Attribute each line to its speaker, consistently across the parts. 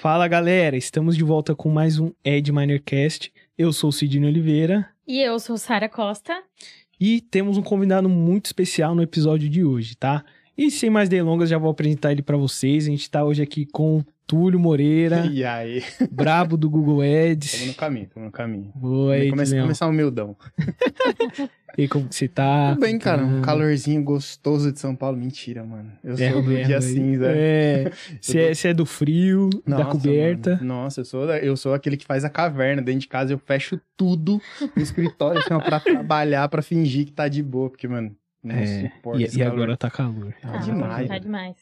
Speaker 1: Fala galera, estamos de volta com mais um Ed Minercast. Eu sou o Sidney Oliveira
Speaker 2: E eu sou Sara Costa.
Speaker 1: e temos um convidado muito especial no episódio de hoje, tá? E sem mais delongas, já vou apresentar ele pra vocês. A gente tá hoje aqui com Túlio Moreira,
Speaker 3: E aí?
Speaker 1: brabo do Google
Speaker 3: Tamo
Speaker 1: Ads.
Speaker 3: no caminho, tamo no caminho.
Speaker 1: Oi,
Speaker 3: Começa,
Speaker 1: Tulião.
Speaker 3: começar humildão.
Speaker 1: E como que você tá?
Speaker 3: Tudo bem, cara. Um calorzinho gostoso de São Paulo. Mentira, mano. Eu
Speaker 1: é
Speaker 3: sou do
Speaker 1: mesmo,
Speaker 3: dia
Speaker 1: aí.
Speaker 3: cinza.
Speaker 1: É, você é, você é do frio, da
Speaker 3: Nossa,
Speaker 1: coberta.
Speaker 3: mano. Nossa, eu sou, da- eu sou aquele que faz a caverna. Dentro de casa eu fecho tudo no escritório assim, ó, pra trabalhar, pra fingir que tá de boa. Porque, mano, não
Speaker 1: É,
Speaker 3: suporto
Speaker 1: e, e agora tá calor.
Speaker 3: Tá
Speaker 2: Ah,
Speaker 3: demais.
Speaker 2: Tá demais.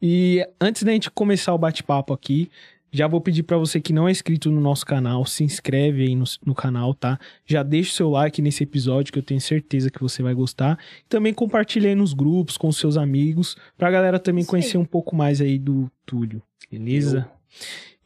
Speaker 1: E antes da gente começar o bate-papo aqui, já vou pedir pra você que não é inscrito no nosso canal, se inscreve aí no, no canal, tá? Já deixa o seu like nesse episódio que eu tenho certeza que você vai gostar. Também compartilha aí nos grupos com seus amigos, pra galera também
Speaker 2: Isso
Speaker 1: conhecer um pouco mais aí do Túlio, beleza?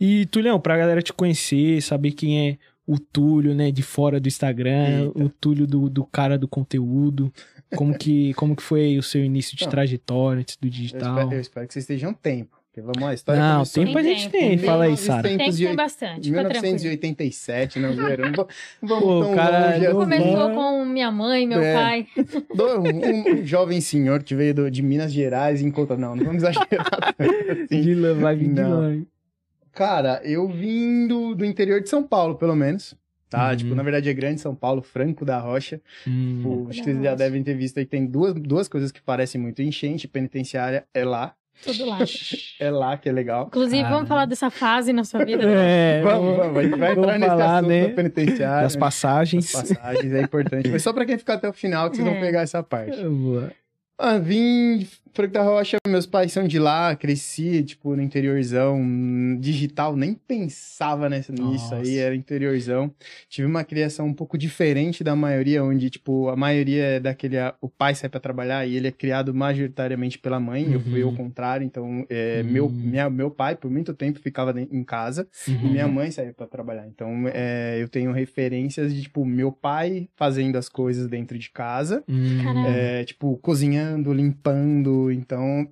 Speaker 1: E Tulhão, pra galera te conhecer, saber quem é o Túlio, né, de fora do Instagram,
Speaker 3: Eita.
Speaker 1: o Túlio do, do cara do conteúdo, como que, como que foi o seu início de
Speaker 3: Não.
Speaker 1: trajetória antes do
Speaker 3: Eu
Speaker 1: digital?
Speaker 3: espero, eu espero que vocês estejam tempo. Porque vamos lá, a história
Speaker 1: Não,
Speaker 3: começou
Speaker 1: tempo a gente tem.
Speaker 2: Tem
Speaker 1: Fala aí. Sara.
Speaker 3: Tem-
Speaker 2: Tem que ter
Speaker 3: 1908,
Speaker 2: bastante, fica tranquilo.
Speaker 3: 1987, não, não vamos
Speaker 1: Pô,
Speaker 3: tão
Speaker 1: cara,
Speaker 3: longe
Speaker 1: não
Speaker 3: assim.
Speaker 2: Começou com minha mãe, meu
Speaker 3: É.
Speaker 2: pai.
Speaker 3: Do- um, um jovem senhor que veio do- de Minas Gerais e encontra. Não, não vamos exagerar. assim.
Speaker 1: De lá, vai vir de
Speaker 3: Não.
Speaker 1: lá.
Speaker 3: Cara, eu vim do, do interior de São Paulo, pelo menos. Tá?
Speaker 1: Uhum.
Speaker 3: Tipo, na verdade é grande São Paulo, Franco da Rocha.
Speaker 1: Hum.
Speaker 3: Tipo, acho que vocês já devem ter visto aí que tem duas, duas coisas que parecem muito. Enchente penitenciária é lá.
Speaker 2: Tudo lá.
Speaker 3: É lá que é legal.
Speaker 2: Inclusive,
Speaker 1: Caramba.
Speaker 2: vamos falar dessa fase na sua vida?
Speaker 1: É,
Speaker 3: Vamos, vamos, a gente vai
Speaker 1: vamos
Speaker 3: entrar nesse
Speaker 1: falar,
Speaker 3: assunto
Speaker 1: né,
Speaker 3: da penitenciária.
Speaker 1: das passagens.
Speaker 3: das passagens, é importante. Mas só pra quem ficar até o final que vocês vão
Speaker 2: É.
Speaker 3: pegar essa parte.
Speaker 1: Boa.
Speaker 3: Ah, vim Franco da Rocha, meus pais são de lá, cresci, tipo, no interiorzão, digital, nem pensava nessa, nisso aí, era interiorzão. Tive uma criação um pouco diferente da maioria, onde, tipo, a maioria é daquele, o pai sai pra trabalhar e ele é criado majoritariamente pela mãe, eu fui
Speaker 1: Uhum.
Speaker 3: ao contrário, então, é,
Speaker 1: Hum.
Speaker 3: meu, minha, meu pai, por muito tempo, ficava em casa, e
Speaker 1: Uhum.
Speaker 3: minha mãe saía pra trabalhar, então, é, eu tenho referências de, tipo, meu pai fazendo as coisas dentro de casa,
Speaker 1: Hum.
Speaker 3: É, tipo, cozinhando, limpando. Então,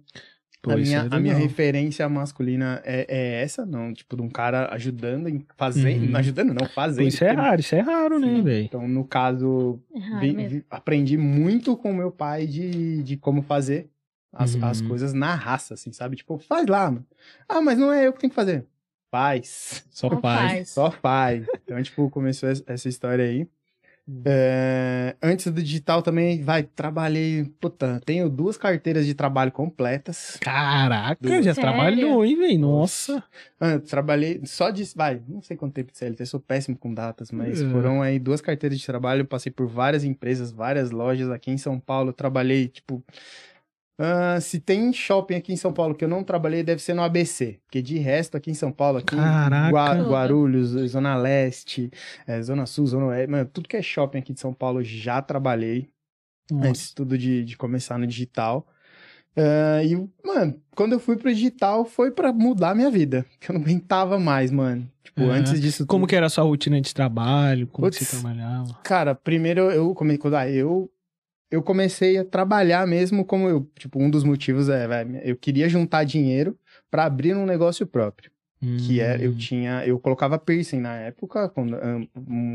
Speaker 1: Pô,
Speaker 3: a,
Speaker 1: isso
Speaker 3: minha,
Speaker 1: é
Speaker 3: a minha referência masculina é, é essa, não, tipo, de um cara ajudando, em fazendo,
Speaker 1: Uhum.
Speaker 3: ajudando não,
Speaker 1: Pô,
Speaker 3: fazendo.
Speaker 1: isso é raro, isso é raro, né,
Speaker 3: Sim.
Speaker 1: velho?
Speaker 3: Então, no caso,
Speaker 2: Errado
Speaker 3: vi- vi- aprendi muito com meu pai de, de como fazer as,
Speaker 1: Uhum.
Speaker 3: as coisas na raça, assim, sabe? Tipo, faz lá, mano. Ah, mas não é eu que tenho que fazer. Faz.
Speaker 1: Só
Speaker 2: Só
Speaker 1: faz.
Speaker 2: faz.
Speaker 3: Só faz. Então, tipo, começou es- essa história aí. É, antes do digital também, vai, trabalhei. Puta, tenho duas carteiras de trabalho completas.
Speaker 1: Caraca,
Speaker 3: Duas.
Speaker 1: já
Speaker 2: Sério?
Speaker 1: trabalhou, hein, velho? Nossa.
Speaker 3: Ah, trabalhei só de. Vai, não sei quanto tempo de CLT, sou péssimo com datas, mas
Speaker 1: É.
Speaker 3: foram aí duas carteiras de trabalho. Passei por várias empresas, várias lojas aqui em São Paulo. Trabalhei, tipo. Ah, se tem shopping aqui em São Paulo que eu não trabalhei, deve ser no ABC. Porque de resto, aqui em São Paulo, aqui. Gua-. Guarulhos, Zona Leste, eh, Zona Sul, Zona Oeste, mano, tudo que é shopping aqui de São Paulo já trabalhei
Speaker 1: Nossa.
Speaker 3: antes tudo de, de começar no digital. Ah, e, mano, quando eu fui pro digital foi pra mudar a minha vida. Que eu não aguentava mais, mano. Tipo,
Speaker 1: Aham.
Speaker 3: antes disso.
Speaker 1: Como
Speaker 3: tudo-
Speaker 1: que era a sua rotina de trabalho? Como que
Speaker 3: Putz.
Speaker 1: você trabalhava?
Speaker 3: Cara, primeiro eu comecei. Quando ah, eu, eu comecei a trabalhar mesmo como eu. Tipo, um dos motivos é, eu queria juntar dinheiro pra abrir um negócio próprio. Que é, eu
Speaker 1: Hum.
Speaker 3: tinha, eu colocava piercing na época, quando, um,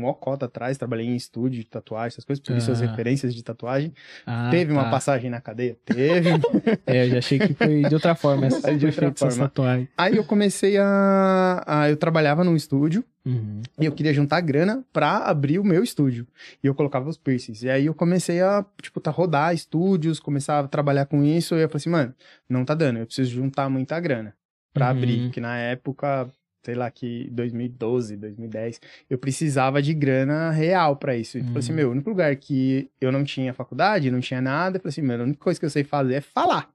Speaker 3: um cota atrás, trabalhei em estúdio de tatuagem, essas coisas, por isso as
Speaker 1: Ah.
Speaker 3: referências de tatuagem.
Speaker 1: Ah,
Speaker 3: Teve uma
Speaker 1: tá.
Speaker 3: passagem na cadeia? Teve.
Speaker 1: É, eu já achei que foi de outra forma essa
Speaker 3: De outra forma.
Speaker 1: tatuagem.
Speaker 3: Aí eu comecei a, a- Eu trabalhava num estúdio
Speaker 1: Uhum.
Speaker 3: e eu queria juntar grana pra abrir o meu estúdio. E eu colocava os piercings. E aí eu comecei a, tipo, tá, rodar estúdios, começar a trabalhar com isso. E eu falei assim, mano, não tá dando, eu preciso juntar muita grana pra
Speaker 1: Uhum.
Speaker 3: abrir. Porque na época, sei lá, que 2012, 2010, eu precisava de grana real pra isso. E eu falei assim,
Speaker 1: Uhum.
Speaker 3: meu, o único lugar que eu não tinha faculdade, não tinha nada, eu falei assim, meu, a única coisa que eu sei fazer é falar.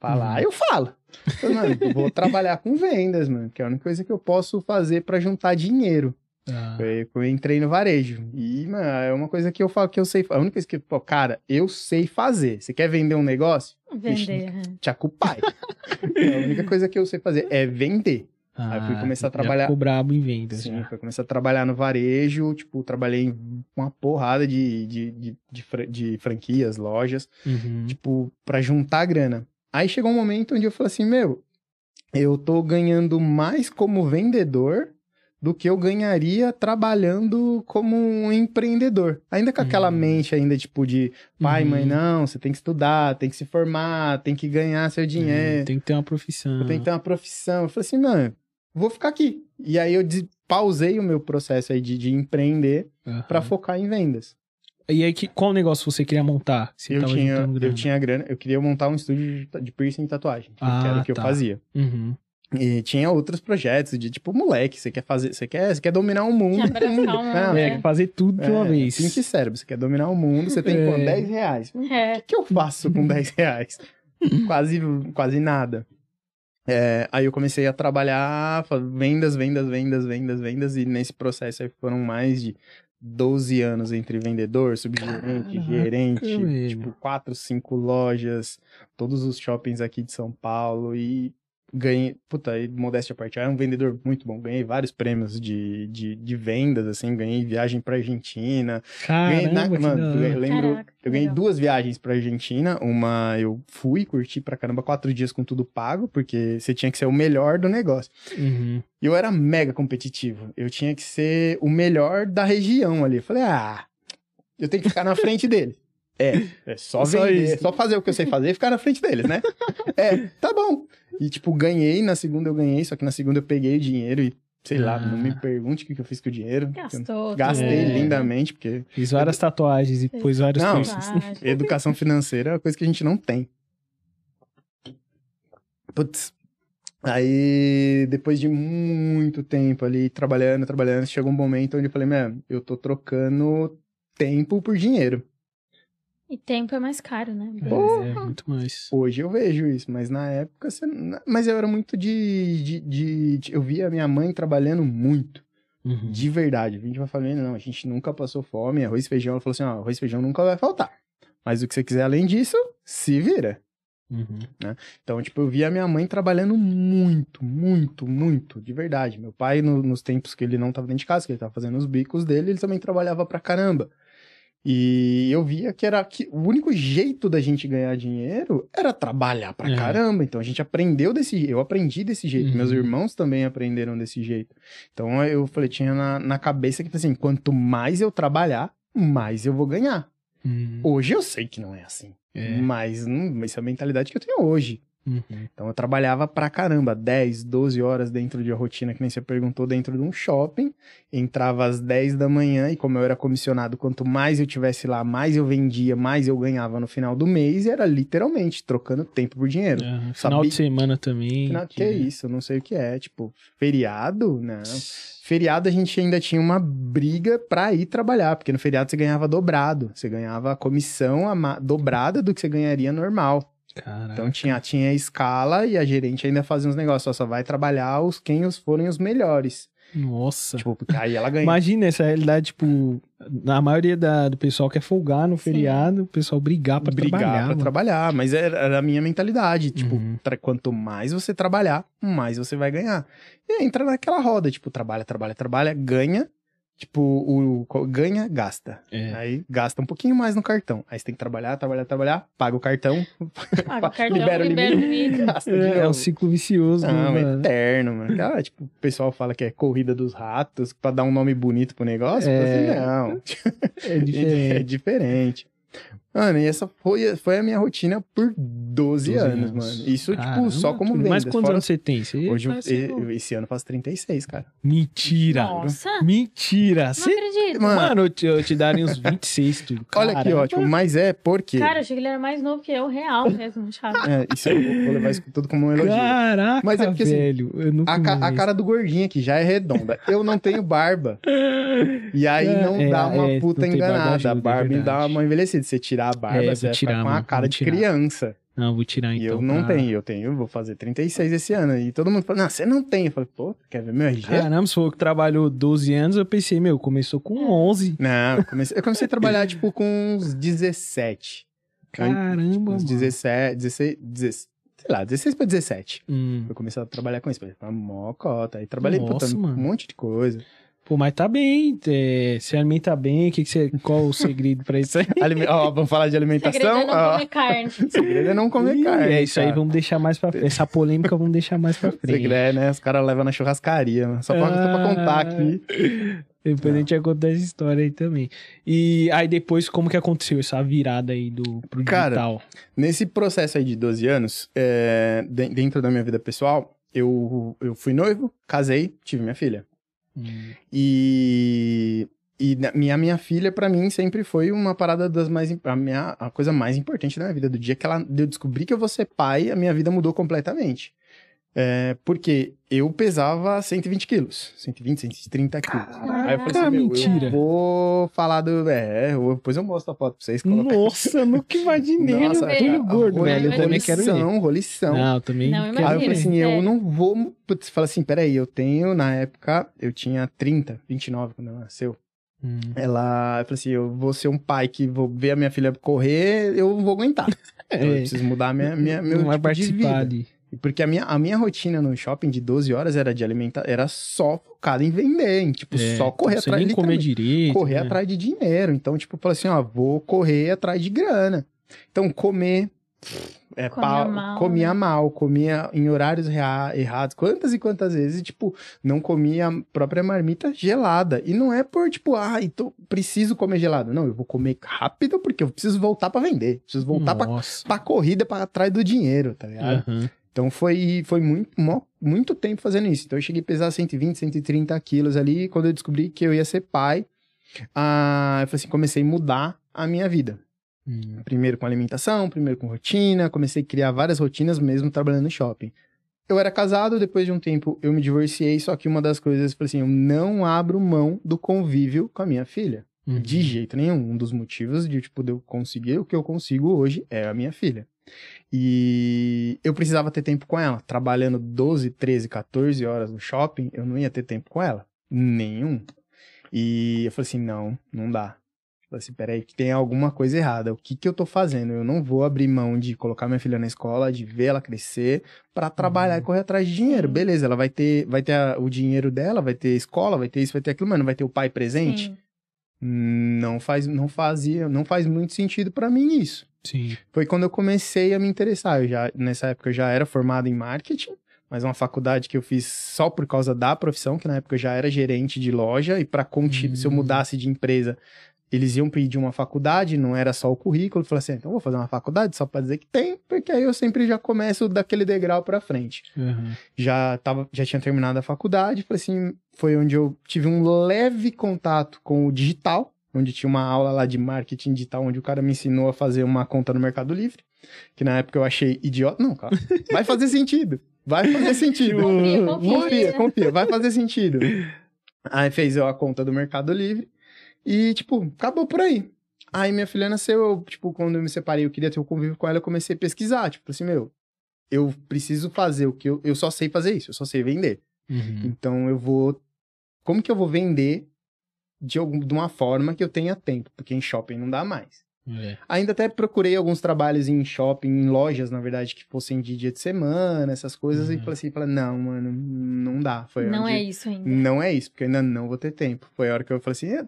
Speaker 3: Falar,
Speaker 1: Uhum.
Speaker 3: eu falo. Falei, mano, eu vou trabalhar com vendas, mano, que é a única coisa que eu posso fazer pra juntar dinheiro.
Speaker 1: Ah,
Speaker 3: eu entrei no varejo. E, mano, é uma coisa que eu falo que eu sei. A única coisa que, pô, cara, eu sei fazer. Você quer vender um negócio?
Speaker 2: Vender. aham.
Speaker 3: Tchacupai. a única coisa que eu sei fazer é vender. Aí eu fui começar a trabalhar-
Speaker 1: Ficou brabo em vendas.
Speaker 3: Sim,
Speaker 1: já.
Speaker 3: foi começar a trabalhar no varejo. Tipo, trabalhei em uma porrada de, de, de, de, de franquias, lojas.
Speaker 1: Uhum.
Speaker 3: Tipo, pra juntar grana. Aí chegou um momento onde eu falei assim, meu, eu tô ganhando mais como vendedor do que eu ganharia trabalhando como um empreendedor. Ainda com aquela
Speaker 1: Hum.
Speaker 3: mente ainda, tipo, de pai,
Speaker 1: Uhum.
Speaker 3: mãe, não, você tem que estudar, tem que se formar, tem que ganhar seu dinheiro.
Speaker 1: Hum, Tem que ter uma profissão.
Speaker 3: Tenho que ter uma profissão. Eu falei assim, mano, vou ficar aqui. E aí eu pausei o meu processo aí de, de empreender
Speaker 1: Aham.
Speaker 3: pra focar em vendas.
Speaker 1: E aí, que, qual negócio você queria montar?
Speaker 3: Eu, tinha, eu
Speaker 1: grana?
Speaker 3: tinha grana, eu queria montar um estúdio de, de piercing e tatuagem, que
Speaker 1: Ah,
Speaker 3: era o que
Speaker 1: tá.
Speaker 3: eu fazia.
Speaker 1: Uhum.
Speaker 3: E tinha outros projetos de tipo, moleque, você quer fazer, você quer, você quer dominar o mundo.
Speaker 2: Quer mundo,
Speaker 3: Não,
Speaker 1: É,
Speaker 2: É.
Speaker 1: fazer tudo de uma
Speaker 3: é,
Speaker 1: vez.
Speaker 3: Pinte cérebro, você quer dominar o mundo, você tem
Speaker 1: É.
Speaker 3: quanto? 10 reais. O
Speaker 2: É.
Speaker 3: que eu faço com 10 reais? quase, quase nada. É, aí eu comecei a trabalhar, vendas, vendas, vendas, vendas, vendas, e nesse processo aí foram mais de 12 anos entre vendedor, subgerente,
Speaker 1: Caraca,
Speaker 3: gerente, tipo, quatro, cinco lojas, todos os shoppings aqui de São Paulo, e ganhei, puta, aí, modéstia à parte, era um vendedor muito bom, ganhei vários prêmios de, de, de vendas, assim, ganhei viagem pra Argentina, Ganhei na-
Speaker 1: Caramba,
Speaker 3: mano, eu lembro,
Speaker 2: Caraca,
Speaker 3: eu ganhei
Speaker 2: legal.
Speaker 3: duas viagens pra Argentina. Uma eu fui, curti pra caramba, quatro dias com tudo pago, porque você tinha que ser o melhor do negócio.
Speaker 1: Uhum.
Speaker 3: E eu era mega competitivo. Eu tinha que ser o melhor da região ali. Eu falei, ah, eu tenho que ficar na frente deles. É, é só
Speaker 1: Só
Speaker 3: vender,
Speaker 1: isso.
Speaker 3: só fazer o que eu sei fazer e ficar na frente deles, né? é, tá bom. E, tipo, ganhei, na segunda eu ganhei, só que na segunda eu peguei o dinheiro e, sei lá, não me
Speaker 1: Ah.
Speaker 3: pergunte o que que eu fiz com o dinheiro.
Speaker 2: Gastou.
Speaker 3: Gastei
Speaker 1: É.
Speaker 3: lindamente, porque
Speaker 1: Fiz várias tatuagens e pôs vários
Speaker 3: Não.
Speaker 2: Tatuagem.
Speaker 3: Educação financeira é uma coisa que a gente não tem. Putz. Aí, depois de muito tempo ali, trabalhando, trabalhando, chegou um momento onde eu falei, mano, eu tô trocando tempo por dinheiro.
Speaker 2: E tempo é mais caro, né?
Speaker 1: É, muito mais.
Speaker 3: Hoje eu vejo isso, mas na época, você... mas eu era muito de, de, de- de- Eu via minha mãe trabalhando muito,
Speaker 1: Uhum.
Speaker 3: de verdade. A gente vai falando, não, a gente nunca passou fome, arroz e feijão. Ela falou assim, ó, arroz e feijão nunca vai faltar. Mas o que você quiser além disso, se vira.
Speaker 1: Uhum.
Speaker 3: Então, tipo, eu via minha mãe trabalhando muito, muito, muito, de verdade. Meu pai, no- nos tempos que ele não tava dentro de casa, que ele tava fazendo os bicos dele, ele também trabalhava pra caramba. E eu via que era que o único jeito da gente ganhar dinheiro era trabalhar pra
Speaker 1: É.
Speaker 3: caramba. Então a gente aprendeu desse jeito, eu aprendi desse jeito,
Speaker 1: Uhum.
Speaker 3: meus irmãos também aprenderam desse jeito. Então eu falei, tinha na, na cabeça que assim, quanto mais eu trabalhar, mais eu vou ganhar.
Speaker 1: Uhum.
Speaker 3: Hoje eu sei que não é assim.
Speaker 1: É.
Speaker 3: Mas hum, essa é a mentalidade que eu tenho hoje.
Speaker 1: Uhum.
Speaker 3: Então eu trabalhava pra caramba, 10, 12 horas dentro de rotina, que nem você perguntou, dentro de um shopping. Entrava às 10 da manhã e como eu era comissionado, quanto mais eu tivesse lá, mais eu vendia, mais eu ganhava no final do mês. E era literalmente trocando tempo por dinheiro.
Speaker 1: Uhum. Final
Speaker 3: Sabia-
Speaker 1: de semana também.
Speaker 3: Final, que é isso, não sei o que é. Tipo, feriado? Não. Feriado a gente ainda tinha uma briga pra ir trabalhar, porque no feriado você ganhava dobrado. Você ganhava a comissão dobrada do que você ganharia normal.
Speaker 1: Caraca.
Speaker 3: Então tinha, tinha a escala e a gerente ainda fazia uns negócios, só, só vai trabalhar os quem os forem os melhores.
Speaker 1: Nossa.
Speaker 3: Tipo, porque aí ela ganha.
Speaker 1: Imagina essa realidade, tipo, a maioria da- do pessoal quer folgar no
Speaker 2: Sim.
Speaker 1: feriado, o pessoal brigar pra
Speaker 3: brigar
Speaker 1: trabalhar.
Speaker 3: pra
Speaker 1: mano.
Speaker 3: trabalhar, mas era, era a minha mentalidade, tipo,
Speaker 1: Uhum.
Speaker 3: quanto mais você trabalhar, mais você vai ganhar. E aí entra naquela roda, tipo, trabalha, trabalha, trabalha, ganha, tipo, o, o- ganha, gasta.
Speaker 1: É.
Speaker 3: Aí gasta um pouquinho mais no cartão. Aí você tem que trabalhar, trabalhar, trabalhar, paga o cartão,
Speaker 2: Paga o cartão,
Speaker 3: libera o
Speaker 2: libera o
Speaker 3: limite,
Speaker 1: É, é um ciclo vicioso,
Speaker 3: Não, é
Speaker 1: mano?
Speaker 3: eterno, mano. Cara, tipo, o pessoal fala que é corrida dos ratos, pra dar um nome bonito pro negócio.
Speaker 1: É.
Speaker 3: falei, não,
Speaker 1: É
Speaker 3: é
Speaker 1: diferente.
Speaker 3: Mano, e essa foi, foi a minha rotina por 12,
Speaker 1: 12
Speaker 3: anos,
Speaker 1: anos.
Speaker 3: mano. Isso,
Speaker 1: Caramba,
Speaker 3: tipo, só como vendas.
Speaker 1: Mas quantos
Speaker 3: fora-
Speaker 1: anos você tem? Você
Speaker 3: Hoje, eu-
Speaker 1: novo.
Speaker 3: esse ano faz 36, cara.
Speaker 1: Mentira.
Speaker 2: Nossa,
Speaker 1: Mentira.
Speaker 2: não
Speaker 1: Você...
Speaker 2: acredito.
Speaker 3: Mano,
Speaker 1: Mano, eu te, eu te daria uns 26, tudo.
Speaker 3: Olha que ótimo, mas é porque...
Speaker 2: Cara, eu achei que ele era mais novo que eu, real mesmo, Thiago.
Speaker 3: É, isso eu vou- levar isso tudo como um elogio.
Speaker 1: Caraca,
Speaker 3: Mas é porque, assim,
Speaker 1: velho. eu nunca
Speaker 3: A, ca- a cara do gordinho aqui já é redonda. Eu não tenho barba. E aí
Speaker 1: É,
Speaker 3: não
Speaker 1: é,
Speaker 3: dá uma
Speaker 1: é,
Speaker 3: puta enganada. a
Speaker 1: é
Speaker 3: barba me dá uma envelhecida. Se você tirar a barba,
Speaker 1: É,
Speaker 3: você vai
Speaker 1: tirar,
Speaker 3: ficar com
Speaker 1: mano,
Speaker 3: a cara de
Speaker 1: tirar.
Speaker 3: criança.
Speaker 1: Não, vou tirar
Speaker 3: E
Speaker 1: então.
Speaker 3: eu não
Speaker 1: pra-
Speaker 3: tenho, eu tenho, eu vou fazer 36 esse ano. E todo mundo fala, não, você não tem. Eu falei, pô, quer ver meu RG?
Speaker 1: Caramba, se for que trabalhou 12 anos, eu pensei, meu, começou com 11.
Speaker 3: Não, eu comecei, eu comecei a trabalhar, tipo, com uns 17.
Speaker 1: Caramba,
Speaker 3: Uns
Speaker 1: mano.
Speaker 3: 17, 16, 16, sei lá, 16 pra 17.
Speaker 1: Hum.
Speaker 3: Eu comecei a trabalhar com isso. Falei, uma mó cota. Aí trabalhei,
Speaker 1: Nossa,
Speaker 3: puta, um monte de coisa.
Speaker 1: Pô, mas tá bem. É, se alimenta bem. Que que você, qual o segredo pra isso aí?
Speaker 3: Alime- ó, vamos falar de
Speaker 2: Segredo
Speaker 3: alimentação?
Speaker 2: é não
Speaker 3: Ó,
Speaker 2: comer carne.
Speaker 3: segredo é não comer
Speaker 1: Ih,
Speaker 3: carne.
Speaker 1: É isso aí, vamos deixar mais pra frente. Essa polêmica vamos deixar mais pra frente.
Speaker 3: Segredo é, né? Os caras levam na churrascaria, mano. Só pra, só pra contar aqui.
Speaker 1: Depois a gente vai contar essa história aí também. E aí depois, como que aconteceu essa virada aí do, pro
Speaker 3: Cara,
Speaker 1: digital?
Speaker 3: Nesse processo aí de 12 anos, é, de- dentro da minha vida pessoal, eu, eu fui noivo, casei, tive minha filha.
Speaker 1: Hum.
Speaker 3: E, e na- minha, minha filha, pra mim, sempre foi uma parada das mais. A, minha, a coisa mais importante da minha vida. Do dia que ela, eu descobri que eu vou ser pai, a minha vida mudou completamente. É, porque eu pesava 120 quilos. 120, 130 quilos. Aí eu falei assim, meu,
Speaker 1: mentira.
Speaker 3: eu vou falar do... É, eu- depois eu mostro a foto pra vocês. colocar.
Speaker 1: Nossa, eu nunca imaginei.
Speaker 3: Nossa, cara,
Speaker 1: gordo, velho. Eu também quero ver.
Speaker 3: Rolição, rolição.
Speaker 1: Não, eu também
Speaker 2: Não,
Speaker 1: quero
Speaker 3: Aí eu
Speaker 2: imagina.
Speaker 3: falei assim, eu
Speaker 2: É.
Speaker 3: não vou... Putz, fala assim, peraí, eu tenho, na época, eu tinha 30, 29 quando ela nasceu.
Speaker 1: Hum.
Speaker 3: Ela, eu falei assim, eu vou ser um pai que vou ver a minha filha correr, eu não vou aguentar. Então, eu
Speaker 1: É,
Speaker 3: preciso mudar minha, minha, meu
Speaker 1: não vai
Speaker 3: tipo de
Speaker 1: participar
Speaker 3: vida.
Speaker 1: ali.
Speaker 3: Porque a minha, a minha rotina no shopping de 12 horas era de alimentar, era só focada em vender, em, tipo,
Speaker 1: É,
Speaker 3: só correr
Speaker 1: você
Speaker 3: atrás
Speaker 1: nem comer direito.
Speaker 3: correr
Speaker 1: né?
Speaker 3: atrás de dinheiro. Então, tipo, falei assim, ó, vou correr atrás de grana. Então, comer é,
Speaker 2: Comia
Speaker 3: pau-
Speaker 2: mal,
Speaker 3: comia
Speaker 2: né?
Speaker 3: mal, comia em horários rea- errados, quantas e quantas vezes, e, tipo, não comia a própria marmita gelada. E não é por, tipo, ah, então preciso comer gelado. Não, eu vou comer rápido porque eu preciso voltar pra vender. Preciso voltar pra,
Speaker 1: Nossa.
Speaker 3: pra corrida, pra atrás do dinheiro, tá ligado?
Speaker 1: Aham.
Speaker 3: Então foi, foi muito, muito tempo fazendo isso. Então eu cheguei a pesar 120, 130 quilos ali. Quando eu descobri que eu ia ser pai, ah, eu falei assim, comecei a mudar a minha vida.
Speaker 1: Hum.
Speaker 3: Primeiro com alimentação, primeiro com rotina. Comecei a criar várias rotinas mesmo trabalhando no shopping. Eu era casado, depois de um tempo eu me divorciei, só que uma das coisas, eu falei assim, eu não abro mão do convívio com a minha filha.
Speaker 1: Uhum.
Speaker 3: De jeito nenhum. Um dos motivos de, tipo, de eu conseguir o que eu consigo hoje é a minha filha. E eu precisava ter tempo com ela. Trabalhando 12, 13, 14 horas no shopping, eu não ia ter tempo com ela. Nenhum. E eu falei assim, não, não dá. Eu falei assim, peraí, que tem alguma coisa errada. O que que eu tô fazendo? Eu não vou abrir mão de colocar minha filha na escola, de ver ela crescer, pra trabalhar
Speaker 1: Uhum.
Speaker 3: e correr atrás de dinheiro. Beleza, ela vai ter, vai ter a- o dinheiro dela, vai ter escola, vai ter isso, vai ter aquilo, mas não vai ter o pai presente?
Speaker 2: Sim.
Speaker 3: Não faz, não fazia, não faz muito sentido pra mim isso.
Speaker 1: Sim.
Speaker 3: Foi quando eu comecei a me interessar. Eu já, nessa época eu já era formado em marketing, mas uma faculdade que eu fiz só por causa da profissão, que na época eu já era gerente de loja e para
Speaker 1: Hum.
Speaker 3: se eu mudasse de empresa, eles iam pedir uma faculdade, não era só o currículo. Eu falei assim, então eu vou fazer uma faculdade só para dizer que tem, porque aí eu sempre já começo daquele degrau para frente
Speaker 1: Aham.
Speaker 3: já tava, já tinha terminado a faculdade, falei assim, foi onde eu tive um leve contato com o digital, onde tinha uma aula lá de marketing digital, onde o cara me ensinou a fazer uma conta no Mercado Livre, que na época eu achei idiota. Não, cara, vai fazer sentido. Vai fazer sentido.
Speaker 2: Confia, confia.
Speaker 3: Confia, confia, vai fazer sentido. Aí fez eu a conta do Mercado Livre e, tipo, acabou por aí. Aí minha filha nasceu, eu, tipo, quando eu me separei, eu queria ter o convívio com ela, eu comecei a pesquisar, tipo assim, meu, eu preciso fazer o que eu, eu só sei fazer isso, eu só sei vender.
Speaker 1: Uhum.
Speaker 3: Então eu vou. Como que eu vou vender de, algum, de uma forma que eu tenha tempo? Porque em shopping não dá mais.
Speaker 1: É.
Speaker 3: Ainda até procurei alguns trabalhos em shopping, em lojas, na verdade, que fossem de dia de semana, essas coisas, e
Speaker 1: Uhum.
Speaker 3: falei assim, falei, não, mano, não dá. Foi
Speaker 2: Não
Speaker 3: onde-
Speaker 2: é isso ainda.
Speaker 3: Não é isso, porque eu ainda não vou ter tempo. Foi a hora que eu falei assim, é,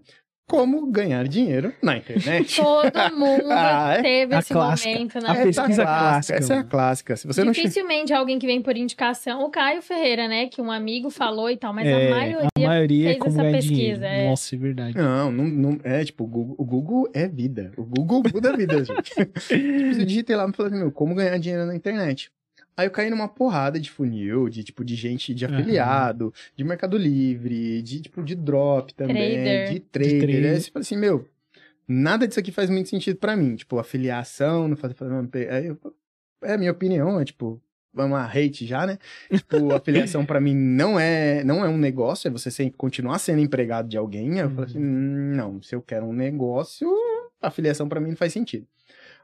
Speaker 3: como ganhar dinheiro na internet?
Speaker 2: Todo mundo
Speaker 3: Ah, é?
Speaker 2: teve
Speaker 1: A
Speaker 2: esse
Speaker 1: clássica.
Speaker 2: momento,
Speaker 1: A
Speaker 2: né?
Speaker 3: Essa é
Speaker 1: pesquisa clássica,
Speaker 3: Essa é a clássica. Se você não
Speaker 2: Dificilmente alguém que vem por indicação, o Caio Ferreira, né? Que um amigo falou e tal, mas
Speaker 1: É,
Speaker 2: a maioria.
Speaker 1: a maioria é
Speaker 2: fez
Speaker 1: como
Speaker 2: essa pesquisa,
Speaker 1: dinheiro.
Speaker 2: é.
Speaker 1: Nossa, é verdade.
Speaker 3: Não, não, não é tipo, o Google, o Google é vida. O Google muda a vida, gente. tipo, eu digitei lá e falei, meu, como ganhar dinheiro na internet? Aí eu caí numa porrada de funil, de tipo, de gente de afiliado, de Mercado Livre, de tipo, de drop também,
Speaker 2: Trader.
Speaker 3: de trader.
Speaker 1: trader.
Speaker 3: Aí você fala assim, meu, nada disso aqui faz muito sentido pra mim. Tipo, afiliação, não faz. Aí eu, é a minha opinião, é tipo, vamos lá, hate já, né? Tipo, afiliação pra mim não é, não é um negócio, é você sem, continuar sendo empregado de alguém. Aí eu falei assim, "Hum, não, se eu quero um negócio, afiliação pra mim não faz sentido.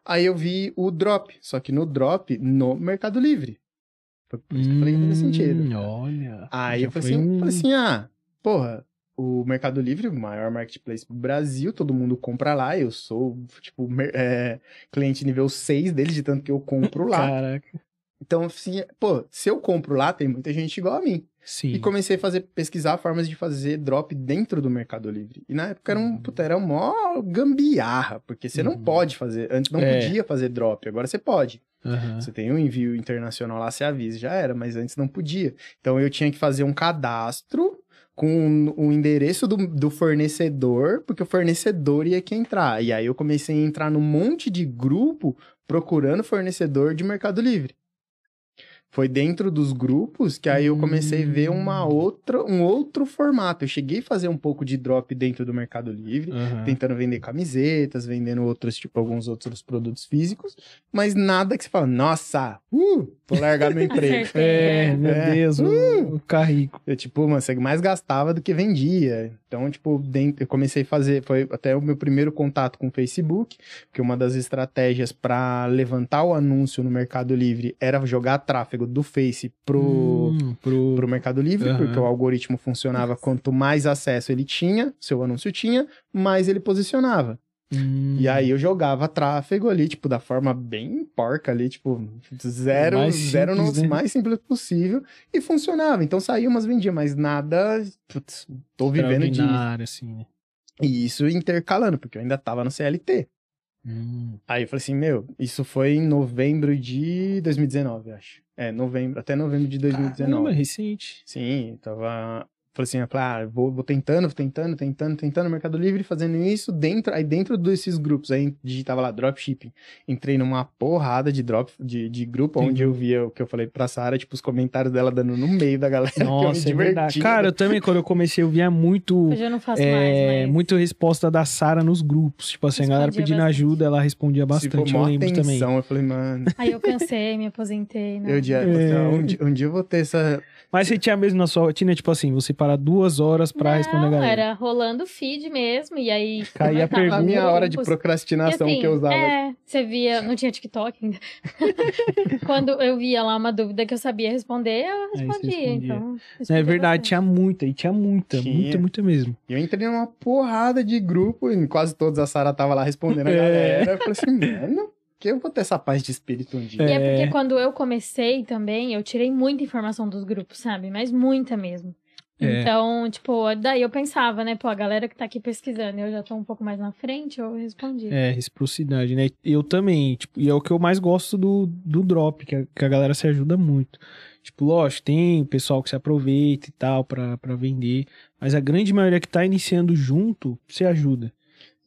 Speaker 3: Aí eu vi o drop, só que no drop, no Mercado Livre. Foi por isso que eu falei que fazia sentido.
Speaker 1: Hum, Olha.
Speaker 3: Aí eu falei assim,
Speaker 1: um-
Speaker 3: falei assim, ah, porra, o Mercado Livre, o maior marketplace do Brasil, todo mundo compra lá, eu sou, tipo, é, cliente nível 6 deles, de tanto que eu compro lá.
Speaker 1: Caraca.
Speaker 3: Então, assim, pô, se eu compro lá, tem muita gente igual a mim.
Speaker 1: Sim.
Speaker 3: E comecei a fazer, pesquisar formas de fazer drop dentro do Mercado Livre. E na época era um, puta, era mó gambiarra, porque você não
Speaker 1: Uhum.
Speaker 3: pode fazer, antes não
Speaker 1: É.
Speaker 3: podia fazer drop, agora você pode.
Speaker 1: Aham.
Speaker 3: Você tem um envio internacional lá, você avisa, já era, mas antes não podia. Então eu tinha que fazer um cadastro com o endereço do, do fornecedor, porque o fornecedor ia que entrar. E aí eu comecei a entrar num monte de grupo procurando fornecedor de Mercado Livre. Foi dentro dos grupos que aí eu comecei a ver uma
Speaker 1: Hum.
Speaker 3: outra, um outro formato. Eu cheguei a fazer um pouco de drop dentro do Mercado Livre,
Speaker 1: Aham.
Speaker 3: tentando vender camisetas, vendendo outros, tipo, alguns outros produtos físicos, mas nada que você fala, nossa, uh, vou largar meu emprego.
Speaker 1: É, meu
Speaker 3: É.
Speaker 1: Deus, o, o carrico.
Speaker 3: Eu, tipo, mano, você mais gastava do que vendia. Então, tipo, dentro, eu comecei a fazer, foi até o meu primeiro contato com o Facebook, que uma das estratégias para levantar o anúncio no Mercado Livre era jogar tráfego do Face pro,
Speaker 1: Hum, pro...
Speaker 3: pro Mercado Livre,
Speaker 1: Aham.
Speaker 3: porque o algoritmo funcionava quanto mais acesso ele tinha, seu anúncio tinha, mais ele posicionava.
Speaker 1: Hum.
Speaker 3: E aí eu jogava tráfego ali, tipo, da forma bem porca ali, tipo, zero,
Speaker 1: Mais
Speaker 3: zero no
Speaker 1: né?
Speaker 3: mais simples possível. E funcionava. Então saía umas vendia, mas nada. Putz, tô vivendo disso.
Speaker 1: Extraordinário, assim, né?
Speaker 3: E isso intercalando, porque eu ainda tava no CLT.
Speaker 1: Hum.
Speaker 3: Aí eu falei assim, meu, isso foi em novembro de 2019, acho. É, novembro, até novembro de 2019.
Speaker 1: Caramba, recente.
Speaker 3: Sim, tava. Falei assim, eu falei, ah, vou, vou tentando, vou tentando, tentando, tentando no Mercado Livre, fazendo isso dentro, aí dentro desses grupos, aí digitava lá dropshipping. Entrei numa porrada de drop, de, de grupo,
Speaker 1: Sim.
Speaker 3: onde eu via o que eu falei pra Sara, tipo, os comentários dela dando no meio da galera. que eu me
Speaker 1: Nossa, é verdade. Cara, eu também, quando eu comecei, eu via muito...
Speaker 2: Eu não faço
Speaker 1: É,
Speaker 2: mais, mas...
Speaker 1: muito resposta da Sara nos grupos. Tipo assim, a galera pedindo
Speaker 2: bastante.
Speaker 1: ajuda, ela respondia
Speaker 3: Se for
Speaker 1: bastante. Eu
Speaker 3: mó
Speaker 1: lembro também.
Speaker 3: atenção, eu falei, mano,
Speaker 2: Aí eu cansei, me aposentei. Não.
Speaker 3: eu dia,
Speaker 1: É.
Speaker 3: um, dia, um dia eu vou ter essa.
Speaker 1: Mas você tinha mesmo na sua rotina, tipo assim, você parar duas horas pra
Speaker 2: não,
Speaker 1: responder a galera.
Speaker 2: era rolando feed mesmo, e aí...
Speaker 1: Caía a pergunta.
Speaker 3: A minha hora de procrastinação
Speaker 2: assim,
Speaker 3: que eu usava.
Speaker 2: É, você via, não tinha TikTok ainda. Quando eu via lá uma dúvida que eu sabia responder, eu respondia.
Speaker 1: respondia.
Speaker 2: Então,
Speaker 1: É
Speaker 2: respondia
Speaker 1: verdade,
Speaker 2: bastante.
Speaker 1: tinha muita, e tinha muita,
Speaker 3: Tinha.
Speaker 1: muita, muita mesmo.
Speaker 3: E eu entrei numa porrada de grupo, e quase todos a Sara tava lá respondendo a
Speaker 1: É.
Speaker 3: galera. Eu falei assim, mano, que eu vou ter essa paz de espírito um dia.
Speaker 2: E é
Speaker 1: É.
Speaker 2: porque quando eu comecei também, eu tirei muita informação dos grupos, sabe? Mas muita mesmo.
Speaker 1: É.
Speaker 2: Então, tipo, daí eu pensava, né? Pô, a galera que tá aqui pesquisando, eu já tô um pouco mais na frente, eu respondi.
Speaker 1: É, reciprocidade, né? Eu também, tipo, e é o que eu mais gosto do, do drop, que a, que a galera se ajuda muito. Tipo, lógico, tem o pessoal que se aproveita e tal pra vender, mas a grande maioria que tá iniciando junto se ajuda.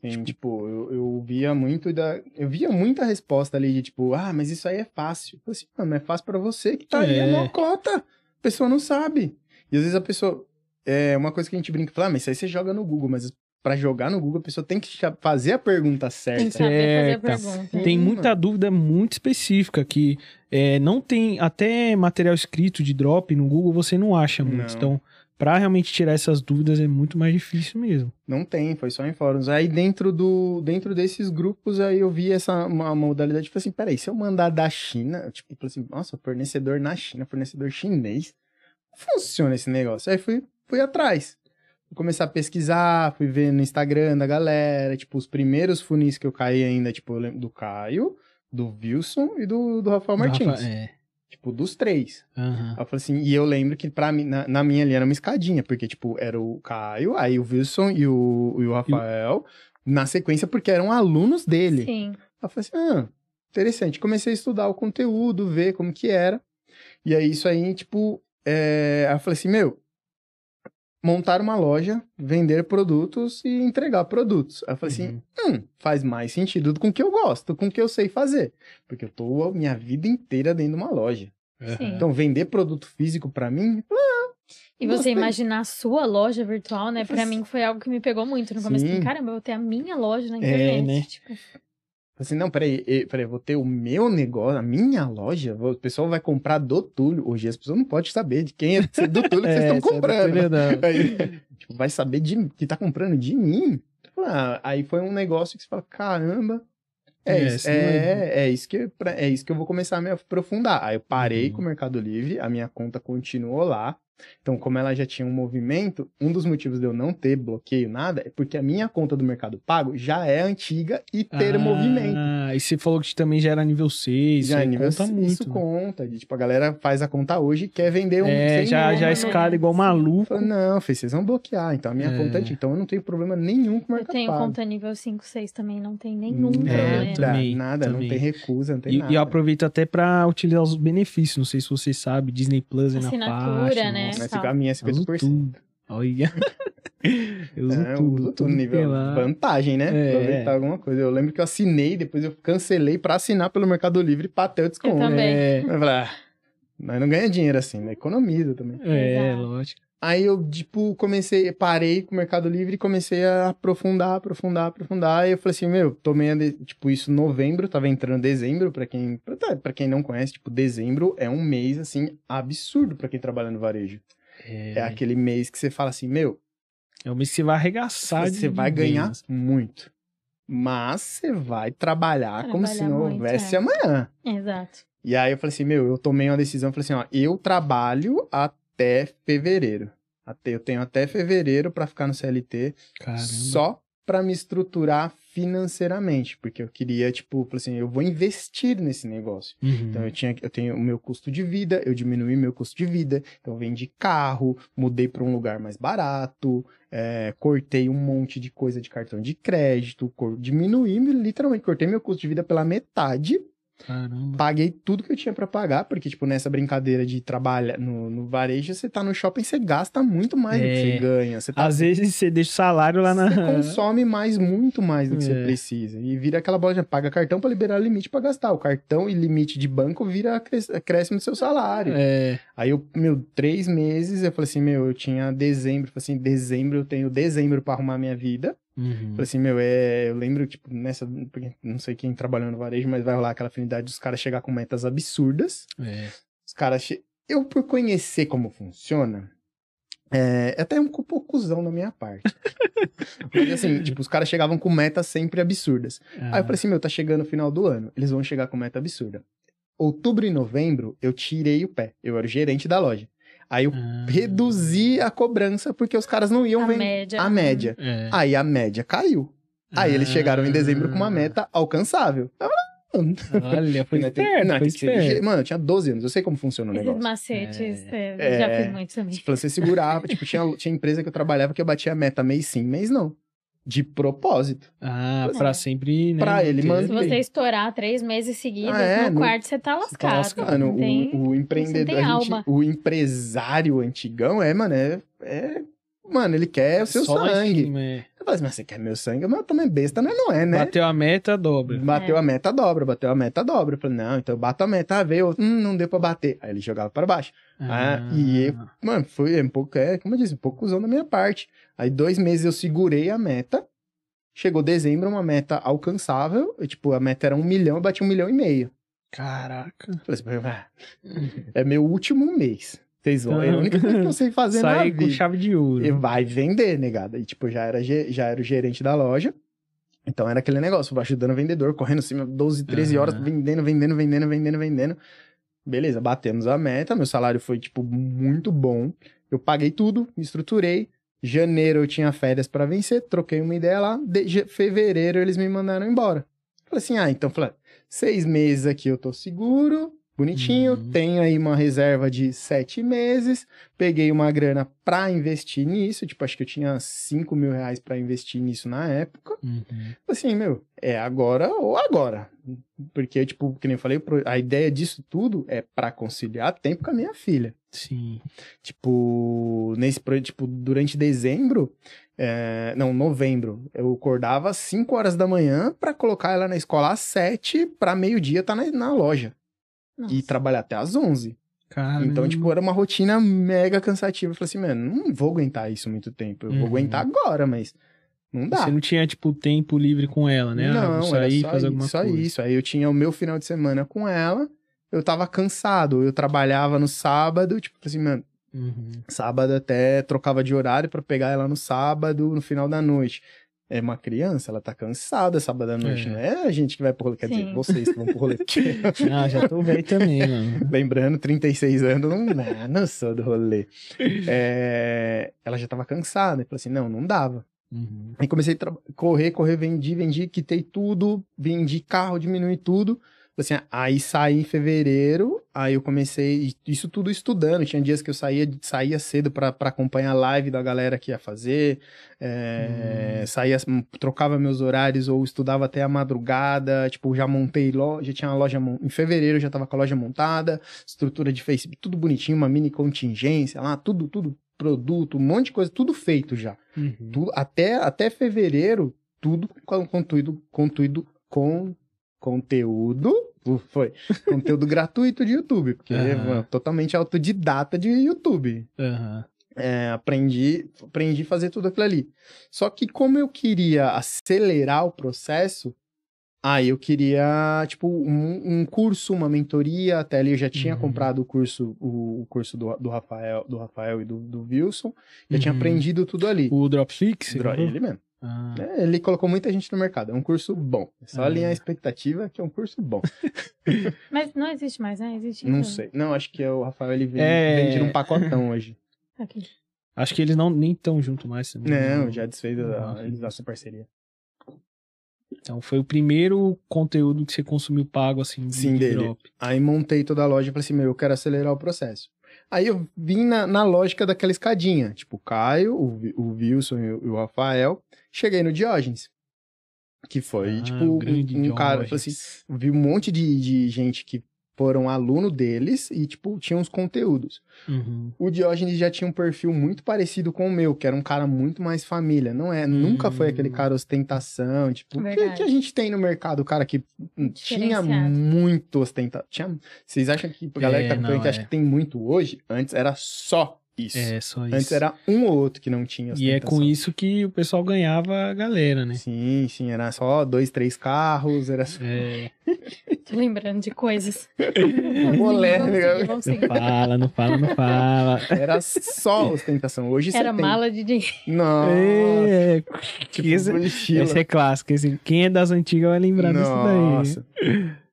Speaker 3: Assim, tipo, eu, eu via muito da. Eu via muita resposta ali de tipo, ah, mas isso aí é fácil. Eu assim, mano, é fácil pra você que tá aí, é
Speaker 1: É.
Speaker 3: uma cota. A pessoa não sabe. E às vezes a pessoa. É uma coisa que a gente brinca, fala, ah, mas isso aí você joga no Google, mas pra jogar no Google a pessoa tem que fazer a pergunta certa.
Speaker 2: Tem que saber fazer a
Speaker 1: Certa.
Speaker 2: pergunta.
Speaker 1: Tem muita
Speaker 3: mano.
Speaker 1: dúvida muito específica que é, não tem até material escrito de drop no Google você não acha muito.
Speaker 3: Não.
Speaker 1: Então, pra realmente tirar essas dúvidas é muito mais difícil mesmo.
Speaker 3: Não tem, foi só em fóruns. Aí dentro do dentro desses grupos aí eu vi essa uma modalidade, falei assim, peraí, se eu mandar da China, tipo, assim, nossa, fornecedor na China, fornecedor chinês, funciona esse negócio. Aí fui, fui atrás. Fui começar a pesquisar, fui ver no Instagram da galera, tipo, os primeiros funis que eu caí ainda, tipo, eu lembro do Caio, do Wilson e do, do Rafael Martins.
Speaker 1: Rafa- é.
Speaker 3: Tipo, dos três. Aí eu falei assim, e eu lembro que pra mim, na, na minha ali era uma escadinha, porque, tipo, era o Caio, aí o Wilson e o, e o Rafael, na sequência, porque eram alunos dele.
Speaker 2: Sim.
Speaker 3: Eu falei assim, ah, interessante. Comecei a estudar o conteúdo, ver como que era. E aí, isso aí, tipo, é... aí eu falei assim, meu, montar uma loja, vender produtos e entregar produtos. Aí eu falei assim,
Speaker 1: Uhum.
Speaker 3: hum, faz mais sentido com o que eu gosto, com o que eu sei fazer. Porque eu tô a minha vida inteira dentro de uma loja.
Speaker 2: Sim.
Speaker 3: Então, vender produto físico pra mim,
Speaker 2: E você
Speaker 3: Gostei.
Speaker 2: imaginar a sua loja virtual, né? Pra
Speaker 3: Faz-
Speaker 2: mim foi algo que me pegou muito no começo. Falei, Caramba, eu vou ter a minha loja na internet.
Speaker 1: né?
Speaker 2: Tipo,
Speaker 3: assim, não, peraí, peraí, vou ter o meu negócio, a minha loja, vou- o pessoal vai comprar do Túlio. Hoje as pessoas não podem saber de quem é do Túlio que vocês
Speaker 1: É,
Speaker 3: estão
Speaker 1: isso é
Speaker 3: comprando.
Speaker 1: não.
Speaker 3: Aí, tipo, vai saber de que tá comprando de mim. Ah, aí foi um negócio que você fala, caramba. É,
Speaker 1: É,
Speaker 3: isso, é, é, isso que, pra- é isso que eu vou começar a me aprofundar. Aí eu parei
Speaker 1: Uhum.
Speaker 3: com o Mercado Livre, a minha conta continuou lá. Então, como ela já tinha um movimento, um dos motivos de eu não ter bloqueio nada é porque a minha conta do Mercado Pago já é antiga e ter
Speaker 1: ah,
Speaker 3: movimento.
Speaker 1: Ah, e você falou que também já era nível 6,
Speaker 3: Já
Speaker 1: já
Speaker 3: é nível
Speaker 1: conta
Speaker 3: isso
Speaker 1: muito. né?
Speaker 3: conta. de, tipo, a galera faz a conta hoje e quer vender um.
Speaker 1: É, já, já escala igual maluco.
Speaker 3: Fala, Não, filho, vocês vão bloquear. Então a minha
Speaker 1: É.
Speaker 3: conta é antiga. Então eu não tenho problema nenhum com o
Speaker 2: Eu
Speaker 3: Mercado
Speaker 2: tenho
Speaker 3: Pago.
Speaker 2: conta nível 5, 6 também, não tem nenhum
Speaker 3: Nada,
Speaker 1: É,
Speaker 2: problema.
Speaker 1: também,
Speaker 3: nada,
Speaker 1: também.
Speaker 3: não tem recusa, não tem
Speaker 1: E,
Speaker 3: nada.
Speaker 1: e eu aproveito até pra utilizar os benefícios. Não sei se você sabe, Disney Plus é na
Speaker 2: Assinatura,
Speaker 1: faixa.
Speaker 2: né?
Speaker 1: Nossa,
Speaker 3: Mas
Speaker 2: tal.
Speaker 3: fica a minha é
Speaker 1: eu uso
Speaker 3: 50%.
Speaker 1: tudo. Olha. eu uso
Speaker 3: É, eu
Speaker 1: tudo.
Speaker 3: uso
Speaker 1: tudo
Speaker 3: tudo nível
Speaker 1: lá.
Speaker 3: vantagem, né?
Speaker 1: É.
Speaker 3: Aproveitar alguma coisa. Eu lembro que eu assinei, depois eu cancelei pra assinar pelo Mercado Livre pra ter o desconto.
Speaker 2: Eu também.
Speaker 1: É,
Speaker 3: Eu falei, ah, mas não ganha dinheiro assim, né? Economiza também.
Speaker 1: é,
Speaker 2: Exato.
Speaker 1: lógico.
Speaker 3: Aí eu, tipo, comecei, parei com o Mercado Livre e comecei a aprofundar, aprofundar, aprofundar. Aí eu falei assim, meu, tomei, a de- tipo, isso em novembro, tava entrando dezembro, pra quem, pra, pra quem não conhece, tipo, dezembro é um mês, assim, absurdo pra quem trabalha no varejo. É,
Speaker 1: É,
Speaker 3: aquele mês que você fala assim, meu,
Speaker 1: é o mês que você vai arregaçar.
Speaker 3: você vai ganhar
Speaker 1: vendas.
Speaker 3: muito. Mas você vai trabalhar, como se
Speaker 2: Trabalhar
Speaker 3: não
Speaker 2: muito,
Speaker 3: houvesse
Speaker 2: é.
Speaker 3: amanhã.
Speaker 2: Exato.
Speaker 3: E aí eu falei assim, meu, eu tomei uma decisão, eu falei assim, ó, eu trabalho até fevereiro. Até, eu tenho até fevereiro pra ficar no CLT,
Speaker 1: Caramba.
Speaker 3: só pra me estruturar financeiramente, porque eu queria, tipo, assim, eu vou investir nesse negócio.
Speaker 1: Uhum.
Speaker 3: Então eu tinha, eu tenho o meu custo de vida, eu diminuí meu custo de vida, então eu vendi carro, mudei para um lugar mais barato, é, cortei um monte de coisa de cartão de crédito, cor, diminuí, literalmente, cortei meu custo de vida pela metade,
Speaker 1: Caramba.
Speaker 3: paguei tudo que eu tinha para pagar, porque, tipo, nessa brincadeira de trabalhar no, no varejo, você tá no shopping, você gasta muito mais do que
Speaker 1: É.
Speaker 3: você ganha. Você tá
Speaker 1: Às vezes você deixa o salário lá na.
Speaker 3: você consome mais, muito mais do que você
Speaker 1: É.
Speaker 3: precisa. E vira aquela bola de paga cartão para liberar limite para gastar. O cartão e limite de banco vira acréscimo do seu salário.
Speaker 1: É.
Speaker 3: Aí eu, meu, três meses, eu falei assim, meu, eu tinha dezembro, falei assim, dezembro, eu tenho dezembro para arrumar minha vida.
Speaker 1: Uhum.
Speaker 3: Falei assim, meu, é, eu lembro, tipo, nessa, não sei quem trabalhou no varejo, mas vai rolar aquela afinidade dos caras chegar com metas absurdas.
Speaker 1: É.
Speaker 3: Os caras, che... eu por conhecer como funciona, é, é até um pouco cuzão da minha parte. Mas assim, tipo, os caras chegavam com metas sempre absurdas. Aí eu falei assim, meu, tá chegando o final do ano, eles vão chegar com meta absurda. Outubro e novembro, eu tirei o pé. Eu era o gerente da loja. Aí eu
Speaker 1: Ah.
Speaker 3: reduzi a cobrança porque os caras não iam
Speaker 2: A
Speaker 3: vender
Speaker 2: média.
Speaker 3: a média.
Speaker 1: É.
Speaker 3: Aí a média caiu. Aí eles chegaram em dezembro
Speaker 1: Ah.
Speaker 3: com uma meta alcançável. Eu falei,
Speaker 1: Olha, foi esperto,
Speaker 3: não,
Speaker 1: foi esperto.
Speaker 3: Mano, eu tinha 12 anos, eu sei como funciona o
Speaker 2: Esses
Speaker 3: negócio.
Speaker 2: macetes, é,
Speaker 3: É.
Speaker 2: já fiz muito também.
Speaker 3: Tipo, você segurava, tipo, tinha, tinha empresa que eu trabalhava que eu batia a meta mês sim, mês não. De propósito.
Speaker 1: Ah,
Speaker 2: É.
Speaker 1: pra sempre, né?
Speaker 3: Pra ele
Speaker 1: manter.
Speaker 2: Se você estourar três meses seguidos,
Speaker 3: Ah, é?
Speaker 2: no
Speaker 3: No-
Speaker 2: quarto você tá lascado.
Speaker 1: lascado.
Speaker 3: Mano,
Speaker 2: não tem...
Speaker 3: o, o empreendedor,
Speaker 2: tem
Speaker 3: a gente- o empresário antigão é, mano, é, é- Mano, ele quer o seu
Speaker 1: Só
Speaker 3: sangue.
Speaker 1: cima, é.
Speaker 3: Eu falei assim, mas você quer meu sangue? Mas eu também besta, não, não é, né?
Speaker 1: Bateu a meta, dobra.
Speaker 3: Bateu
Speaker 2: É.
Speaker 3: a meta, dobra. Bateu a meta, dobra. Eu falei, não, então eu bato a meta. Ah, veio, hum, não deu pra bater. Aí ele jogava pra baixo. Ah, e eu- Mano, foi um pouco, é, como eu disse, um pouco cuzão da minha parte. Aí dois meses eu segurei a meta. Chegou dezembro, uma meta alcançável. Eu, tipo, a meta era um milhão, eu bati um milhão e meio.
Speaker 1: Caraca.
Speaker 3: Assim, é meu último mês. Vocês vão. É a única coisa que eu sei fazer na
Speaker 1: Saí com chave de ouro.
Speaker 3: E vai vender, negada. E, tipo, já era, já era o gerente da loja. Então era aquele negócio, ajudando o vendedor, correndo assim, 12, 13 horas,
Speaker 1: Aham.
Speaker 3: vendendo, vendendo, vendendo, vendendo, vendendo. Beleza, batemos a meta, meu salário foi, tipo, muito bom. Eu paguei tudo, me estruturei. Janeiro eu tinha férias pra vencer, troquei uma ideia lá. De fevereiro eles me mandaram embora. Falei assim, ah, então, falei, seis meses aqui eu tô seguro, bonitinho.
Speaker 1: Uhum.
Speaker 3: Tenho aí uma reserva de sete meses. Peguei uma grana pra investir nisso. Tipo, acho que eu tinha 5 mil reais pra investir nisso na época.
Speaker 1: Uhum.
Speaker 3: Assim, meu, é agora ou agora. Porque, tipo, que nem eu falei, a ideia disso tudo é pra conciliar tempo com a minha filha.
Speaker 1: Sim.
Speaker 3: Tipo, nesse tipo, durante dezembro, é, não, novembro, eu acordava às 5 horas da manhã pra colocar ela na escola às 7 pra meio-dia tá na, na loja.
Speaker 2: Nossa.
Speaker 3: E trabalhar até às 11.
Speaker 1: Caramba.
Speaker 3: Então, tipo, era uma rotina mega cansativa. Eu falei assim, mano, não vou aguentar isso muito tempo. Eu
Speaker 1: Uhum.
Speaker 3: vou aguentar agora, mas não dá.
Speaker 1: Você não tinha, tipo, tempo livre com ela, né? ah,
Speaker 3: Não, era
Speaker 1: sair,
Speaker 3: só,
Speaker 1: fazer alguma
Speaker 3: só
Speaker 1: coisa.
Speaker 3: isso. Aí eu tinha o meu final de semana com ela, eu tava cansado. Eu trabalhava no sábado, tipo assim, mano,
Speaker 1: Uhum.
Speaker 3: sábado até trocava de horário pra pegar ela no sábado, no final da noite. É uma criança, ela tá cansada sábado à noite,
Speaker 1: É.
Speaker 3: não é a gente que vai pro rolê, quer dizer,
Speaker 2: Sim.
Speaker 3: vocês que vão pro rolê. porque-
Speaker 1: Ah, já tô velho também, mano.
Speaker 3: Lembrando, 36 anos, não, não, não sou do rolê. É, ela já tava cansada, e falou assim, não, não dava.
Speaker 1: Uhum.
Speaker 3: Aí comecei a correr, correr, vendi, vendi, quitei tudo, vendi carro, diminui tudo. Assim, aí saí em fevereiro, aí eu comecei, isso tudo estudando. Tinha dias que eu saía, saía cedo pra pra acompanhar a live da galera que ia fazer, é, saía, trocava meus horários ou estudava até a madrugada. Tipo, já montei loja, já tinha uma loja em fevereiro, eu já tava com a loja montada, estrutura de Facebook, tudo bonitinho, uma mini contingência lá, tudo, tudo, produto, um monte de coisa, tudo feito já.
Speaker 1: Uhum.
Speaker 3: Até, até fevereiro, tudo com conteúdo, conteúdo, com conteúdo, foi, conteúdo gratuito de YouTube, porque mano, totalmente autodidata de YouTube.
Speaker 1: Aham.
Speaker 3: É, aprendi, aprendi a fazer tudo aquilo ali. Só que como eu queria acelerar o processo, aí eu queria, tipo, um, um curso, uma mentoria, até ali eu já tinha
Speaker 1: Uhum.
Speaker 3: comprado o curso, o, o curso do, do Rafael, do Rafael e do, do Wilson, já tinha
Speaker 1: Uhum.
Speaker 3: aprendido tudo ali.
Speaker 1: O Dropfix?
Speaker 3: Dro-? Ele mesmo.
Speaker 1: Ah.
Speaker 3: É, ele colocou muita gente no mercado. É um curso bom. É só
Speaker 1: Ah.
Speaker 3: alinhar a expectativa que é um curso bom.
Speaker 2: Mas não existe mais, né? Existe
Speaker 3: Não
Speaker 2: ainda.
Speaker 3: sei. Não, acho que é o Rafael ele vende,
Speaker 1: É.
Speaker 3: vende num pacotão hoje.
Speaker 2: Aqui.
Speaker 1: Acho que eles não nem estão junto mais. se
Speaker 3: Não, já desfez a,
Speaker 1: Não.
Speaker 3: eles essa parceria.
Speaker 1: Então foi o primeiro conteúdo que você consumiu pago, assim, de,
Speaker 3: Sim,
Speaker 1: de
Speaker 3: dele.
Speaker 1: drop.
Speaker 3: Aí montei toda a loja e falei assim, meu, eu quero acelerar o processo. Aí eu vim na, na lógica daquela escadinha. Tipo, o Caio, o, o Wilson e o, e o Rafael. Cheguei no Diógenes. Que foi,
Speaker 1: Ah,
Speaker 3: tipo, um, um cara... assim, vi um monte de, de gente que foram aluno deles e, tipo, tinha uns conteúdos.
Speaker 1: Uhum.
Speaker 3: O Diógenes já tinha um perfil muito parecido com o meu, que era um cara muito mais família. Não é, nunca foi aquele cara ostentação, tipo, que, que a gente tem no mercado, o cara que tinha muito ostentação. Tinha, vocês acham que a galera que
Speaker 1: É,
Speaker 3: tá acompanhando
Speaker 1: não,
Speaker 3: que acha
Speaker 1: é.
Speaker 3: que tem muito hoje? Antes era só isso.
Speaker 1: É, só isso.
Speaker 3: Antes era um ou outro que não tinha
Speaker 1: E é com isso que o pessoal ganhava a galera, né?
Speaker 3: Sim, sim, era só dois, três carros, era só
Speaker 1: É,
Speaker 2: Tô lembrando de coisas.
Speaker 3: Molé,
Speaker 2: Vamos
Speaker 3: né?
Speaker 1: não fala, não fala, não fala.
Speaker 3: era só ostentação. Hoje você
Speaker 2: Era
Speaker 3: tem.
Speaker 2: mala de dinheiro.
Speaker 3: Nossa,
Speaker 1: É,
Speaker 3: tipo,
Speaker 1: esse,
Speaker 3: mochila.
Speaker 1: esse é clássico. Esse, quem é das antigas vai lembrar disso daí.
Speaker 3: Nossa.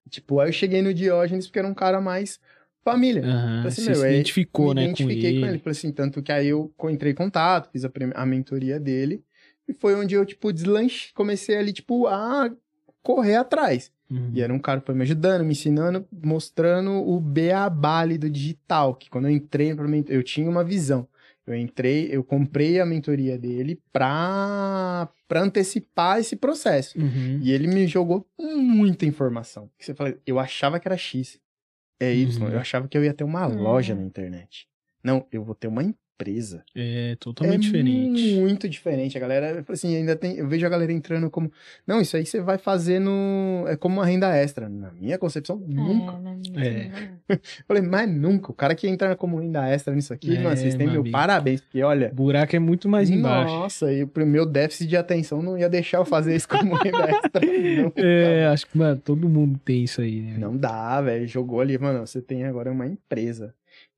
Speaker 3: tipo, aí eu cheguei no Diógenes porque era um cara mais família. Falei assim,
Speaker 1: você se
Speaker 3: é-
Speaker 1: identificou,
Speaker 3: me
Speaker 1: né,
Speaker 3: identifiquei
Speaker 1: com
Speaker 3: com
Speaker 1: ele.
Speaker 3: ele. Falei assim, tanto que aí eu entrei em contato, fiz a, a mentoria dele. E foi onde eu, tipo, deslanche, comecei ali, tipo, a correr atrás.
Speaker 1: Uhum.
Speaker 3: E era um cara que foi me ajudando, me ensinando, mostrando o beabá do digital. Que quando eu entrei pra eu tinha uma visão. Eu entrei, eu comprei a mentoria dele pra, pra antecipar esse processo.
Speaker 1: Uhum.
Speaker 3: E ele me jogou muita informação. Você fala, eu achava que era X. É Y.
Speaker 1: Uhum.
Speaker 3: Eu achava que eu ia ter uma loja na internet. Não, eu vou ter uma empresa.
Speaker 1: É totalmente
Speaker 3: é
Speaker 1: diferente.
Speaker 3: Muito diferente. A galera, assim, ainda tem. Eu vejo a galera entrando como. Não, isso aí você vai fazer no. É como uma renda extra. Na minha concepção, nunca.
Speaker 2: É, na minha
Speaker 1: É.
Speaker 3: falei, mas nunca. O cara que entra como renda extra nisso aqui,
Speaker 1: É,
Speaker 3: mano, vocês têm
Speaker 1: meu
Speaker 3: meu
Speaker 1: amigo.
Speaker 3: parabéns. Porque, olha.
Speaker 1: O buraco é muito mais embaixo.
Speaker 3: Nossa, e o meu déficit de atenção não ia deixar eu fazer isso como renda extra. Não.
Speaker 1: É, acho que, mano, todo mundo tem isso aí, né?
Speaker 3: Não dá, velho. Jogou ali, mano. Você tem agora uma empresa.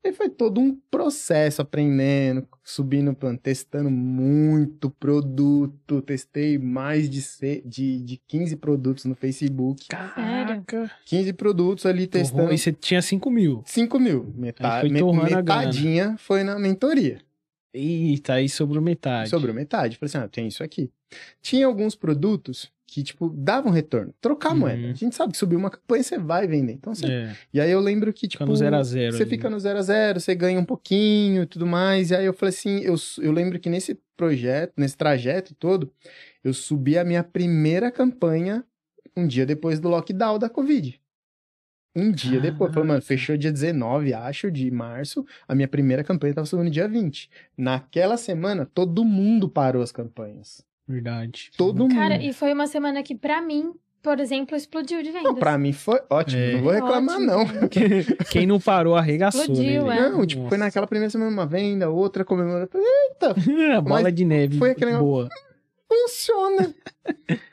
Speaker 3: E foi todo um processo aprendendo, subindo plano, testando muito produto. Testei mais de, de, de 15 produtos no Facebook.
Speaker 1: Caraca.
Speaker 3: 15 produtos ali testando.
Speaker 1: E você tinha 5 mil.
Speaker 3: 5 mil. Metade,
Speaker 1: foi
Speaker 3: me- metadinha foi na mentoria.
Speaker 1: Eita, aí sobrou metade.
Speaker 3: Sobrou metade. Falei assim, ah, tem isso aqui. Tinha alguns produtos que, tipo, davam retorno. Trocar
Speaker 1: Uhum.
Speaker 3: moeda. A gente sabe que subiu uma campanha, você vai vender. Então, você...
Speaker 1: É,
Speaker 3: E aí eu lembro que, tipo...
Speaker 1: fica no 0 a 0
Speaker 3: Você fica no zero a zero, você ganha um pouquinho e tudo mais. E aí eu falei assim, eu, eu lembro que nesse projeto, nesse trajeto todo, eu subi a minha primeira campanha um dia depois do lockdown da Covid. Um dia depois. Falei, mano, fechou dia 19, acho, de março. A minha primeira campanha tava subindo dia 20. Naquela semana, todo mundo parou as campanhas.
Speaker 1: Verdade.
Speaker 3: Todo mundo.
Speaker 2: Cara, e foi uma semana que, pra mim, por exemplo, explodiu de vendas.
Speaker 3: Não, pra mim foi ótimo.
Speaker 1: É.
Speaker 3: Não vou reclamar,
Speaker 2: Ótimo.
Speaker 3: não.
Speaker 1: Quem não parou arregaçou,
Speaker 2: Explodiu,
Speaker 1: né?
Speaker 2: é.
Speaker 3: Não, tipo, foi naquela primeira semana uma venda, outra comemorando.
Speaker 1: a bola
Speaker 3: Mas
Speaker 1: de neve
Speaker 3: foi aquele negócio-
Speaker 1: boa.
Speaker 3: Funciona.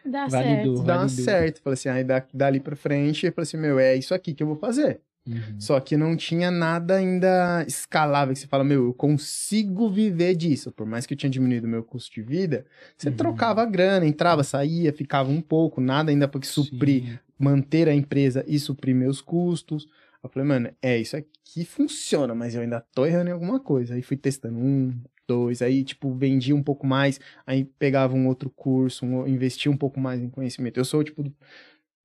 Speaker 2: Dá
Speaker 1: Validou.
Speaker 2: certo.
Speaker 3: dá
Speaker 1: validou.
Speaker 3: certo. Falei assim, aí da, dali pra frente, eu falei assim, meu, é isso aqui que eu vou fazer.
Speaker 1: Uhum.
Speaker 3: Só que não tinha nada ainda escalável que você fala, meu, eu consigo viver disso. Por mais que eu tinha diminuído o meu custo de vida, você
Speaker 1: Uhum.
Speaker 3: trocava a grana, entrava, saía, ficava um pouco, nada ainda para suprir,
Speaker 1: Sim.
Speaker 3: manter a empresa e suprir meus custos. Eu falei, mano, é, isso aqui funciona, mas eu ainda tô errando em alguma coisa. Aí fui testando um, dois, aí, tipo, vendi um pouco mais, aí pegava um outro curso, um, investia um pouco mais em conhecimento. Eu sou, tipo,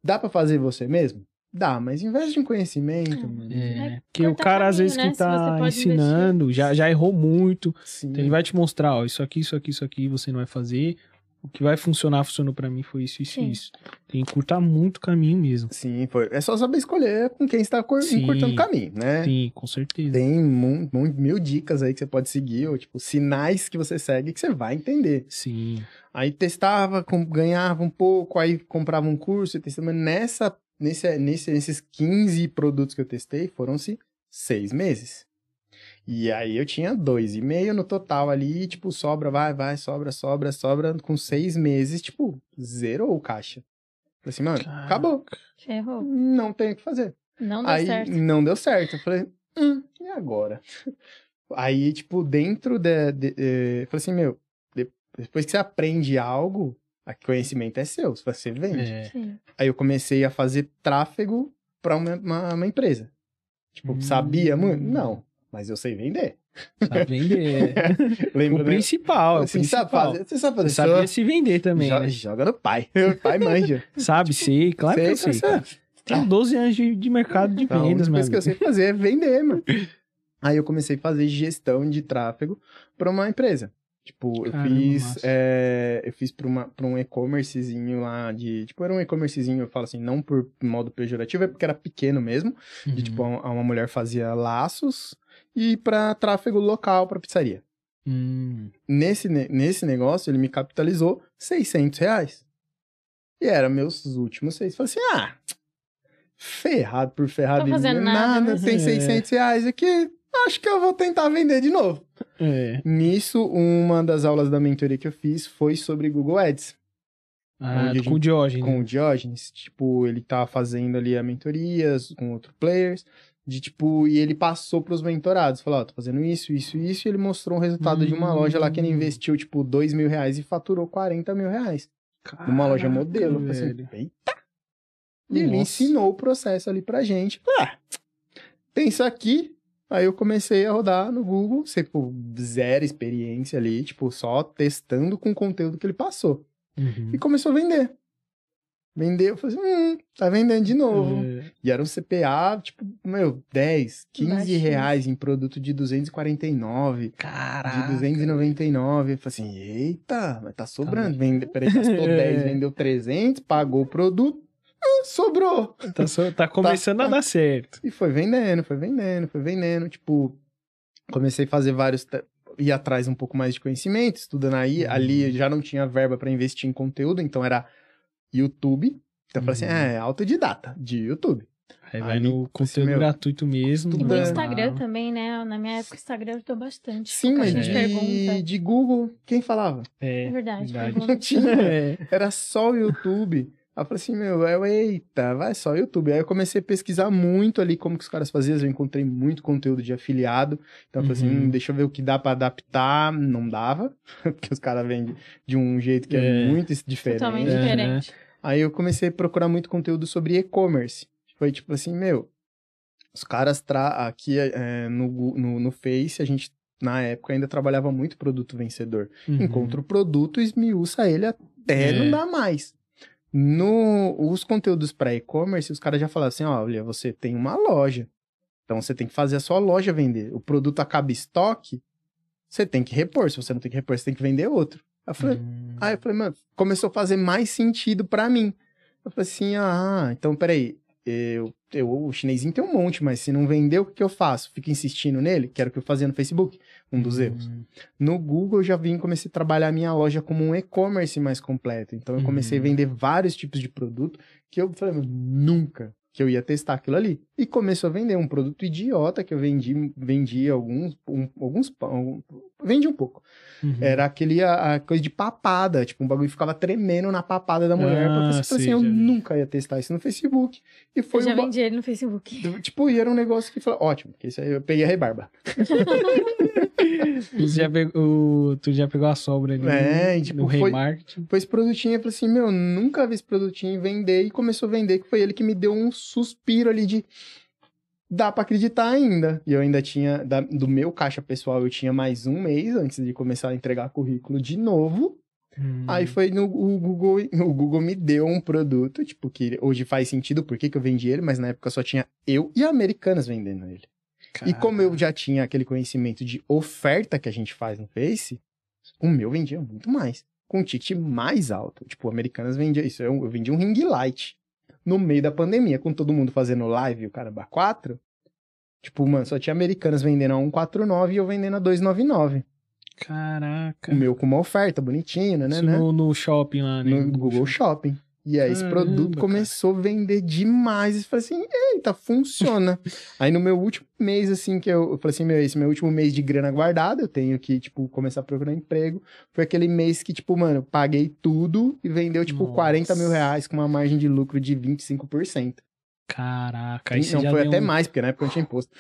Speaker 3: dá pra fazer você mesmo? Dá, mas investe em conhecimento, mano.
Speaker 1: É,
Speaker 2: É,
Speaker 1: porque o cara, às
Speaker 2: caminho,
Speaker 1: vezes,
Speaker 2: né?
Speaker 1: que tá ensinando, já, já errou muito.
Speaker 3: Sim.
Speaker 1: Então ele vai te mostrar, ó, isso aqui, isso aqui, isso aqui, você não vai fazer. O que vai funcionar, funcionou pra mim, foi isso, isso
Speaker 2: Sim.
Speaker 1: e isso. Tem que encurtar muito o caminho mesmo.
Speaker 3: Sim, foi. É só saber escolher com quem está encurtando o caminho, né?
Speaker 1: Sim, com certeza.
Speaker 3: Tem mil dicas aí que você pode seguir, ou tipo, sinais que você segue que você vai entender.
Speaker 1: Sim.
Speaker 3: Aí testava, ganhava um pouco, aí comprava um curso e testava. Nessa, nesse, nesse, nesses 15 produtos que eu testei, foram-se seis meses. E aí eu tinha dois e meio no total ali, tipo, sobra, vai, vai, sobra, sobra, sobra. Com seis meses, tipo, zerou o caixa. Falei assim, mano,
Speaker 1: Caraca.
Speaker 3: acabou.
Speaker 2: Ferrou.
Speaker 3: Não tem o que fazer.
Speaker 2: Não deu
Speaker 3: Aí
Speaker 2: certo.
Speaker 3: não deu certo. Eu falei, hum, e agora? Aí, tipo, dentro de. de- eh, eu falei assim, meu, de- depois que você aprende algo, a conhecimento é seu, você vende.
Speaker 1: É.
Speaker 2: Sim.
Speaker 3: Aí eu comecei a fazer tráfego para uma, uma, uma empresa. Tipo,
Speaker 1: Hum.
Speaker 3: sabia muito? Não, mas eu sei vender.
Speaker 1: Sabe vender.
Speaker 3: Lembra,
Speaker 1: o
Speaker 3: né?
Speaker 1: principal, é o
Speaker 3: sabe
Speaker 1: principal.
Speaker 3: fazer, você sabe fazer
Speaker 1: Você sabia
Speaker 3: isso?
Speaker 1: se vender também,
Speaker 3: joga,
Speaker 1: né?
Speaker 3: joga no pai. O pai manja.
Speaker 1: Sabe, sei, claro que eu sei.
Speaker 3: Sei.
Speaker 1: Tenho 12 anos de, de mercado de
Speaker 3: A única
Speaker 1: vendas,
Speaker 3: coisa
Speaker 1: mano.
Speaker 3: que eu sei fazer é vender, mano. Aí eu comecei a fazer gestão de tráfego para uma empresa. Tipo, eu
Speaker 1: Caramba,
Speaker 3: fiz. é, eu fiz pra, uma, pra um e-commercezinho lá de. Tipo, era um e-commercezinho, eu falo assim, não por modo pejorativo, é porque era pequeno mesmo. De
Speaker 1: Uhum.
Speaker 3: tipo, uma, uma mulher fazia laços e para tráfego local para pizzaria.
Speaker 1: Hum,
Speaker 3: Nesse, ne- nesse negócio, ele me capitalizou 600 reais. E era meus últimos seis. Falei assim, ah, ferrado por ferrado.
Speaker 2: Tô
Speaker 3: e
Speaker 2: fazendo nada, né?
Speaker 3: tem
Speaker 1: É.
Speaker 3: 600 reais aqui, acho que eu vou tentar vender de novo.
Speaker 1: É.
Speaker 3: Nisso, uma das aulas da mentoria que eu fiz foi sobre Google Ads.
Speaker 1: Ah, com o Diógenes.
Speaker 3: Com o Diógenes. Tipo, ele tava fazendo ali a mentorias com outros players. De tipo, e ele passou pros mentorados. Falou, ó, tô fazendo isso, isso, isso. E ele mostrou um resultado de uma
Speaker 1: Hum.
Speaker 3: loja lá que ele investiu, tipo, 2 mil reais e faturou 40 mil reais. Loja
Speaker 1: Caraca,
Speaker 3: modelo. Eu falei assim,
Speaker 1: velho.
Speaker 3: eita! E ele ensinou o processo ali pra gente. Ah, tem isso aqui. Aí eu comecei a rodar no Google, tipo, zero experiência ali, tipo, só testando com o conteúdo que ele passou.
Speaker 1: Uhum.
Speaker 3: E começou a vender. Vendeu, eu falei assim, hum, tá vendendo de novo.
Speaker 1: É.
Speaker 3: E era um CPA, tipo, meu, 10, 15
Speaker 2: Baixinho.
Speaker 3: reais em produto de 249,
Speaker 1: Caraca.
Speaker 3: de 299. Eu falei assim, eita, mas tá sobrando. Vende, peraí, gastou
Speaker 1: É.
Speaker 3: 10, vendeu 300, pagou o produto, ah, sobrou.
Speaker 1: Tá, só- tá começando a dar certo.
Speaker 3: E foi vendendo, foi vendendo, foi vendendo. Tipo, comecei a fazer vários. ir atrás um pouco mais de conhecimento, estudando aí.
Speaker 1: Uhum.
Speaker 3: Ali já não tinha verba para investir em conteúdo, então era YouTube. Então eu falei assim:
Speaker 1: Uhum.
Speaker 3: é, autodidata de YouTube.
Speaker 1: Aí vai no
Speaker 3: assim,
Speaker 1: conteúdo
Speaker 3: meu,
Speaker 1: gratuito mesmo.
Speaker 2: E no Instagram também, né? Na minha época, o Instagram ajudou bastante.
Speaker 3: Sim, mas de,
Speaker 2: pergunta.
Speaker 3: de Google, quem falava?
Speaker 1: É,
Speaker 2: É verdade.
Speaker 1: verdade.
Speaker 3: Não tinha.
Speaker 1: É.
Speaker 3: Era só o YouTube. Aí eu falei assim, meu, eu, eita, vai só o YouTube. Aí eu comecei a pesquisar muito ali como que os caras faziam. Eu encontrei muito conteúdo de afiliado. Então eu falei assim,
Speaker 1: Uhum.
Speaker 3: hum, deixa eu ver o que dá pra adaptar. Não dava, porque os caras vendem de um jeito que é,
Speaker 1: É.
Speaker 3: muito diferente.
Speaker 2: Totalmente
Speaker 1: É.
Speaker 2: diferente.
Speaker 3: Aí eu comecei a procurar muito conteúdo sobre e-commerce. Foi tipo assim, meu, os caras tra aqui é, no, no, no Face, a gente na época ainda trabalhava muito produto vencedor.
Speaker 1: Uhum.
Speaker 3: Encontra o produto, esmiuça ele até
Speaker 1: É.
Speaker 3: não dá mais. No, os conteúdos para e-commerce, os caras já falaram assim: ó, olha, você tem uma loja. Então você tem que fazer a sua loja vender. O produto acaba estoque, você tem que repor. Se você não tem que repor, você tem que vender outro. Aí eu falei,
Speaker 1: Hum.
Speaker 3: Aí eu falei, mano, começou a fazer mais sentido pra mim. Eu falei assim, ah, então peraí, eu, eu, o chinesinho tem um monte, mas se não vendeu, o que, que eu faço? Fico insistindo nele, que era o que eu fazia no Facebook, um dos erros.
Speaker 1: Hum.
Speaker 3: No Google eu já vim e comecei a trabalhar a minha loja como um e-commerce mais completo. Então eu comecei
Speaker 1: Uhum.
Speaker 3: a vender vários tipos de produto que eu falei, nunca que eu ia testar aquilo ali. E começou a vender um produto idiota que eu vendi, vendi alguns, um, alguns, um, vendi um pouco.
Speaker 1: Uhum.
Speaker 3: Era aquele, a, a coisa de papada, tipo, um bagulho que ficava tremendo na papada da mulher.
Speaker 1: Ah, sei,
Speaker 3: assim, eu nunca ia testar isso no Facebook. E foi
Speaker 2: Eu já
Speaker 3: um
Speaker 2: vendi ele no Facebook.
Speaker 3: Tipo, e era um negócio que falou, ótimo, porque isso aí eu peguei a rebarba.
Speaker 1: Tu já pegou, tu já pegou a sobra ali
Speaker 3: É,
Speaker 1: no,
Speaker 3: tipo,
Speaker 1: no
Speaker 3: foi-
Speaker 1: remarketing.
Speaker 3: Foi esse produtinho, eu falei assim, meu, nunca vi esse produtinho vender e começou a vender, que foi ele que me deu um suspiro ali de dá pra acreditar ainda. E eu ainda tinha, da- do meu caixa pessoal, eu tinha mais um mês antes de começar a entregar currículo de novo.
Speaker 1: Hum.
Speaker 3: Aí foi no o Google, o Google me deu um produto, tipo, que hoje faz sentido por que que eu vendi ele, mas na época só tinha eu e Americanas vendendo ele. E como eu já tinha aquele conhecimento de oferta que a gente faz no Face, o meu vendia muito mais. Com um ticket mais alto. Tipo, Americanas vendia isso. Eu, eu vendia um ring light. No meio da pandemia, com todo mundo fazendo live, o caramba, 4. Tipo, mano, só tinha Americanas vendendo a 149 e eu vendendo a 299.
Speaker 1: Caraca.
Speaker 3: O meu com uma oferta bonitinha, né,
Speaker 1: Isso
Speaker 3: né?
Speaker 1: no, no shopping lá, né?
Speaker 3: no Google Shopping. E aí esse produto
Speaker 1: cara.
Speaker 3: começou a vender demais. E eu falei assim, eita, funciona. aí no meu último mês, assim, que eu, eu falei assim, meu, esse meu último mês de grana guardada, eu tenho que, tipo, começar a procurar emprego. Foi aquele mês que, tipo, mano, eu paguei tudo e vendeu, tipo,
Speaker 1: Nossa.
Speaker 3: 40 mil reais com uma margem de lucro de 25%.
Speaker 1: Caraca. Aí você
Speaker 3: Não, foi até
Speaker 1: um-
Speaker 3: mais, porque na época eu não tinha imposto.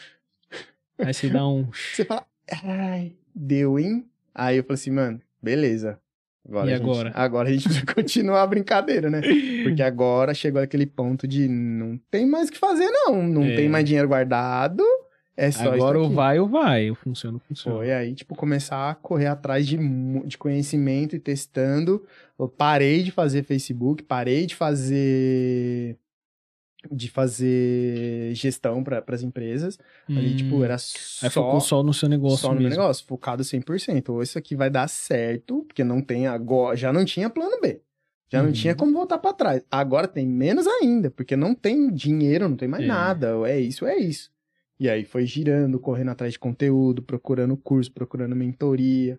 Speaker 1: Aí você dá um...
Speaker 3: Você fala, ai, deu, hein? Aí eu falei assim, mano, beleza. Agora
Speaker 1: E
Speaker 3: a gente-
Speaker 1: agora?
Speaker 3: agora a gente precisa continuar a brincadeira, né? Porque agora chegou aquele ponto de não tem mais o que fazer, não. Não
Speaker 1: É.
Speaker 3: tem mais dinheiro guardado. É só
Speaker 1: Agora ou
Speaker 3: aqui.
Speaker 1: vai ou vai. O funciona, funciona.
Speaker 3: Foi aí, tipo, começar a correr atrás de, de conhecimento e testando. Eu parei de fazer Facebook, parei de fazer de fazer gestão para as empresas. Ali,
Speaker 1: Hum.
Speaker 3: tipo, era
Speaker 1: Aí
Speaker 3: só
Speaker 1: focou só no seu negócio
Speaker 3: só no meu
Speaker 1: mesmo.
Speaker 3: negócio, focado 100%. Ou isso aqui vai dar certo, porque não tem agora, já não tinha plano B. Já não
Speaker 1: Uhum.
Speaker 3: tinha como voltar para trás. Agora tem menos ainda, porque não tem dinheiro, não tem mais
Speaker 1: É.
Speaker 3: nada. É isso, é isso. E aí foi girando, correndo atrás de conteúdo, procurando curso, procurando mentoria,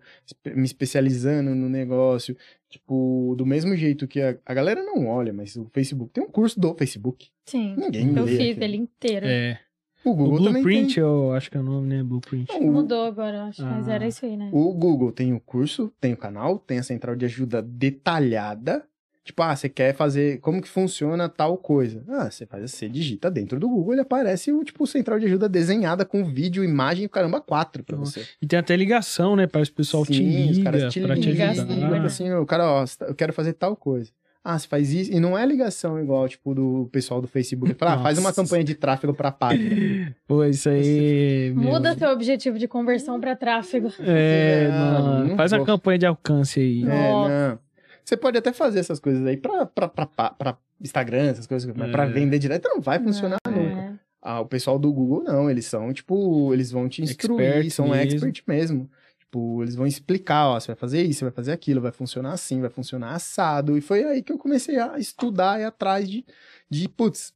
Speaker 3: me especializando no negócio. Tipo, do mesmo jeito que a, a galera não olha, mas o Facebook tem um curso do Facebook.
Speaker 2: Sim.
Speaker 3: Ninguém
Speaker 2: Eu
Speaker 3: lê
Speaker 2: fiz
Speaker 3: aquilo.
Speaker 2: ele inteiro.
Speaker 1: É.
Speaker 3: O
Speaker 1: O
Speaker 3: Google também
Speaker 1: Blueprint,
Speaker 3: tem.
Speaker 1: eu acho que é o nome, né? Blueprint.
Speaker 3: Não, o-
Speaker 2: Mudou agora, eu acho. Mas
Speaker 1: Ah.
Speaker 2: era isso aí, né?
Speaker 3: O Google tem o curso, tem o canal, tem a central de ajuda detalhada. Tipo, ah, você quer fazer como que funciona tal coisa. Ah, você faz, você digita dentro do Google, ele aparece o tipo central de ajuda desenhada com vídeo, imagem, caramba, quatro pra você.
Speaker 1: E tem até ligação, né? Para o pessoal te
Speaker 3: Sim, os
Speaker 1: liga
Speaker 3: caras te
Speaker 1: pra te ajudar.
Speaker 2: né?
Speaker 3: assim, o cara, ó, eu quero fazer tal coisa. Ah, você faz isso. E não é ligação igual, tipo, do pessoal do Facebook. Fala, ah, faz uma campanha de tráfego pra página.
Speaker 1: Pô, isso aí... meu-
Speaker 2: Muda seu objetivo de conversão pra tráfego.
Speaker 1: É,
Speaker 3: Não,
Speaker 1: não,
Speaker 3: não
Speaker 1: faz
Speaker 3: vou.
Speaker 1: uma campanha de alcance aí.
Speaker 2: Não.
Speaker 3: É,
Speaker 2: Nossa.
Speaker 3: não. Você pode até fazer essas coisas aí pra, pra, pra, pra, pra Instagram, essas coisas, mas pra
Speaker 1: É.
Speaker 3: vender direto não vai funcionar
Speaker 2: Não,
Speaker 3: nunca.
Speaker 2: é.
Speaker 3: Ah, o pessoal do Google não, eles são, tipo, eles vão te instruir,
Speaker 1: Expert
Speaker 3: são
Speaker 1: mesmo.
Speaker 3: expert mesmo. Tipo, eles vão explicar, ó, você vai fazer isso, você vai fazer aquilo, vai funcionar assim, vai funcionar assado. E foi aí que eu comecei a estudar e atrás de, de putz,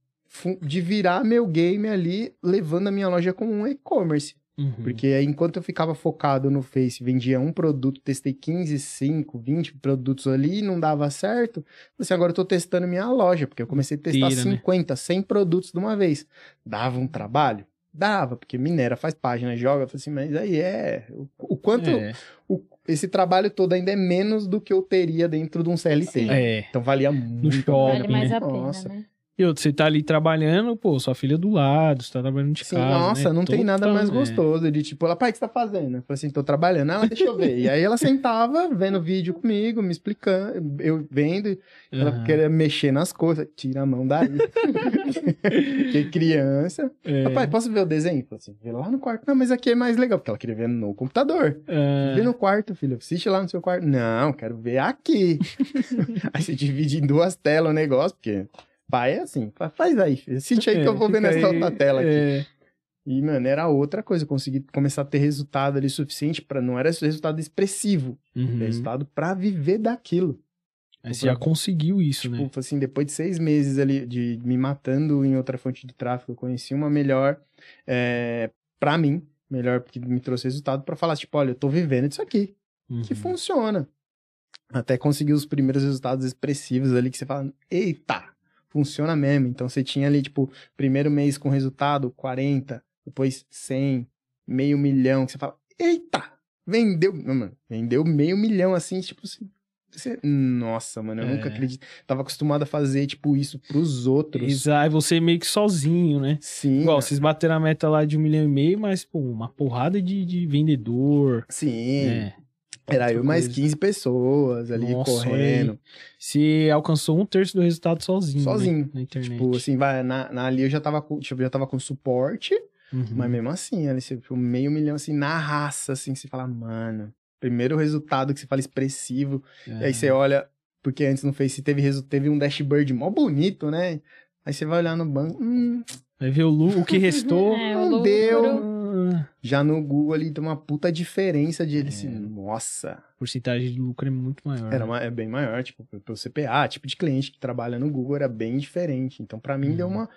Speaker 3: de virar meu game ali, levando a minha loja como um e-commerce.
Speaker 1: Uhum.
Speaker 3: Porque aí, enquanto eu ficava focado no Face, vendia um produto, testei 15, 5, 20 produtos ali, não dava certo. Falei assim, agora eu tô testando minha loja, porque eu comecei a testar
Speaker 1: Tira, né?
Speaker 3: 50, 100 produtos de uma vez. Dava um trabalho? Dava, porque minera faz página, joga. Eu falei assim, mas aí é. O, o quanto.
Speaker 1: É,
Speaker 3: o- esse trabalho todo ainda é menos do que eu teria dentro de um CLT.
Speaker 1: é.
Speaker 3: Então valia muito.
Speaker 1: shopping,
Speaker 2: Vale mais
Speaker 1: né?
Speaker 2: a pena,
Speaker 3: Nossa.
Speaker 2: né?
Speaker 1: E outro, você tá ali trabalhando, pô, sua filha do lado, você tá trabalhando de
Speaker 3: Sim,
Speaker 1: casa.
Speaker 3: nossa,
Speaker 1: né?
Speaker 3: não tem nada
Speaker 1: Total-
Speaker 3: mais
Speaker 1: é.
Speaker 3: gostoso. De tipo, ela, pai, o que você tá fazendo? Eu falei assim, tô trabalhando. Ela, deixa eu ver. e aí ela sentava, vendo vídeo comigo, me explicando, eu vendo, ela
Speaker 1: Aham.
Speaker 3: queria mexer nas coisas. Tira a mão daí. Porque criança.
Speaker 1: É.
Speaker 3: Papai, posso ver o desenho? Eu falei assim, vê lá no quarto. Não, mas aqui é mais legal, porque ela queria ver no computador.
Speaker 1: Ah,
Speaker 3: Vê no quarto, filho. Assiste lá no seu quarto. Não, quero ver aqui. aí você divide em duas telas o negócio, porque pai é assim. fa- Faz aí, filho. Assiste aí que eu vou ver nessa
Speaker 1: aí,
Speaker 3: outra tela aqui.
Speaker 1: é.
Speaker 3: E, mano, era outra coisa. Eu consegui começar a ter resultado ali suficiente para Não era resultado expressivo.
Speaker 1: Uhum.
Speaker 3: Resultado para viver daquilo.
Speaker 1: Aí você já conseguiu isso,
Speaker 3: Tipo,
Speaker 1: né?
Speaker 3: assim, depois de seis meses ali de me matando em outra fonte de tráfego, eu conheci uma melhor é, para mim. Melhor porque me trouxe resultado para falar, tipo, olha, eu tô vivendo disso aqui. Que
Speaker 1: Uhum.
Speaker 3: funciona. Até conseguir os primeiros resultados expressivos ali que você fala, eita, funciona mesmo. Então você tinha ali, tipo, primeiro mês com resultado 40, depois 100, meio milhão, que você fala, eita, vendeu, mano, vendeu meio milhão assim, tipo assim. Você, nossa, mano, eu
Speaker 1: É.
Speaker 3: nunca acredito. Tava acostumado a fazer, tipo, isso pros outros.
Speaker 1: Exato, você meio que sozinho, né?
Speaker 3: Sim.
Speaker 1: Igual, vocês bateram a meta lá de um milhão e meio, mas, pô, uma porrada de, de vendedor.
Speaker 3: Sim.
Speaker 1: É.
Speaker 3: Era eu mais
Speaker 1: coisa.
Speaker 3: 15 pessoas ali
Speaker 1: Nossa,
Speaker 3: correndo.
Speaker 1: Você alcançou um terço do resultado sozinho. né?
Speaker 3: Sozinho.
Speaker 1: Na internet.
Speaker 3: Tipo, assim, vai, na, na ali eu já tava com, tipo, já tava com suporte,
Speaker 1: Uhum.
Speaker 3: mas mesmo assim, ali você tipo, meio milhão assim na raça, assim, você fala, mano, primeiro resultado que você fala expressivo, e
Speaker 1: É.
Speaker 3: aí você olha, porque antes no Face teve, teve um dashboard mó bonito, né? Aí você vai olhar no banco, hum,
Speaker 1: Vai ver o, lu- o que restou.
Speaker 2: É,
Speaker 3: não deu. Já no Google ali tem uma puta diferença de ele
Speaker 1: É.
Speaker 3: assim, nossa,
Speaker 1: porcentagem de lucro é muito maior.
Speaker 3: era uma, é bem maior, tipo, pro CPA, tipo de cliente que trabalha no Google era bem diferente. Então, pra mim, deu
Speaker 1: Uhum.
Speaker 3: uma.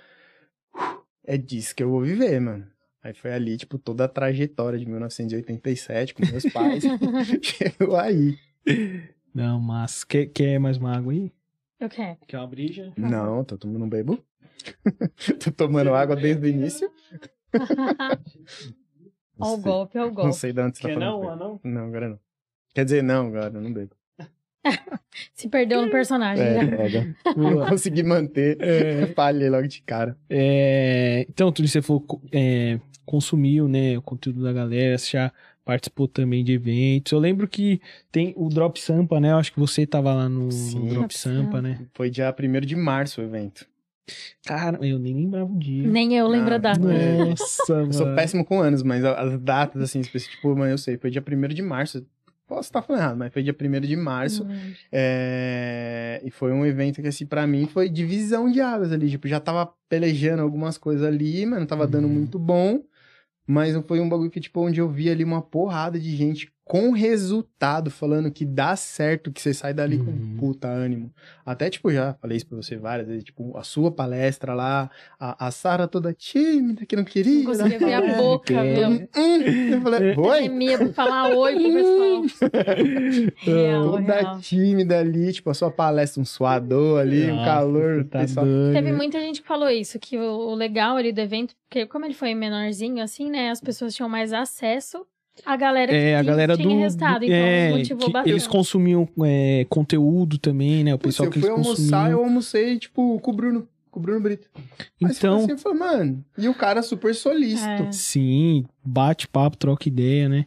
Speaker 3: É disso que eu vou viver, mano. Aí foi ali, tipo, toda a trajetória de 1987 com meus pais. Chegou aí.
Speaker 1: Não, mas quer, quer mais uma água aí?
Speaker 2: Eu quero.
Speaker 1: Quer uma brija?
Speaker 3: Não, tô tomando um bebo. tô tomando água desde o início.
Speaker 2: Ó o
Speaker 3: sei-
Speaker 2: golpe, ó o
Speaker 3: Não
Speaker 2: golpe.
Speaker 3: sei de onde você tá
Speaker 1: Quer
Speaker 3: falando.
Speaker 1: não? Ah, não?
Speaker 3: Não, agora não. Quer dizer, não, agora eu não bebo.
Speaker 2: Se perdeu no personagem.
Speaker 3: É,
Speaker 2: né?
Speaker 3: pega. Não consegui manter. Falhei logo de cara.
Speaker 1: É, então, tudo isso você falou, é, consumiu, né, o conteúdo da galera, você já participou também de eventos. Eu lembro que tem o Drop Sampa, né? Eu acho que você tava lá no, no
Speaker 3: Sim.
Speaker 1: Drop
Speaker 2: Drop
Speaker 1: Sampa,
Speaker 2: Sampa.
Speaker 1: né?
Speaker 3: Foi dia 1 de março o evento.
Speaker 1: Cara, eu nem lembrava o dia.
Speaker 2: Nem eu lembro
Speaker 3: Ah,
Speaker 2: a data.
Speaker 1: Nossa,
Speaker 3: Eu sou
Speaker 1: mano.
Speaker 3: péssimo com anos, mas as datas, assim, específicas, tipo, mano, eu sei, foi dia 1 de março. Posso estar falando errado, mas foi dia 1 de março.
Speaker 2: Não lembro.
Speaker 3: É, E foi um evento que, assim, pra mim foi divisão de águas ali. Tipo, já tava pelejando algumas coisas ali, mano, tava dando
Speaker 1: Uhum.
Speaker 3: muito bom. Mas foi um bagulho que, tipo, onde eu vi ali uma porrada de gente com resultado, falando que dá certo, que você sai dali
Speaker 1: Uhum.
Speaker 3: com puta ânimo. Até, tipo, já falei isso pra você várias vezes, tipo, a sua palestra lá, a, a Sara toda tímida, que não queria.
Speaker 2: Não conseguia ver a boca,
Speaker 1: É.
Speaker 2: meu.
Speaker 3: Hum, eu falei, oi?
Speaker 2: Temia pra falar oi pro pessoal. Real,
Speaker 3: Toda
Speaker 2: real.
Speaker 3: tímida ali, tipo, a sua palestra, um suador ali, um
Speaker 1: Nossa,
Speaker 3: calor.
Speaker 1: você Tá
Speaker 3: pessoal-.
Speaker 2: Teve muita gente que falou isso, que o, o legal ali do evento, porque como ele foi menorzinho, assim, né, as pessoas tinham mais acesso à galera que
Speaker 1: É, a
Speaker 2: tinha-
Speaker 1: galera
Speaker 2: tinha
Speaker 1: do.
Speaker 2: resultado,
Speaker 1: do-
Speaker 2: então
Speaker 1: é,
Speaker 2: motivou
Speaker 1: que
Speaker 2: bastante.
Speaker 1: eles consumiam é, conteúdo também, né? O pessoal
Speaker 3: eu
Speaker 1: que
Speaker 3: fui
Speaker 1: eles
Speaker 3: almoçar,
Speaker 1: consumiam.
Speaker 3: eu almocei, tipo, com o Bruno, com o Bruno Brito. Fala
Speaker 1: Então,
Speaker 3: assim, eu falei, mano, e o cara super solícito.
Speaker 2: É.
Speaker 1: sim, bate papo, troca ideia, né?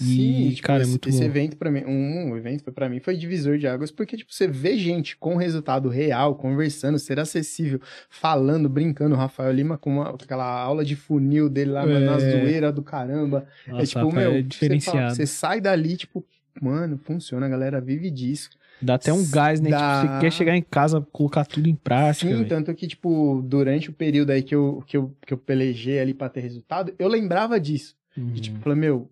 Speaker 1: E,
Speaker 3: tipo,
Speaker 1: cara, é
Speaker 3: esse,
Speaker 1: muito
Speaker 3: esse
Speaker 1: bom.
Speaker 3: evento para mim, um, um evento foi para mim foi divisor de águas, porque tipo, você vê gente com resultado real, conversando, ser acessível, falando, brincando, o Rafael Lima com uma- aquela aula de funil dele lá, mano, na
Speaker 1: É.
Speaker 3: zoeira do caramba.
Speaker 1: Nossa,
Speaker 3: é tipo,
Speaker 1: Rafael,
Speaker 3: meu,
Speaker 1: é
Speaker 3: você
Speaker 1: diferenciado.
Speaker 3: fala- Você, sai dali, tipo, mano, funciona, a galera vive disso.
Speaker 1: Dá até um gás, né?
Speaker 3: Dá.
Speaker 1: Tipo, você quer chegar em casa, colocar tudo em prática.
Speaker 3: Sim,
Speaker 1: velho.
Speaker 3: tanto que, tipo, durante o período aí que eu, que eu, que eu pelejei ali pra ter resultado, eu lembrava disso.
Speaker 1: Uhum.
Speaker 3: E, tipo, falei, meu,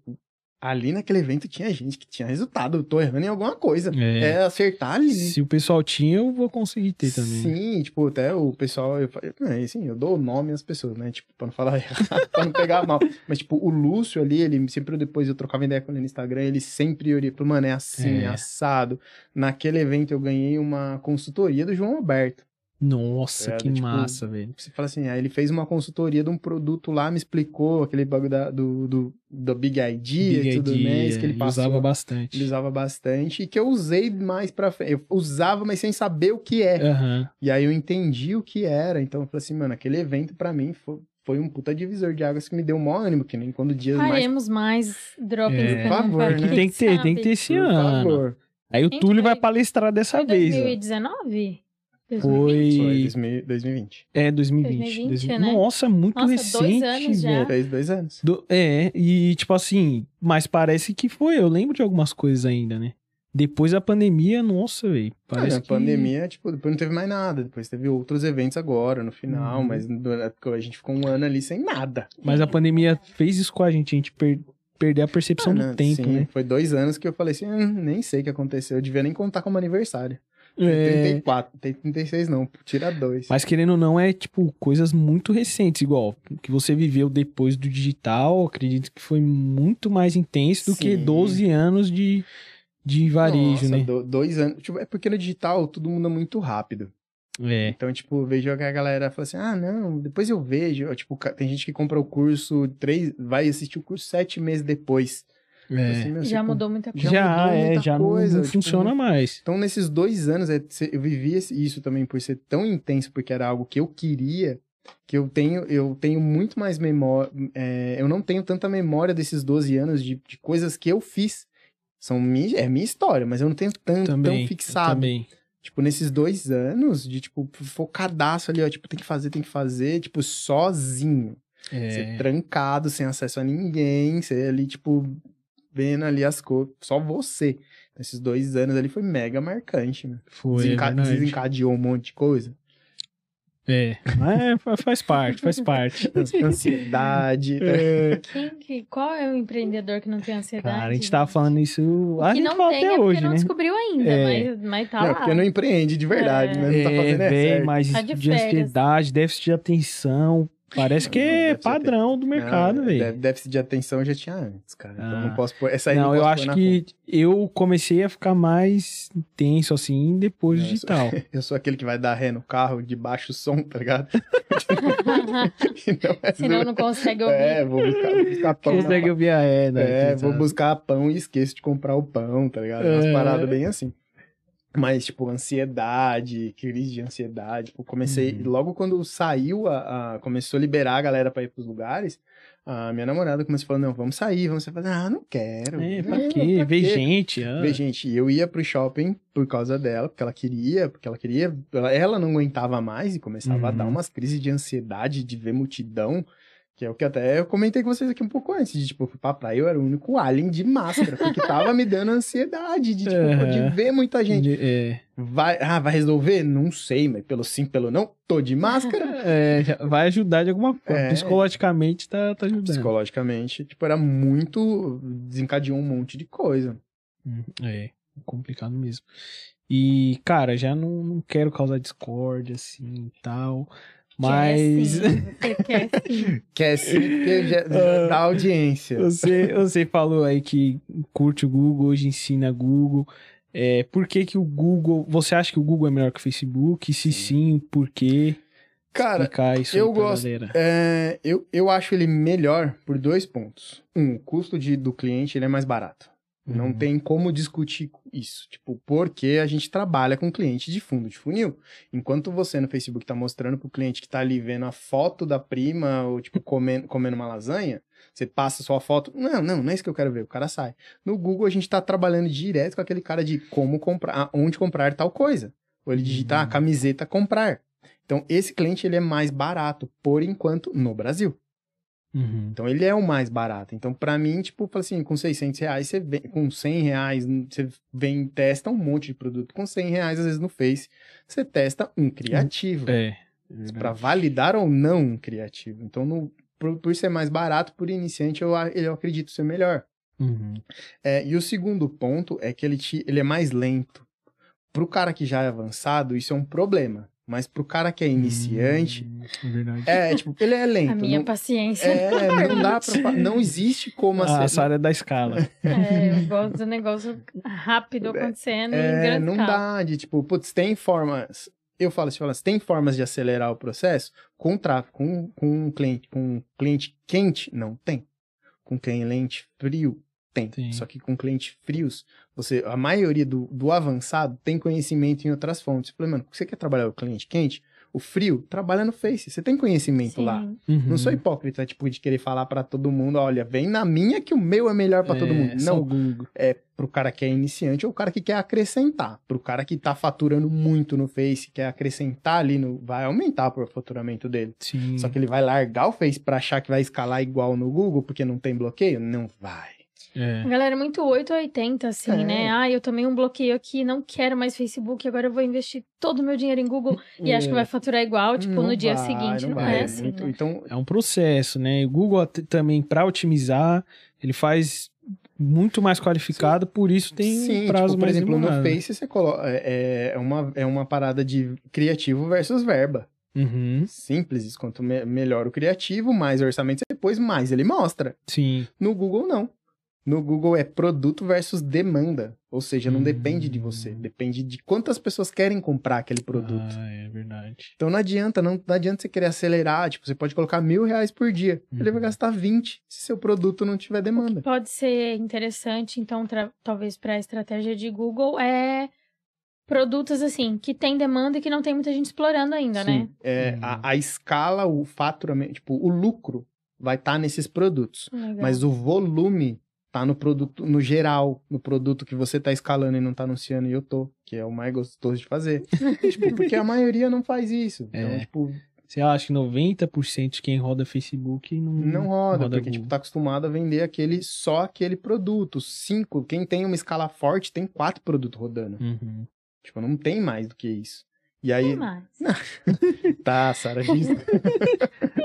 Speaker 3: ali naquele evento tinha gente que tinha resultado, eu tô errando em alguma coisa.
Speaker 1: É.
Speaker 3: É, acertar ali.
Speaker 1: Se o pessoal tinha, eu vou conseguir ter também. né?
Speaker 3: Sim, tipo, até o pessoal, eu, é, assim, eu dou o nome às pessoas, né, tipo, pra não falar errado, pra não pegar mal. Mas, tipo, o Lúcio ali, ele sempre, depois eu trocava ideia com ele no Instagram, ele sempre olhava, falou, mano, é assim,
Speaker 1: É.
Speaker 3: é assado. Naquele evento eu ganhei uma consultoria do João Alberto.
Speaker 1: Nossa,
Speaker 3: É,
Speaker 1: que
Speaker 3: tipo,
Speaker 1: massa, velho.
Speaker 3: Você fala assim, aí ele fez uma consultoria de um produto lá, me explicou aquele bagulho da- do, do, do Big Idea
Speaker 1: Big
Speaker 3: e tudo
Speaker 1: Idea,
Speaker 3: mais, que ele
Speaker 1: ele
Speaker 3: passou.
Speaker 1: usava bastante.
Speaker 3: Ele usava bastante e que eu usei mais pra frente. Eu usava, mas sem saber o que é.
Speaker 1: Aham.
Speaker 3: E aí eu entendi o que era. Então eu falei assim, mano, aquele evento pra mim foi, foi um puta divisor de águas que me deu um maior ânimo, que nem quando dias mais.
Speaker 2: Faremos mais droppings
Speaker 1: É.
Speaker 3: Por favor, né?
Speaker 1: Tem que ter,
Speaker 2: sabe?
Speaker 1: tem que ter esse
Speaker 3: Por
Speaker 1: ano.
Speaker 3: favor.
Speaker 1: Aí o Túlio vai palestrar dessa
Speaker 2: Foi
Speaker 1: vez, ó.
Speaker 2: 2019?
Speaker 1: Foi.
Speaker 2: 2020?
Speaker 3: Foi 2000 2020.
Speaker 1: É, 2020.
Speaker 2: 2020,
Speaker 1: 2020.
Speaker 2: né?
Speaker 1: Nossa, muito
Speaker 2: Nossa, dois
Speaker 1: recente,
Speaker 2: anos já.
Speaker 1: velho.
Speaker 3: Fez dois anos.
Speaker 1: Do- é, e tipo assim, mas parece que foi. Eu lembro de algumas coisas ainda, né? Depois da pandemia, nossa, velho.
Speaker 3: Ah,
Speaker 1: Parece
Speaker 3: na
Speaker 1: que...
Speaker 3: pandemia, tipo, depois não teve mais nada. Depois teve outros eventos agora, no final,
Speaker 1: Uhum.
Speaker 3: mas durante- a gente ficou um ano ali sem nada.
Speaker 1: Mas a pandemia fez isso com a gente, a gente per- perder a percepção
Speaker 3: Ah,
Speaker 1: do
Speaker 3: né?
Speaker 1: tempo,
Speaker 3: Sim,
Speaker 1: né?
Speaker 3: Foi dois anos que eu falei assim, "Hum, nem sei o que aconteceu. Eu devia nem contar como aniversário. Tem
Speaker 1: É,
Speaker 3: 34, tem 36 não, tira dois.
Speaker 1: mas querendo ou não, é tipo coisas muito recentes, igual o que você viveu depois do digital, acredito que foi muito mais intenso do que
Speaker 3: Sim.
Speaker 1: 12 anos de, de varejo,
Speaker 3: Nossa,
Speaker 1: né?
Speaker 3: do- dois anos. Tipo, é porque no digital tudo muda muito rápido.
Speaker 1: É.
Speaker 3: Então, tipo, vejo que a galera fala assim, ah, não, depois eu vejo. Tipo, tem gente que compra o curso três, vai assistir o curso sete meses depois.
Speaker 1: É.
Speaker 3: Assim, meu,
Speaker 2: Já
Speaker 3: você
Speaker 2: mudou muita coisa.
Speaker 3: Já
Speaker 1: Já,
Speaker 3: mudou
Speaker 1: é,
Speaker 3: muita
Speaker 1: já não-
Speaker 3: coisa,
Speaker 1: não,
Speaker 3: tipo,
Speaker 1: funciona mais.
Speaker 3: Então, nesses dois anos, é, eu vivi isso também por ser tão intenso, porque era algo que eu queria, que eu tenho, eu tenho muito mais memória. é, eu não tenho tanta memória desses 12 anos de, de coisas que eu fiz. São mi, é minha história, mas eu não tenho tão,
Speaker 1: Também.
Speaker 3: tão fixado.
Speaker 1: Também.
Speaker 3: Tipo, nesses dois anos, de, tipo, focadaço ali, ó, tipo, tem que fazer, tem que fazer, tipo, sozinho.
Speaker 1: É.
Speaker 3: trancado, sem acesso a ninguém, você ali, tipo, vendo ali as coisas, só você. Esses dois anos ali foi mega marcante, né?
Speaker 1: Foi, é
Speaker 3: Desenca-
Speaker 1: verdade.
Speaker 3: desencadeou um monte de coisa.
Speaker 1: É, mas é, fa- faz parte, faz parte.
Speaker 3: Ansiedade.
Speaker 1: É,
Speaker 2: Quem que, qual é o empreendedor que não tem ansiedade?
Speaker 1: cara, a gente tava falando isso. A gente
Speaker 2: não
Speaker 1: fala
Speaker 2: tem
Speaker 1: até
Speaker 2: é
Speaker 1: hoje,
Speaker 2: porque não
Speaker 1: né?
Speaker 2: descobriu ainda,
Speaker 1: É.
Speaker 2: mas, mas tá
Speaker 3: não,
Speaker 2: lá.
Speaker 3: porque não empreende de verdade,
Speaker 2: É.
Speaker 3: né? Não tá
Speaker 1: é,
Speaker 3: fazendo é,
Speaker 1: véi,
Speaker 3: certo.
Speaker 1: mas
Speaker 2: Tá de
Speaker 1: de, ansiedade, déficit de atenção. Parece que
Speaker 3: Não,
Speaker 1: é padrão do mercado,
Speaker 3: Não,
Speaker 1: velho.
Speaker 3: Déficit de atenção eu já tinha antes, cara. Então
Speaker 1: Ah.
Speaker 3: não posso pôr. Essa aí
Speaker 1: Não,
Speaker 3: não,
Speaker 1: eu
Speaker 3: posso
Speaker 1: acho
Speaker 3: pôr na
Speaker 1: que eu comecei a ficar mais intenso assim depois
Speaker 3: Não,
Speaker 1: do
Speaker 3: eu sou-
Speaker 1: digital.
Speaker 3: Eu sou aquele que vai dar ré no carro de baixo som, tá ligado? Então, é
Speaker 2: Senão não consegue ouvir.
Speaker 3: É, vou buscar, vou buscar pão.
Speaker 1: Consegue ouvir a é, né?
Speaker 3: É, vou buscar pão e esqueço de comprar o pão, tá ligado? Umas
Speaker 1: É.
Speaker 3: paradas bem assim. Mas, tipo, ansiedade, crise de ansiedade. Tipo, comecei.
Speaker 1: Uhum.
Speaker 3: Logo quando saiu, a, a- começou a liberar a galera pra ir pros lugares, a minha namorada começou a falar: não, vamos sair, vamos sair. Falei, Ah, não quero.
Speaker 1: É, pra
Speaker 3: Não,
Speaker 1: quê?
Speaker 3: pra quê?
Speaker 1: gente. ah.
Speaker 3: Ver gente, eu ia pro shopping por causa dela, porque ela queria, porque ela queria, ela, ela não aguentava mais e começava a dar
Speaker 1: Uhum.
Speaker 3: umas crises de ansiedade de ver multidão, que é o que até eu comentei com vocês aqui um pouco antes, de tipo, eu fui pra praia, eu era o único alien de máscara, porque tava me dando ansiedade de, tipo,
Speaker 1: Uhum.
Speaker 3: de ver muita gente.
Speaker 1: É,
Speaker 3: Vai, ah, vai resolver? Não sei, mas pelo sim, pelo não, tô de máscara.
Speaker 1: é, vai ajudar de alguma forma.
Speaker 3: É.
Speaker 1: Psicologicamente tá, tá ajudando.
Speaker 3: Psicologicamente, tipo, era muito, desencadeou um monte de coisa.
Speaker 1: Hum, É, complicado mesmo. E, cara, já não, não quero causar discórdia, assim, e tal. Mas
Speaker 2: Quer sim, você quer sim.
Speaker 3: Quer sim, porque já, já dá audiência.
Speaker 1: você, você falou aí que curte o Google, hoje ensina Google. É, por que que o Google... Você acha que o Google é melhor que o Facebook? Se sim, por quê?
Speaker 3: Cara,
Speaker 1: Explicar isso
Speaker 3: eu gosto-. É, eu, eu acho ele melhor por dois pontos. Um, o custo de, do cliente ele é mais barato. Não
Speaker 1: Uhum.
Speaker 3: tem como discutir isso. Tipo, porque a gente trabalha com cliente de fundo de funil. Enquanto você no Facebook tá mostrando pro cliente que tá ali vendo a foto da prima, ou tipo, comendo, comendo uma lasanha, você passa sua foto. Não, não, não é isso que eu quero ver. O cara sai. No Google a gente tá trabalhando direto com aquele cara de como comprar, onde comprar tal coisa. Ou ele digitar
Speaker 1: Uhum.
Speaker 3: camiseta comprar. Então, esse cliente ele é mais barato, por enquanto, no Brasil.
Speaker 1: Uhum.
Speaker 3: Então, ele é o mais barato. Então, pra mim, tipo, assim, com 600 reais, você vem, com 100 reais, você vem e testa um monte de produto. Com 100 reais, às vezes, no Face, você testa um criativo.
Speaker 1: É.
Speaker 3: Pra validar ou não um criativo. Então, no- por, por ser mais barato, por iniciante, eu, eu acredito ser melhor.
Speaker 1: Uhum.
Speaker 3: É, e o segundo ponto é que ele, te, ele é mais lento. Pro cara que já é avançado, isso é um problema. Mas pro cara que é iniciante,
Speaker 1: Hum, verdade.
Speaker 3: é, tipo, ele é lento.
Speaker 2: A minha
Speaker 3: não,
Speaker 2: paciência.
Speaker 3: é, não dá pra. Não existe como
Speaker 1: Ah,
Speaker 3: assim.
Speaker 1: essa área da escala.
Speaker 2: É, eu gosto do negócio rápido acontecendo em
Speaker 3: É,
Speaker 2: grande
Speaker 3: não
Speaker 2: escala.
Speaker 3: dá de tipo, putz, tem formas. Eu falo assim, assim, tem formas de acelerar o processo com tráfego, com, com um cliente, com um cliente quente, não tem. Com cliente frio, tem.
Speaker 1: Tem.
Speaker 3: Só que com clientes frios, você, a maioria do, do avançado tem conhecimento em outras fontes. Eu falei, mano, você quer trabalhar o cliente quente? O frio, trabalha no Face. Você tem conhecimento
Speaker 2: Sim.
Speaker 3: lá.
Speaker 1: Uhum.
Speaker 3: Não sou hipócrita, tipo, de querer falar pra todo mundo, olha, vem na minha que o meu é melhor pra todo
Speaker 1: É,
Speaker 3: mundo.
Speaker 1: só
Speaker 3: Não,
Speaker 1: Google.
Speaker 3: é pro cara que é iniciante ou o cara que quer acrescentar. Pro cara que tá faturando muito no Face, quer acrescentar ali no. Vai aumentar o faturamento dele.
Speaker 1: Sim.
Speaker 3: Só que ele vai largar o Face pra achar que vai escalar igual no Google porque não tem bloqueio? Não vai.
Speaker 1: É.
Speaker 2: Galera, é muito 880, assim,
Speaker 3: É.
Speaker 2: né? Ah, eu tomei um bloqueio aqui, não quero mais Facebook, agora eu vou investir todo o meu dinheiro em Google e acho que vai faturar igual, tipo,
Speaker 3: Não
Speaker 2: no dia
Speaker 3: vai,
Speaker 2: seguinte. Não,
Speaker 3: vai.
Speaker 2: é assim,
Speaker 3: Muito-
Speaker 2: né?
Speaker 3: Então,
Speaker 1: É um processo, né? O Google também, para otimizar, ele faz muito mais qualificado, por isso tem
Speaker 3: sim,
Speaker 1: um prazo
Speaker 3: tipo, por
Speaker 1: mais
Speaker 3: exemplo,
Speaker 1: demorado.
Speaker 3: no Face você coloca. É, é, uma, é uma parada de criativo versus verba.
Speaker 1: Uhum,
Speaker 3: Simples, quanto me- melhor o criativo, mais orçamento você depois, mais ele mostra.
Speaker 1: sim.
Speaker 3: No Google, não. No Google é produto versus demanda. Ou seja, não
Speaker 1: Hum.
Speaker 3: depende de você. Depende de quantas pessoas querem comprar aquele produto.
Speaker 1: Ah, é verdade.
Speaker 3: Então não adianta, não, não adianta você querer acelerar. Tipo, você pode colocar mil reais por dia. Ele vai
Speaker 1: Uhum.
Speaker 3: gastar 20 se seu produto não tiver demanda.
Speaker 2: Pode ser interessante, então, tra- talvez para a estratégia de Google, é produtos assim, que tem demanda e que não tem muita gente explorando ainda, né?
Speaker 3: Sim, é,
Speaker 1: Uhum.
Speaker 3: a, a escala, o faturamento, tipo, o lucro vai estar nesses produtos.
Speaker 2: Legal.
Speaker 3: Mas o volume tá no produto, no geral, no produto que você tá escalando e não tá anunciando e eu tô, que é o mais gostoso de fazer. tipo, porque a maioria não faz isso. Então,
Speaker 1: É.
Speaker 3: tipo,
Speaker 1: Você acha que 90% de quem roda Facebook não,
Speaker 3: não roda, porque,
Speaker 1: Google.
Speaker 3: tipo, tá acostumado a vender aquele, só aquele produto. Cinco, quem tem uma escala forte tem quatro produtos rodando.
Speaker 1: Uhum.
Speaker 3: Tipo, não tem mais do que isso. E
Speaker 2: Tem
Speaker 3: aí,
Speaker 2: mais.
Speaker 3: tá, Sara diz.
Speaker 2: Tem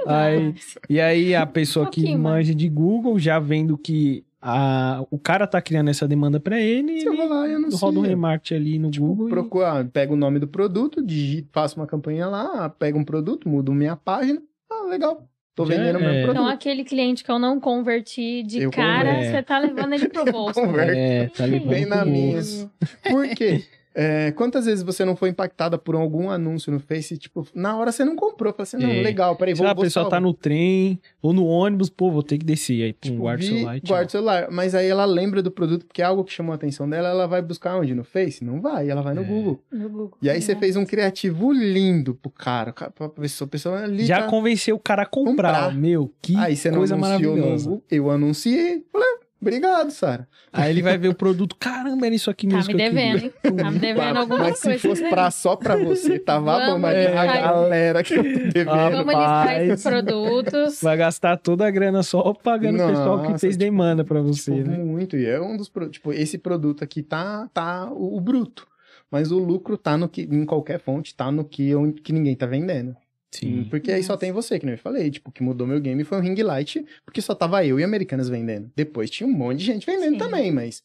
Speaker 1: Aí-. E aí a pessoa
Speaker 2: Um
Speaker 1: que
Speaker 2: pouquinho mais.
Speaker 1: manja de Google, já vendo que a, o cara tá criando essa demanda pra ele,
Speaker 3: Você vai
Speaker 1: ele
Speaker 3: lá e anuncia.
Speaker 1: roda um remarketing ali no
Speaker 3: Tipo,
Speaker 1: Google. e-
Speaker 3: procura, pega o nome do produto, digita, faço uma campanha lá, pega um produto, mudo minha página. Ah, legal. Tô
Speaker 1: Já
Speaker 3: vendendo o
Speaker 1: é.
Speaker 2: Então,
Speaker 3: produto.
Speaker 2: aquele cliente que eu não converti de
Speaker 3: Eu
Speaker 2: cara,
Speaker 1: converto.
Speaker 2: você tá levando ele pro bolso.
Speaker 3: converto.
Speaker 1: É, tá levando
Speaker 3: Bem na
Speaker 1: pro
Speaker 3: minha.
Speaker 1: bolso.
Speaker 3: Por quê? É, quantas vezes você não foi impactada por algum anúncio no Face, tipo, na hora você não comprou, fala assim, não,
Speaker 1: É.
Speaker 3: legal, peraí, vou,
Speaker 1: lá, a
Speaker 3: vou
Speaker 1: pessoa tá
Speaker 3: salvar.
Speaker 1: no trem ou no ônibus, pô, vou ter que descer. Aí, pum,
Speaker 3: Tipo,
Speaker 1: guarda o celular
Speaker 3: guarda o celular. Mas aí ela lembra do produto, porque é algo que chamou a atenção dela, ela vai buscar onde? No Face? Não vai, ela vai no
Speaker 1: É.
Speaker 3: Google.
Speaker 2: No Google.
Speaker 3: E aí você
Speaker 2: né?
Speaker 3: fez um criativo lindo pro cara, pra pessoa, a pessoa ali
Speaker 1: Já
Speaker 3: tá...
Speaker 1: convenceu o cara a comprar.
Speaker 3: Comprar.
Speaker 1: Meu, que
Speaker 3: Aí você não
Speaker 1: coisa maravilhosa.
Speaker 3: Google, eu anunciei, falei, "Ah, obrigado, Sara.
Speaker 1: Aí ele vai ver o produto, caramba, era isso aqui
Speaker 2: Tá
Speaker 1: mesmo
Speaker 2: me
Speaker 1: que eu queria.
Speaker 2: devendo, hein? Tá me devendo alguma
Speaker 3: Mas
Speaker 2: coisa.
Speaker 3: se fosse pra, só pra você, tava bom, mas a
Speaker 1: listar.
Speaker 3: galera que eu tô devendo.
Speaker 1: Ah,
Speaker 2: Vamos listar esses produtos.
Speaker 1: Vai gastar toda a grana só pagando o pessoal que fez
Speaker 3: tipo,
Speaker 1: demanda pra você,
Speaker 3: Tipo,
Speaker 1: né?
Speaker 3: muito. E é um dos produtos. Tipo, esse produto aqui tá, tá o, o bruto. Mas o lucro tá no que, em qualquer fonte, tá no que, onde, que ninguém tá vendendo.
Speaker 1: Sim.
Speaker 3: Porque aí só tem você, que nem eu falei. Tipo, o que mudou meu game foi o Ring Light, porque só tava eu e Americanas vendendo. Depois tinha um monte de gente vendendo
Speaker 2: Sim.
Speaker 3: também, mas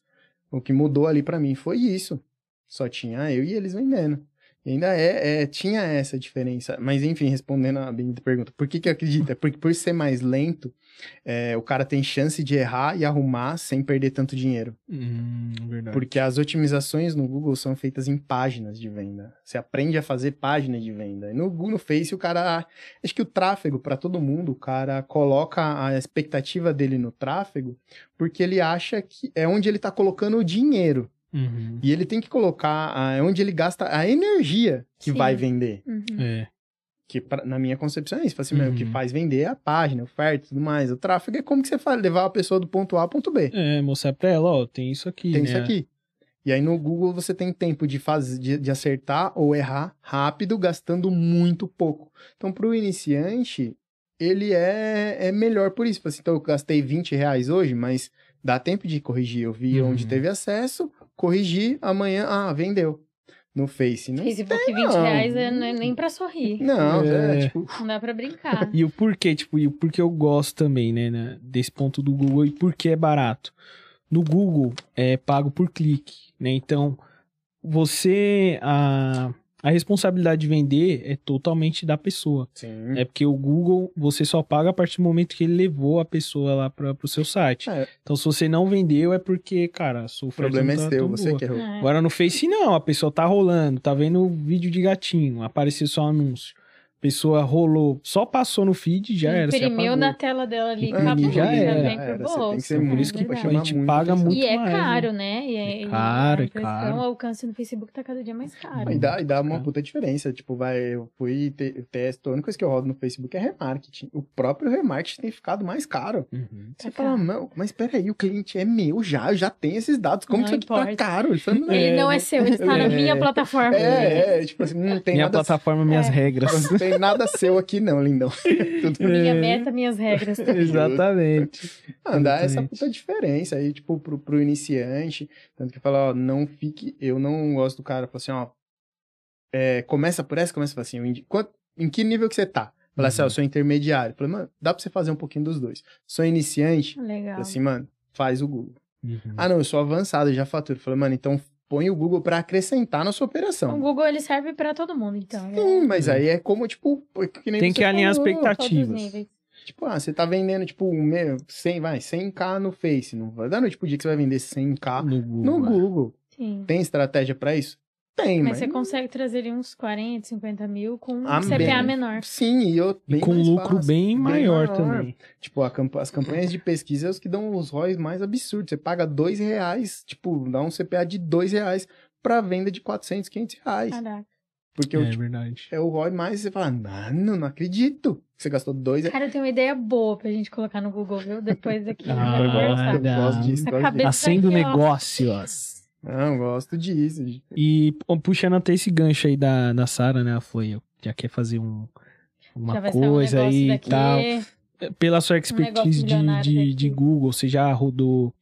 Speaker 3: o que mudou ali pra mim foi isso. Só tinha eu e eles vendendo. Ainda é, é, tinha essa diferença. Mas enfim, respondendo a bendita pergunta, por que que? É porque por ser mais lento, é, o cara tem chance de errar e arrumar sem perder tanto dinheiro.
Speaker 1: Hum.
Speaker 3: Porque as otimizações no Google são feitas em páginas de venda. Você aprende a fazer página de venda. E no Google, no Face, o cara. Acho que o tráfego, para todo mundo, o cara coloca a expectativa dele no tráfego porque ele acha que é onde ele tá colocando o dinheiro.
Speaker 1: Uhum.
Speaker 3: E ele tem que colocar a- é onde ele gasta a energia que
Speaker 2: Sim.
Speaker 3: vai vender.
Speaker 2: Uhum.
Speaker 1: É.
Speaker 3: Que pra- na minha concepção é isso. Assim, meu, o que
Speaker 1: Uhum.
Speaker 3: faz vender é a página, oferta e tudo mais. O tráfego é como que você faz, levar a pessoa do ponto A ao ponto B.
Speaker 1: É, mostrar pra ela, ó, tem isso aqui,
Speaker 3: Tem
Speaker 1: né?
Speaker 3: isso aqui. E aí no Google você tem tempo de fazer, de, de acertar ou errar rápido, gastando muito pouco. Então, para o iniciante, ele é, é melhor por isso. Assim, Então, eu gastei 20 reais hoje, mas dá tempo de corrigir. Eu vi
Speaker 1: Uhum.
Speaker 3: onde teve acesso, corrigi, amanhã, ah, vendeu. No Face. Não,
Speaker 2: Facebook, 20
Speaker 3: não.
Speaker 2: reais é nem pra sorrir.
Speaker 3: não é,
Speaker 1: É.
Speaker 3: tipo,
Speaker 2: Não dá pra brincar.
Speaker 1: E o porquê, tipo, e o porquê eu gosto também, né, né, desse ponto do Google e por que é barato. No Google é pago por clique, né? Então, você a a responsabilidade de vender é totalmente da pessoa.
Speaker 3: sim.
Speaker 1: É porque o Google você só paga a partir do momento que ele levou a pessoa lá para o seu site.
Speaker 3: É.
Speaker 1: Então, se você não vendeu é porque, cara,
Speaker 3: O problema é
Speaker 1: não tá
Speaker 3: seu,
Speaker 1: tão
Speaker 3: você
Speaker 1: boa.
Speaker 3: que errou.
Speaker 2: É.
Speaker 1: Agora no Face não, a pessoa tá rolando, tá vendo vídeo de gatinho, apareceu só anúncio. A pessoa rolou, só passou no feed, já era.
Speaker 2: Imprimiu na tela dela ali, acabou,
Speaker 1: já
Speaker 2: já,
Speaker 1: era.
Speaker 2: vem pro
Speaker 3: tem
Speaker 2: bolso.
Speaker 3: que ser
Speaker 2: É
Speaker 1: Por isso que
Speaker 3: chama
Speaker 1: a gente paga muito
Speaker 2: E é
Speaker 1: mais,
Speaker 2: caro,
Speaker 1: né?
Speaker 2: né? E é, e
Speaker 1: caro, é caro.
Speaker 2: impressão, O alcance no Facebook tá cada dia mais caro.
Speaker 3: E dá, e dá uma puta diferença. Tipo, vai, eu fui te, testo, a única coisa que eu rodo no Facebook é remarketing. O próprio remarketing tem ficado mais caro.
Speaker 1: Uhum.
Speaker 3: Você
Speaker 2: Tá
Speaker 3: fala,
Speaker 2: caro.
Speaker 3: não, mas peraí, o cliente é meu já, eu já tenho esses dados. Como isso aqui tá caro? Ele fala, não,
Speaker 2: Ele
Speaker 3: é,
Speaker 2: não é seu, ele está na
Speaker 3: É.
Speaker 2: minha plataforma.
Speaker 3: é, é, tipo assim, não tem
Speaker 1: Minha
Speaker 3: nada,
Speaker 1: plataforma, minhas
Speaker 2: É.
Speaker 1: regras.
Speaker 3: não tem nada seu aqui não, lindão. Tudo
Speaker 2: Minha
Speaker 1: É.
Speaker 2: meta, minhas regras.
Speaker 1: Exatamente.
Speaker 3: Ah, dá essa puta diferença aí, tipo, pro, pro iniciante. Tanto que fala, ó, não fique. Eu não gosto do cara, fala assim, ó. é, começa por essa, começa por assim, indi- quanto- em que nível que você tá? Fala assim, ó,
Speaker 1: Uhum.
Speaker 3: eu sou intermediário. Fala, mano, dá pra você fazer um pouquinho dos dois. Sou iniciante,
Speaker 2: Legal.
Speaker 3: fala assim, mano, faz o Google.
Speaker 1: Uhum.
Speaker 3: Ah, não, eu sou avançado, eu já faturo. Falei, mano, então põe o Google pra acrescentar na sua
Speaker 2: O
Speaker 3: operação.
Speaker 2: Google ele serve pra todo mundo, então. né?
Speaker 3: Sim, mas aí é como, tipo, que nem
Speaker 1: Tem que alinhar as
Speaker 3: falou.
Speaker 1: expectativas.
Speaker 3: Tipo, ah, você tá vendendo, tipo, meu, 100, vai, 100k no Face. Não vai dar noite pro dia que você vai vender 100k
Speaker 1: No Google.
Speaker 3: no
Speaker 1: é.
Speaker 3: Google.
Speaker 2: Sim.
Speaker 3: Tem estratégia pra isso? Tem,
Speaker 2: Mas
Speaker 3: mas...
Speaker 2: você consegue trazer uns 40, 50 mil com um
Speaker 3: Ah,
Speaker 2: CPA
Speaker 3: bem.
Speaker 2: menor.
Speaker 3: Sim, e eu
Speaker 1: E com lucro
Speaker 3: fácil,
Speaker 1: bem maior,
Speaker 3: maior.
Speaker 1: também.
Speaker 3: Tipo, a campa- as campanhas de pesquisa é os que dão os ROIs mais absurdos. Você paga dois reais, tipo, dá um CPA de dois reais pra venda de 400, 500 reais.
Speaker 2: Caraca.
Speaker 3: Porque
Speaker 1: É
Speaker 3: o, tipo,
Speaker 1: verdade.
Speaker 3: é o ROI mais, você fala, mano, não acredito. que Você gastou dois.
Speaker 2: Cara, eu tenho uma ideia boa pra gente colocar no Google, viu? Depois daqui.
Speaker 1: Ah,
Speaker 3: eu gosto, disso.
Speaker 1: Acendo negócios.
Speaker 3: Não, gosto disso.
Speaker 1: E puxando até esse gancho aí da, da Sara, né? Foi, já quer fazer um, uma
Speaker 2: um
Speaker 1: coisa
Speaker 2: negócio
Speaker 1: aí e tal. Pela sua expertise
Speaker 2: negócio
Speaker 1: de, de, de Google, você já rodou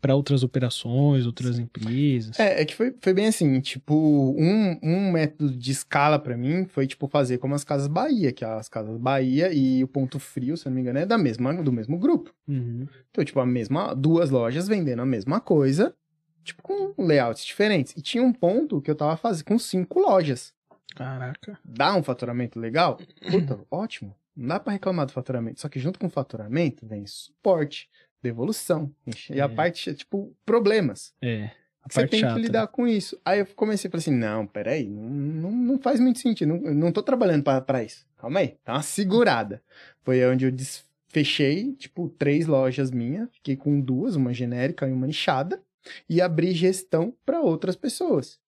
Speaker 1: para outras operações, outras empresas?
Speaker 3: É, é que foi, foi bem assim, tipo, um, um método de escala pra mim foi, tipo, fazer como as Casas Bahia, que as Casas Bahia e o Ponto Frio, se eu não me engano, é da mesma, do mesmo grupo.
Speaker 1: Uhum.
Speaker 3: Então, tipo, a mesma, duas lojas vendendo a mesma coisa, tipo, com layouts diferentes. E tinha um ponto que eu tava fazendo com cinco lojas.
Speaker 1: Caraca.
Speaker 3: Dá um faturamento legal? Puta, ótimo. Não dá pra reclamar do faturamento. Só que junto com o faturamento vem suporte, devolução. E a
Speaker 1: É.
Speaker 3: parte, tipo, problemas.
Speaker 1: É. A
Speaker 3: Você tem
Speaker 1: chata.
Speaker 3: que lidar com isso. Aí eu comecei a falar assim: não, peraí, não, não, não faz muito sentido. Não, não tô trabalhando pra, pra isso. Calma aí, dá uma segurada. Foi onde eu des- fechei, tipo, três lojas minhas. Fiquei com duas, uma genérica e uma nichada. E abri gestão pra outras pessoas.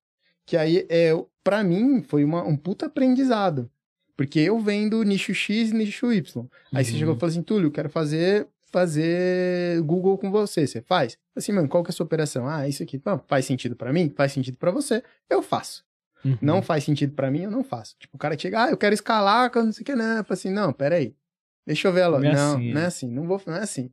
Speaker 3: Que aí, é, para mim, foi uma, um puta aprendizado. Porque eu vendo nicho X e nicho Y. Aí você
Speaker 1: Uhum.
Speaker 3: chegou e falou assim, Túlio, eu quero fazer, fazer Google com você. Você faz? Assim, mano, qual que é a sua operação? Ah, isso aqui. Não, faz sentido pra mim? Faz sentido pra você? Eu faço.
Speaker 1: Uhum.
Speaker 3: Não faz sentido pra mim? Eu não faço. Tipo, o cara chega, ah, eu quero escalar, eu não sei o que, não. Eu falo assim, não, peraí. Deixa eu ver ela.
Speaker 1: Não é
Speaker 3: Não,
Speaker 1: assim,
Speaker 3: não é
Speaker 1: é.
Speaker 3: assim. Não vou, não é assim.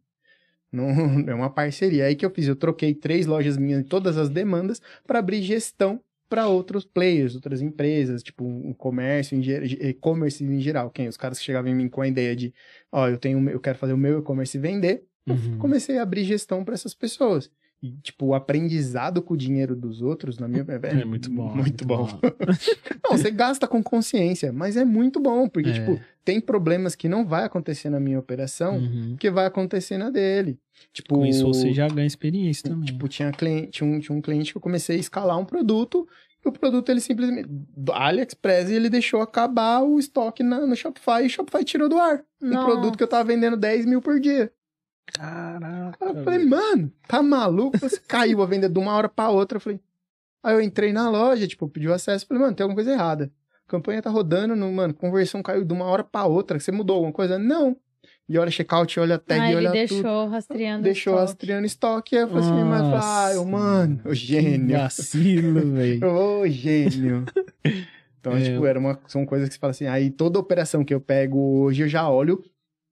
Speaker 3: Não, é uma parceria. Aí que eu fiz, eu troquei três lojas minhas em todas as demandas pra abrir gestão para outros players, outras empresas, tipo um comércio, e-commerce em geral. Quem? Os caras que chegavam em mim com a ideia de, ó, eu tenho, eu quero fazer o meu e-commerce e vender.
Speaker 1: Uhum.
Speaker 3: Comecei a abrir gestão para essas pessoas. E, tipo, o aprendizado com o dinheiro dos outros, na minha...
Speaker 1: É muito bom.
Speaker 3: Muito, bom. Não, você gasta com consciência, mas é muito bom, porque,
Speaker 1: É.
Speaker 3: tipo, tem problemas que não vai acontecer na minha operação,
Speaker 1: Uhum.
Speaker 3: que vai acontecer na dele. Tipo,
Speaker 1: Com isso você já ganha experiência também.
Speaker 3: Tipo, tinha, cliente, tinha, um, tinha um cliente que eu comecei a escalar um produto, e o produto ele simplesmente. Do AliExpress ele deixou acabar o estoque na- no Shopify e o Shopify tirou do ar. Um
Speaker 2: Nossa.
Speaker 3: produto que eu tava vendendo 10 mil por dia.
Speaker 1: Caraca.
Speaker 3: Aí eu falei,
Speaker 1: velho.
Speaker 3: mano, tá maluco? Você caiu a venda de uma hora pra outra. Eu falei. Aí eu entrei na loja, tipo, pediu acesso. Falei, mano, tem alguma coisa errada. A campanha tá rodando, no, mano, conversão caiu de uma hora pra outra. Você mudou alguma coisa? Não. E olha checkout, olha tag,
Speaker 2: Ah, ele
Speaker 3: olha
Speaker 2: deixou
Speaker 3: tudo.
Speaker 2: rastreando. o
Speaker 3: Deixou
Speaker 2: estoque.
Speaker 3: rastreando estoque. Aí eu falei assim, mas eu falei, ah, mano, o gênio.
Speaker 1: Vacilo, velho.
Speaker 3: Ô, gênio. Então,
Speaker 1: É.
Speaker 3: tipo, era uma, são coisas que você fala assim, aí toda operação que eu pego hoje, eu já olho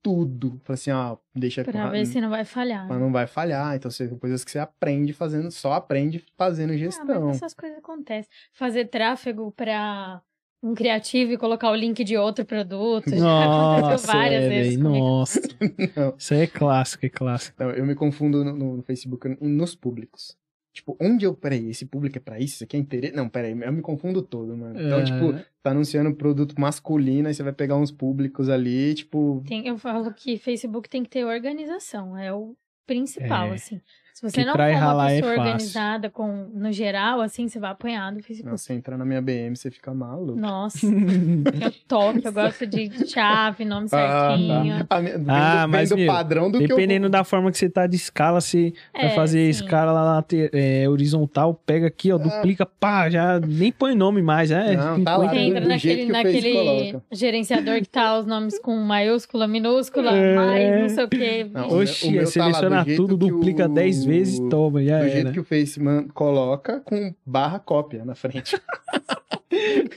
Speaker 3: tudo. Assim, ó, deixa
Speaker 2: Pra ver se não vai falhar.
Speaker 3: mas não vai falhar. Então, são coisas que você aprende fazendo, só aprende fazendo
Speaker 2: Ah,
Speaker 3: gestão.
Speaker 2: mas essas coisas acontecem. Fazer tráfego pra um criativo e colocar o link de outro produto. Já
Speaker 1: Nossa,
Speaker 2: aconteceu várias
Speaker 1: é,
Speaker 2: vezes.
Speaker 1: Nossa. Isso aí é clássico, é clássico.
Speaker 3: Então, eu me confundo no, no Facebook e nos públicos. Tipo, onde eu. Peraí, esse público é pra isso? Isso aqui é interesse? Não, peraí, eu me confundo todo, mano. Então,
Speaker 1: É.
Speaker 3: tipo, tá anunciando produto masculino, aí você vai pegar uns públicos ali, tipo.
Speaker 2: Tem- eu falo que Facebook tem que ter organização. É o principal,
Speaker 1: É.
Speaker 2: assim. Se você
Speaker 1: Que
Speaker 2: não for uma
Speaker 1: é
Speaker 2: pessoa
Speaker 1: fácil.
Speaker 2: organizada com, no geral, assim, você vai apanhar do Facebook.
Speaker 3: Não, você entrar na minha BM, você fica maluco.
Speaker 2: Nossa, eu toque, eu gosto de chave, nome
Speaker 3: Ah,
Speaker 2: certinho.
Speaker 3: tá. A minha- vendo,
Speaker 1: Ah, mas,
Speaker 3: o
Speaker 1: meu,
Speaker 3: padrão do que eu
Speaker 1: Dependendo
Speaker 3: vou-
Speaker 1: da forma que você tá de escala, você vai
Speaker 2: É,
Speaker 1: fazer
Speaker 2: sim.
Speaker 1: escala lá é, horizontal, pega aqui, ó, duplica, pá, já nem põe nome mais, é.
Speaker 3: Não, tá lá,
Speaker 2: Você entra naquele,
Speaker 3: que
Speaker 2: naquele gerenciador que tá os nomes com maiúscula, minúscula,
Speaker 1: É.
Speaker 2: mais não sei o quê.
Speaker 3: Não,
Speaker 1: Oxi,
Speaker 3: meu tá
Speaker 1: seleciona
Speaker 3: jeito
Speaker 1: tudo, duplica
Speaker 3: o-
Speaker 1: 10 vezes e toma, já
Speaker 3: do
Speaker 1: era.
Speaker 3: jeito que o Face man, coloca com barra cópia na frente.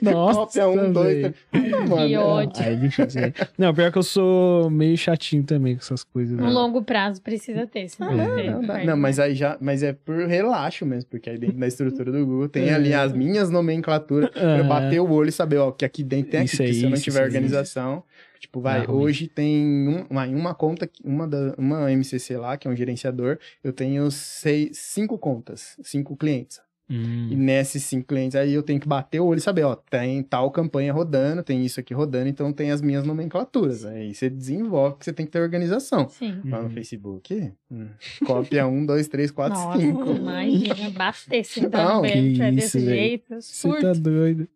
Speaker 1: Nossa,
Speaker 3: cópia um, dois, três. Ah, mano,
Speaker 2: Que
Speaker 3: é-
Speaker 2: ódio.
Speaker 1: É? Não, pior que eu sou meio chatinho também com essas coisas.
Speaker 2: No
Speaker 1: né?
Speaker 2: longo prazo precisa ter, senão
Speaker 1: É,
Speaker 2: não tem.
Speaker 3: Não, não, mas aí já, mas é por relaxo mesmo, porque aí dentro da estrutura do Google tem
Speaker 1: É.
Speaker 3: ali as minhas nomenclaturas pra eu
Speaker 1: Aham.
Speaker 3: bater o olho e saber, ó, que aqui dentro tem aqui,
Speaker 1: Isso é
Speaker 3: se eu não
Speaker 1: isso,
Speaker 3: tiver
Speaker 1: isso é
Speaker 3: organização, tipo, vai, hoje tem um- uma, uma conta, que- uma, da, uma MCC lá, que é um gerenciador, eu tenho seis, cinco contas, cinco clientes.
Speaker 1: Hum.
Speaker 3: E nesses cinco clientes aí eu tenho que bater o olho e saber, ó, tem tal campanha rodando, tem isso aqui rodando, então tem as minhas nomenclaturas. Aí você desenvolve, porque você tem que ter organização.
Speaker 2: Sim.
Speaker 3: Lá no
Speaker 1: Uhum.
Speaker 3: Facebook, hum, cópia um, dois, três, quatro,
Speaker 2: Nossa,
Speaker 3: cinco.
Speaker 2: imagina, bater-se então
Speaker 3: Não,
Speaker 1: que
Speaker 2: é
Speaker 1: isso,
Speaker 2: desse
Speaker 1: velho.
Speaker 2: jeito.
Speaker 1: Você
Speaker 2: Surto.
Speaker 1: tá doido.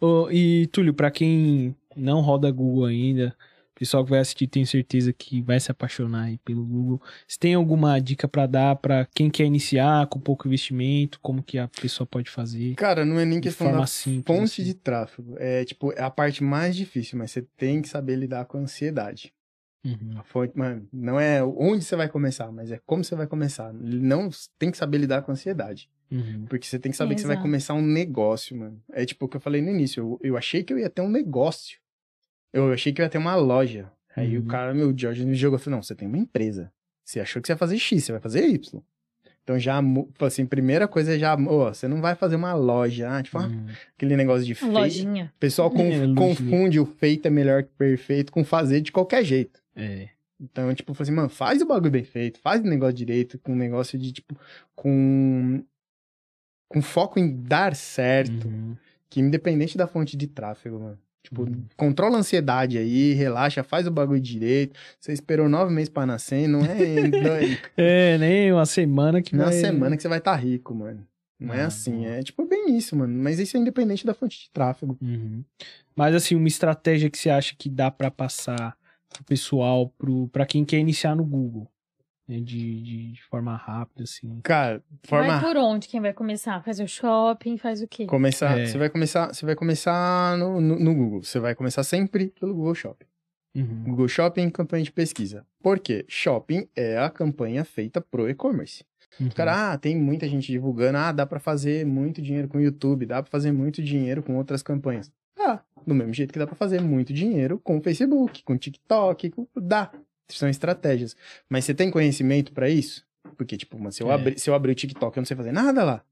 Speaker 1: Ô, e, Túlio, pra quem não roda Google ainda, o pessoal que vai assistir tem certeza que vai se apaixonar aí pelo Google. Você tem alguma dica pra dar pra quem quer iniciar com pouco investimento? Como que a pessoa pode fazer?
Speaker 3: Cara, não é nem
Speaker 1: De
Speaker 3: questão
Speaker 1: forma
Speaker 3: da
Speaker 1: simples,
Speaker 3: fonte
Speaker 1: assim.
Speaker 3: de tráfego. É, tipo, é a parte mais difícil, mas você tem que saber lidar com a ansiedade.
Speaker 1: Uhum.
Speaker 3: A fonte, mano, não é onde você vai começar, mas é como você vai começar. Não tem que saber lidar com a ansiedade.
Speaker 1: Uhum.
Speaker 3: Porque você tem que saber que você vai começar um negócio, mano. É tipo o que eu falei no início. Eu, eu achei que eu ia ter um negócio. Eu achei que ia ter uma loja. Aí
Speaker 1: Uhum.
Speaker 3: o cara, meu George, me jogou e falou: não, você tem uma empresa. Você achou que você ia fazer X, você vai fazer Y. Então já, assim, primeira coisa é já, ó, você não vai fazer uma loja, ah, tipo, ah,
Speaker 1: Uhum.
Speaker 3: aquele negócio de feito.
Speaker 2: Lojinha.
Speaker 3: O pessoal conf-
Speaker 1: É,
Speaker 3: confunde o feito é melhor que perfeito com fazer de qualquer jeito.
Speaker 1: É.
Speaker 3: Então, tipo, eu falei assim, mano, faz o bagulho bem feito, faz o negócio direito, com um negócio de, tipo, com. com foco em dar certo,
Speaker 1: Uhum.
Speaker 3: que independente da fonte de tráfego, mano. Tipo, controla a ansiedade aí, relaxa, faz o bagulho direito. Você esperou nove meses pra nascer, não é, não é,
Speaker 1: É, nem uma semana que
Speaker 3: é uma
Speaker 1: vai...
Speaker 3: semana que você vai estar rico, mano. Não é
Speaker 1: Ah,
Speaker 3: assim,
Speaker 1: boa.
Speaker 3: é tipo bem isso, mano. Mas isso é independente da fonte de tráfego.
Speaker 1: Uhum. Mas assim, uma estratégia que você acha que dá pra passar pro pessoal, pro, pra quem quer iniciar no Google, né, de, de, de forma rápida, assim.
Speaker 3: Cara, forma
Speaker 2: Vai por onde quem vai começar? Faz o shopping, faz o quê?
Speaker 3: Começar,
Speaker 1: É.
Speaker 3: você vai começar, você vai começar no, no, no Google. Você vai começar sempre pelo Google Shopping.
Speaker 1: Uhum.
Speaker 3: Google Shopping, campanha de pesquisa. Por quê? Shopping é a campanha feita pro e-commerce.
Speaker 1: Uhum.
Speaker 3: Cara, ah, tem muita gente divulgando, ah, dá pra fazer muito dinheiro com o YouTube, dá pra fazer muito dinheiro com outras campanhas. Ah, do mesmo jeito que dá pra fazer muito dinheiro com o Facebook, com o TikTok, com... dá. São estratégias. Mas você tem conhecimento pra isso? Porque, tipo, mano, se eu,
Speaker 1: É.
Speaker 3: abrir, se eu abrir o TikTok, eu não sei fazer nada lá.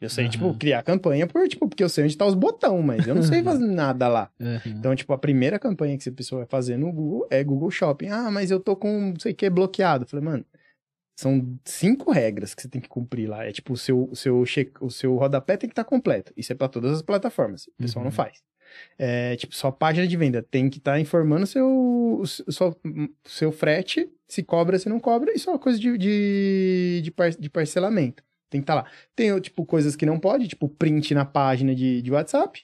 Speaker 3: Eu sei,
Speaker 1: Aham.
Speaker 3: tipo, criar campanha por, tipo, porque eu sei onde tá os botões, mas eu não sei fazer nada lá.
Speaker 1: Uhum.
Speaker 3: Então, tipo, a primeira campanha que essa pessoa vai fazer no Google é Google Shopping. Ah, mas eu tô com não sei o que bloqueado. Eu falei, mano, são cinco regras que você tem que cumprir lá. É tipo, o seu, o seu, check, o seu rodapé tem que estar completo. Isso é pra todas as plataformas. O pessoal
Speaker 1: Uhum.
Speaker 3: não faz. É, tipo, sua página de venda tem que estar informando seu, seu, seu frete, se cobra, se não cobra, isso é uma coisa de, de, de, par- de parcelamento. Tem que estar lá. Tem, tipo, coisas que não pode, tipo, print na página de, de WhatsApp.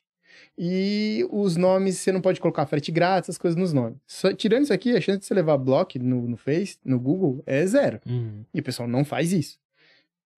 Speaker 3: E os nomes, você não pode colocar frete grátis, essas coisas nos nomes. Só, tirando isso aqui, a chance de você levar bloco no, no Face, no Google, é zero.
Speaker 1: Uhum.
Speaker 3: E o pessoal não faz isso.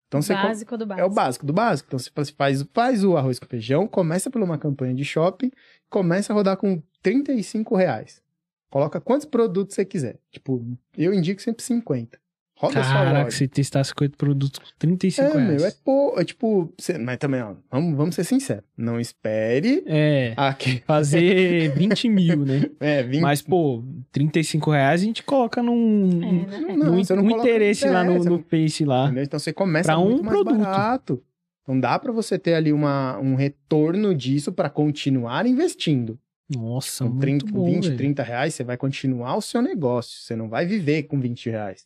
Speaker 3: Então você co-
Speaker 2: básico do básico.
Speaker 3: é o básico do básico. Então você faz- faz, faz o arroz com feijão, começa por uma campanha de shopping, começa a rodar com 35 reais. Coloca quantos produtos você quiser. Tipo, eu indico sempre 50. Roda sua
Speaker 1: Caraca,
Speaker 3: loja.
Speaker 1: você testar 50 produtos com 35
Speaker 3: É,
Speaker 1: reais.
Speaker 3: meu, é, pô, é tipo, você- mas também, ó, vamos, vamos ser sinceros. Não espere
Speaker 1: É,
Speaker 3: aqui.
Speaker 1: fazer 20 mil, né?
Speaker 3: É, 20.
Speaker 1: Mas, pô, 35 reais a gente coloca num,
Speaker 2: É, né?
Speaker 3: Não,
Speaker 1: num,
Speaker 3: você não
Speaker 1: num interesse lá no, no Face lá.
Speaker 3: Entendeu? Então você começa
Speaker 1: Pra um
Speaker 3: muito mais
Speaker 1: produto.
Speaker 3: barato. Então dá pra você ter ali uma, um retorno disso pra continuar investindo.
Speaker 1: Nossa,
Speaker 3: Com
Speaker 1: muito
Speaker 3: 30,
Speaker 1: bom,
Speaker 3: 20,
Speaker 1: velho.
Speaker 3: 30 reais, você vai continuar o seu negócio. Você não vai viver com 20 reais.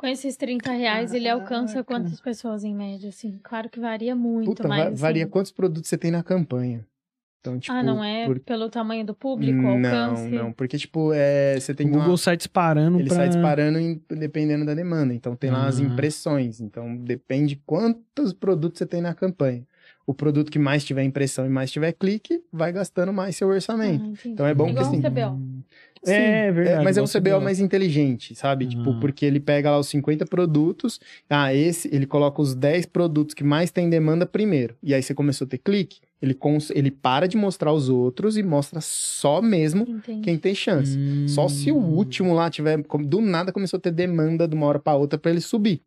Speaker 2: Com esses 30 reais, ele alcança quantas pessoas em média, assim? Claro que varia muito,
Speaker 3: Puta,
Speaker 2: mas...
Speaker 3: va-
Speaker 2: assim,
Speaker 3: varia quantos produtos você tem na campanha. Então, tipo.
Speaker 2: ah, não é
Speaker 3: por-
Speaker 2: pelo tamanho do público,
Speaker 3: Não,
Speaker 2: alcance?
Speaker 3: não. Porque, tipo, é, você tem
Speaker 1: O Google
Speaker 3: uma...
Speaker 1: sai disparando
Speaker 3: Ele
Speaker 1: pra...
Speaker 3: sai disparando em- dependendo da demanda. Então, tem lá as
Speaker 1: Ah.
Speaker 3: impressões. Então, depende quantos produtos você tem na campanha. O produto que mais tiver impressão e mais tiver clique, vai gastando mais seu
Speaker 2: Ah,
Speaker 3: orçamento.
Speaker 2: entendi.
Speaker 3: Então, é bom que
Speaker 2: Igual
Speaker 3: assim... Sim,
Speaker 1: É, verdade.
Speaker 3: mas é um CBO mais inteligente, sabe? Tipo,
Speaker 1: Ah.
Speaker 3: porque ele pega lá os 50 produtos, ah, esse, ele coloca os 10 produtos que mais tem demanda primeiro. E aí você começou a ter clique, ele, cons- ele para de mostrar os outros e mostra só mesmo
Speaker 2: Entendi.
Speaker 3: quem tem chance.
Speaker 1: Hum.
Speaker 3: Só se o último lá tiver, do nada começou a ter demanda de uma hora pra outra pra ele subir.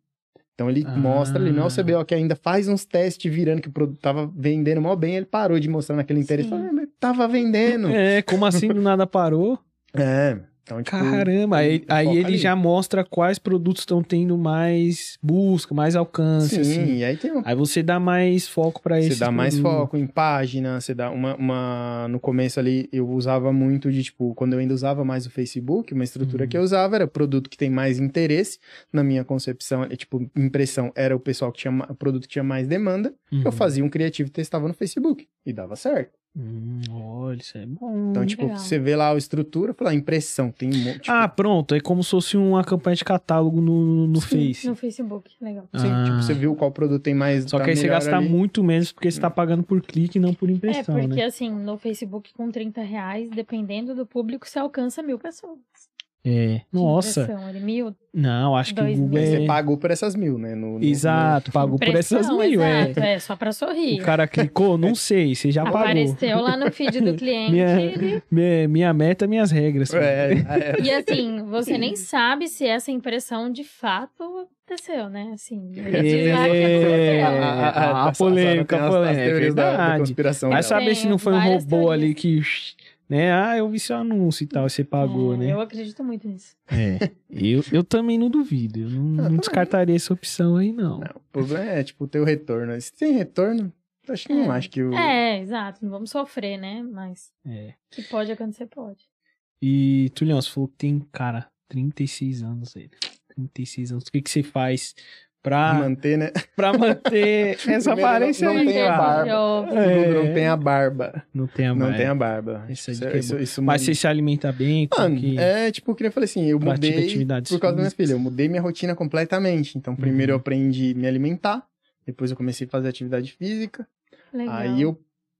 Speaker 3: Então ele
Speaker 1: Ah.
Speaker 3: mostra ali, não é o CBO que ainda faz uns testes virando que o produto tava vendendo mal bem, ele parou de mostrar naquele interesse.
Speaker 2: Sim.
Speaker 3: "Ah, mas tava vendendo.
Speaker 1: É, como assim do nada parou?
Speaker 3: É, Então, tipo,
Speaker 1: Caramba, aí, aí ele
Speaker 3: ali.
Speaker 1: já mostra quais produtos estão tendo mais busca, mais alcance,
Speaker 3: Sim,
Speaker 1: assim.
Speaker 3: aí tem uma
Speaker 1: Aí você dá mais foco pra
Speaker 3: Você
Speaker 1: esse.
Speaker 3: dá mais foco em página, você dá uma, uma. No começo ali, eu usava muito de, tipo, quando eu ainda usava mais o Facebook, uma estrutura
Speaker 1: Uhum.
Speaker 3: que eu usava era produto que tem mais interesse. Na minha concepção, é, tipo, impressão era o pessoal que tinha produto que tinha mais demanda. Eu fazia um criativo e testava no Facebook. E dava certo.
Speaker 1: Hum, olha, isso é bom.
Speaker 3: Então, tipo,
Speaker 2: legal.
Speaker 3: você vê lá a estrutura, fala, impressão, tem um monte. Tipo,
Speaker 1: ah, pronto. É como se fosse uma campanha de catálogo no, no
Speaker 2: Sim,
Speaker 1: Face.
Speaker 2: No Facebook, legal.
Speaker 3: sim,
Speaker 1: Ah.
Speaker 3: tipo, você viu qual produto tem mais.
Speaker 1: Só
Speaker 3: tá
Speaker 1: que aí você gasta
Speaker 3: ali.
Speaker 1: muito menos porque você tá pagando por clique e não por
Speaker 2: É,
Speaker 1: impressão,
Speaker 2: porque
Speaker 1: né?
Speaker 2: assim, no Facebook com 30 reais, dependendo do público, você alcança mil pessoas.
Speaker 1: É. Nossa.
Speaker 2: Ele, mil,
Speaker 1: Não, acho que o
Speaker 2: Dois
Speaker 1: Google
Speaker 2: mil.
Speaker 3: Você
Speaker 1: é...
Speaker 3: pagou por essas mil, né? No, no-
Speaker 1: Exato, pagou por essas mil, é.
Speaker 2: exato, é. só pra sorrir.
Speaker 1: O cara clicou, não sei, você já pagou.
Speaker 2: Apareceu lá no feed do cliente.
Speaker 1: Minha-
Speaker 2: ele-
Speaker 1: Minha, minha meta, minhas regras.
Speaker 3: É, é.
Speaker 2: E assim, você nem sabe se essa impressão de fato aconteceu, né? Assim,
Speaker 1: É,
Speaker 2: aconteceu.
Speaker 1: a- a polêmica, a polêmica, é
Speaker 3: da, da
Speaker 1: verdade.
Speaker 3: conspiração.
Speaker 1: Vai saber se não foi um robô
Speaker 2: teorias.
Speaker 1: ali que. Né? Ah, eu vi seu anúncio e tal, você pagou,
Speaker 2: É,
Speaker 1: né?
Speaker 2: Eu acredito muito nisso.
Speaker 1: É. Eu, eu também não duvido. Eu não, não descartaria essa opção aí, não.
Speaker 3: Não, o problema é, tipo, ter o retorno. Se tem retorno, eu acho que não
Speaker 2: É.
Speaker 3: acho que o...
Speaker 2: É, exato. Não vamos sofrer, né? Mas
Speaker 1: É.
Speaker 2: que pode acontecer, pode.
Speaker 1: E, Tulião, você falou que tem, cara, 36 anos aí. 36 anos. O que, que você faz pra,
Speaker 3: manter, né?
Speaker 1: pra manter essa aparência
Speaker 3: não
Speaker 1: aí,
Speaker 3: tem a barba.
Speaker 1: É.
Speaker 3: Não tem a barba.
Speaker 1: Não tem a
Speaker 3: Não
Speaker 1: barba.
Speaker 3: tem a barba.
Speaker 1: Isso aí
Speaker 3: Isso,
Speaker 1: é
Speaker 3: isso, isso
Speaker 1: Mas
Speaker 3: muda.
Speaker 1: você se alimenta bem?
Speaker 3: Mano,
Speaker 1: que...
Speaker 3: é tipo, que eu falei assim, eu
Speaker 1: Pratica
Speaker 3: mudei
Speaker 1: atividades
Speaker 3: por causa da minha filha. Eu mudei minha rotina completamente. Então, primeiro
Speaker 1: Uhum.
Speaker 3: eu aprendi a me alimentar. Depois eu comecei a fazer atividade física.
Speaker 2: Legal.
Speaker 3: Aí eu,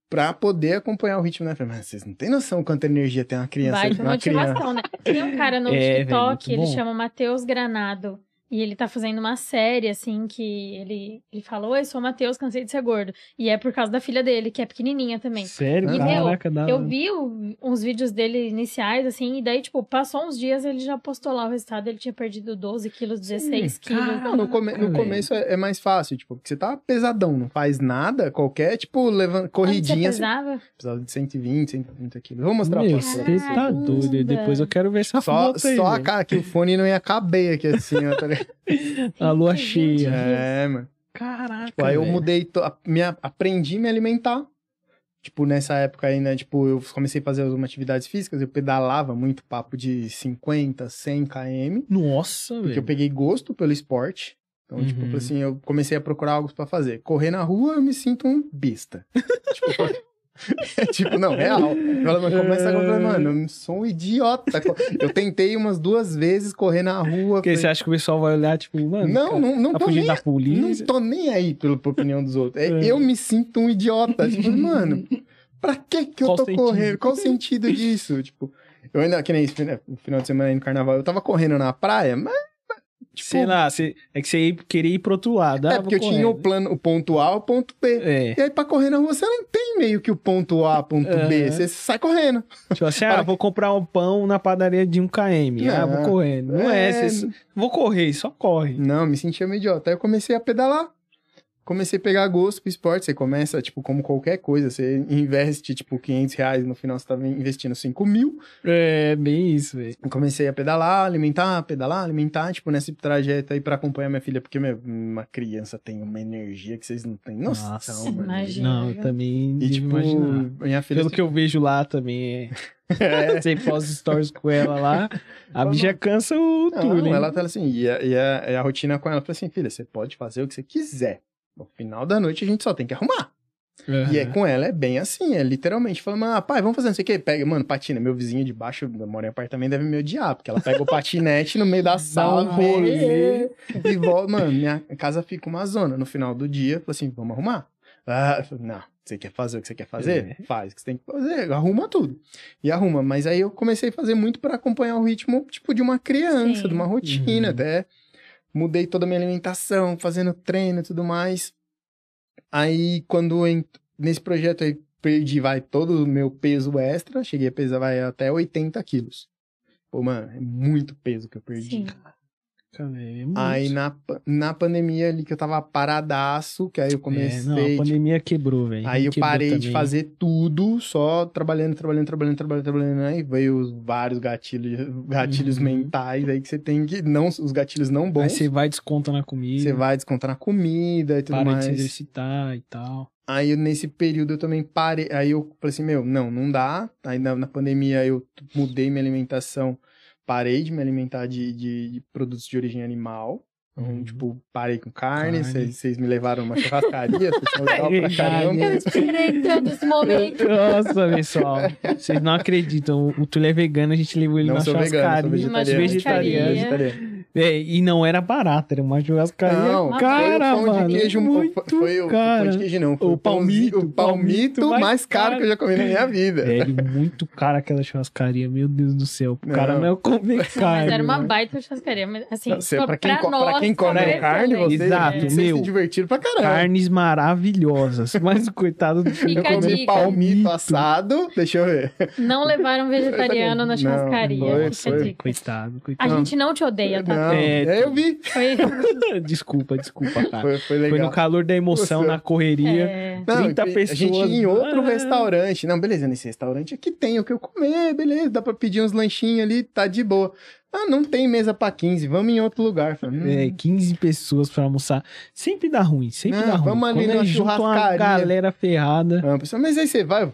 Speaker 3: pra poder acompanhar o ritmo, né? Falei, mas vocês não têm noção quanta energia tem uma criança.
Speaker 2: Vai
Speaker 3: uma criança.
Speaker 2: motivação, né? Tem um cara no
Speaker 1: É, velho,
Speaker 2: TikTok,
Speaker 1: muito
Speaker 2: ele
Speaker 1: bom.
Speaker 2: chama Matheus Granado. E ele tá fazendo uma série, assim, que ele, ele falou, Oi, sou o Matheus, cansei de ser gordo. E é por causa da filha dele, que é pequenininha também.
Speaker 1: Sério?
Speaker 3: E,
Speaker 2: meu,
Speaker 1: Caraca, da
Speaker 2: Eu vi o- uns vídeos dele iniciais, assim, e daí, tipo, passou uns dias, ele já postou lá o resultado, ele tinha perdido 12 quilos, 16 quilos.
Speaker 3: Não, no, come- no começo é, é mais fácil, tipo, porque você tá pesadão, não faz nada, qualquer, tipo,
Speaker 2: você
Speaker 3: corridinha, você
Speaker 2: pesava?
Speaker 3: precisava de 120, 130 quilos. Vou mostrar
Speaker 1: Meu,
Speaker 3: pra
Speaker 1: você
Speaker 3: vocês.
Speaker 1: tá doido. Depois eu quero ver essa
Speaker 3: Só,
Speaker 1: foto aí,
Speaker 3: só a cara que o fone não ia caber aqui assim, ó, tá ligado?
Speaker 1: A lua
Speaker 2: 20
Speaker 1: cheia.
Speaker 3: É, mano.
Speaker 1: Caraca,
Speaker 3: Tipo, aí eu
Speaker 1: velho.
Speaker 3: mudei, to- a- me, a- aprendi a me alimentar. Tipo, nessa época aí, né, tipo, eu comecei a fazer algumas atividades físicas, eu pedalava muito papo de 50, 100 km,
Speaker 1: Nossa,
Speaker 3: porque eu
Speaker 1: velho.
Speaker 3: peguei gosto pelo esporte. Então, tipo,
Speaker 1: Uhum.
Speaker 3: assim, eu comecei a procurar algo pra fazer. Correr na rua, eu me sinto um besta. tipo, é tipo, não, real. Ela começa a falar, mano, eu sou um idiota. Eu tentei umas duas vezes correr na rua.
Speaker 1: Porque
Speaker 3: falei,
Speaker 1: você acha que o pessoal vai olhar, tipo, mano,
Speaker 3: não,
Speaker 1: cara,
Speaker 3: não, não
Speaker 1: tá
Speaker 3: tô nem
Speaker 1: da
Speaker 3: não
Speaker 1: polícia.
Speaker 3: tô nem aí pela opinião dos outros. É,
Speaker 1: É.
Speaker 3: Eu me sinto um idiota. Tipo, mano, pra que que eu
Speaker 1: Qual
Speaker 3: tô
Speaker 1: sentido?
Speaker 3: correndo? Qual o sentido disso? Tipo, eu ainda, que nem esse no final de semana aí no carnaval, eu tava correndo na praia, mas. Tipo,
Speaker 1: Sei lá, você, é que você ia- queria ir pro outro lado. Ah,
Speaker 3: é
Speaker 1: vou
Speaker 3: porque eu tinha o plano, o ponto A e o ponto B.
Speaker 1: É,
Speaker 3: E aí, pra correr na rua, você não tem meio que o ponto A, ponto B.
Speaker 1: Aham.
Speaker 3: Você sai correndo.
Speaker 1: tipo assim, ah, vou comprar um pão na padaria de um km. Ah,
Speaker 3: Não.
Speaker 1: vou correndo. Não é,
Speaker 3: É.
Speaker 1: você, vou correr, só corre.
Speaker 3: Não, me sentia meio idiota. Aí eu comecei a pedalar. Comecei a pegar gosto pro esporte. Você começa, tipo, como qualquer coisa. Você investe, tipo, 500 reais. No final, você tá investindo 5 mil.
Speaker 1: É, bem isso, velho.
Speaker 3: Eu comecei a pedalar, alimentar, pedalar, alimentar. Tipo, nesse trajeto aí pra acompanhar minha filha. Porque, meu, uma criança tem uma energia que vocês não têm noção,
Speaker 1: Nossa,
Speaker 2: imagina.
Speaker 1: Não, eu também
Speaker 3: E, tipo,
Speaker 1: imaginar.
Speaker 3: minha filha...
Speaker 1: Pelo que eu vejo lá também, é...
Speaker 3: É.
Speaker 1: você posta stories com ela lá, a bicha cansa o tudo,
Speaker 3: Não, ela tá assim, e a, e a- e a rotina com ela, falou assim, filha, você pode fazer o que você quiser. No final da noite a gente só tem que arrumar. E é com ela, é bem assim, é literalmente, falando, ah, pai, vamos fazer não sei o que, pega, mano, patina, meu vizinho de baixo, eu moro em apartamento, deve me odiar, porque ela pega o patinete no meio da sala,
Speaker 1: um rolê.
Speaker 3: e volta, mano, minha casa fica uma zona, no final do dia, falou assim, vamos arrumar? Ah, eu falei, não, você quer fazer o que você quer fazer?
Speaker 1: É.
Speaker 3: Faz o que você tem que fazer, arruma tudo. E arruma, mas aí eu comecei a fazer muito pra acompanhar o ritmo, tipo, de uma criança,
Speaker 2: Sim.
Speaker 3: de uma rotina,
Speaker 1: Uhum.
Speaker 3: até mudei toda a minha alimentação, fazendo treino e tudo mais. Aí, quando ent- nesse projeto aí, perdi, vai, todo o meu peso extra, cheguei a pesar, vai, até 80 quilos. Pô, mano, é muito peso que eu perdi.
Speaker 2: Sim.
Speaker 1: Velho. é muito.
Speaker 3: Aí na, na pandemia ali que eu tava paradaço, que aí eu
Speaker 1: É,
Speaker 3: comecei.
Speaker 1: não, a pandemia quebrou, velho.
Speaker 3: aí eu
Speaker 1: Quebrou
Speaker 3: parei de
Speaker 1: também.
Speaker 3: fazer tudo, só trabalhando, trabalhando, trabalhando, trabalhando, trabalhando. Aí veio os vários gatilhos, gatilhos
Speaker 1: Uhum.
Speaker 3: mentais aí que você tem que. Não, os gatilhos não
Speaker 1: Aí
Speaker 3: bons.
Speaker 1: você vai desconta na comida.
Speaker 3: Você vai descontar na comida e tudo
Speaker 1: para de
Speaker 3: mais.
Speaker 1: se exercitar e tal.
Speaker 3: Aí nesse período eu também parei. Aí eu falei assim, meu, não, não dá. Aí na, na pandemia eu mudei minha alimentação. Parei de me alimentar de, de, de produtos de origem animal. Então,
Speaker 1: Uhum.
Speaker 3: tipo, parei com carne. Vocês me levaram numa churrascaria. Vocês são legal pra caramba.
Speaker 2: Eu esperei esse momento.
Speaker 1: Nossa, pessoal. Vocês não acreditam. O Túlio é vegano, a gente levou ele
Speaker 3: Não
Speaker 1: na
Speaker 3: sou vegano, sou
Speaker 1: churrascaria.
Speaker 3: vegetariano.
Speaker 1: vegetariano.
Speaker 3: vegetariano.
Speaker 1: É, e não era barata, era uma churrascaria.
Speaker 3: Não,
Speaker 1: cara,
Speaker 3: foi o pão
Speaker 1: mano.
Speaker 3: de queijo.
Speaker 1: muito
Speaker 3: foi, foi o
Speaker 1: cara.
Speaker 3: pão de queijo, não. Foi
Speaker 1: O
Speaker 3: o,
Speaker 1: palmito,
Speaker 3: o palmito
Speaker 1: mais
Speaker 3: mais caro
Speaker 1: caro.
Speaker 3: que eu já comi na minha vida.
Speaker 1: Velho, muito cara aquela churrascaria, meu Deus do céu. O cara
Speaker 3: Não.
Speaker 1: não é comer carne.
Speaker 2: Mas era uma
Speaker 1: né?
Speaker 2: baita churrascaria. Mas, assim,
Speaker 3: Você,
Speaker 2: pra,
Speaker 3: pra, quem,
Speaker 2: nós,
Speaker 3: pra quem come
Speaker 2: pra
Speaker 3: carne,
Speaker 2: excelente.
Speaker 3: você,
Speaker 1: Exato, meu.
Speaker 3: se divertiram pra caramba.
Speaker 1: Carnes maravilhosas. Mas coitado do
Speaker 3: Eu comi
Speaker 2: dica.
Speaker 3: palmito assado. Deixa eu ver.
Speaker 2: Não levaram vegetariano na
Speaker 3: Não,
Speaker 2: churrascaria.
Speaker 3: foi,
Speaker 2: Fica a
Speaker 3: foi.
Speaker 2: dica.
Speaker 1: Coitado,
Speaker 2: A
Speaker 1: coitado.
Speaker 2: gente não te odeia, tá?
Speaker 3: Não,
Speaker 1: É,
Speaker 3: é, eu vi.
Speaker 2: Foi,
Speaker 1: Desculpa, desculpa, cara.
Speaker 3: Foi, foi legal.
Speaker 1: Foi no calor da emoção,
Speaker 3: Você-
Speaker 1: na correria.
Speaker 2: é,
Speaker 3: Não,
Speaker 1: 30
Speaker 3: a gente
Speaker 1: pessoas.
Speaker 3: ia em outro
Speaker 1: Ah.
Speaker 3: restaurante. Não, beleza, nesse restaurante aqui tem o que eu comer, beleza, dá pra pedir uns lanchinhos ali, tá de boa. Ah, não tem mesa pra 15, vamos em outro lugar. Falei, hum,
Speaker 1: É, 15 pessoas pra almoçar. Sempre dá ruim, sempre
Speaker 3: Não,
Speaker 1: dá ruim.
Speaker 3: vamos ali
Speaker 1: Quando uma
Speaker 3: churrascaria.
Speaker 1: galera ferrada.
Speaker 3: Ah, pessoal, mas aí você vai,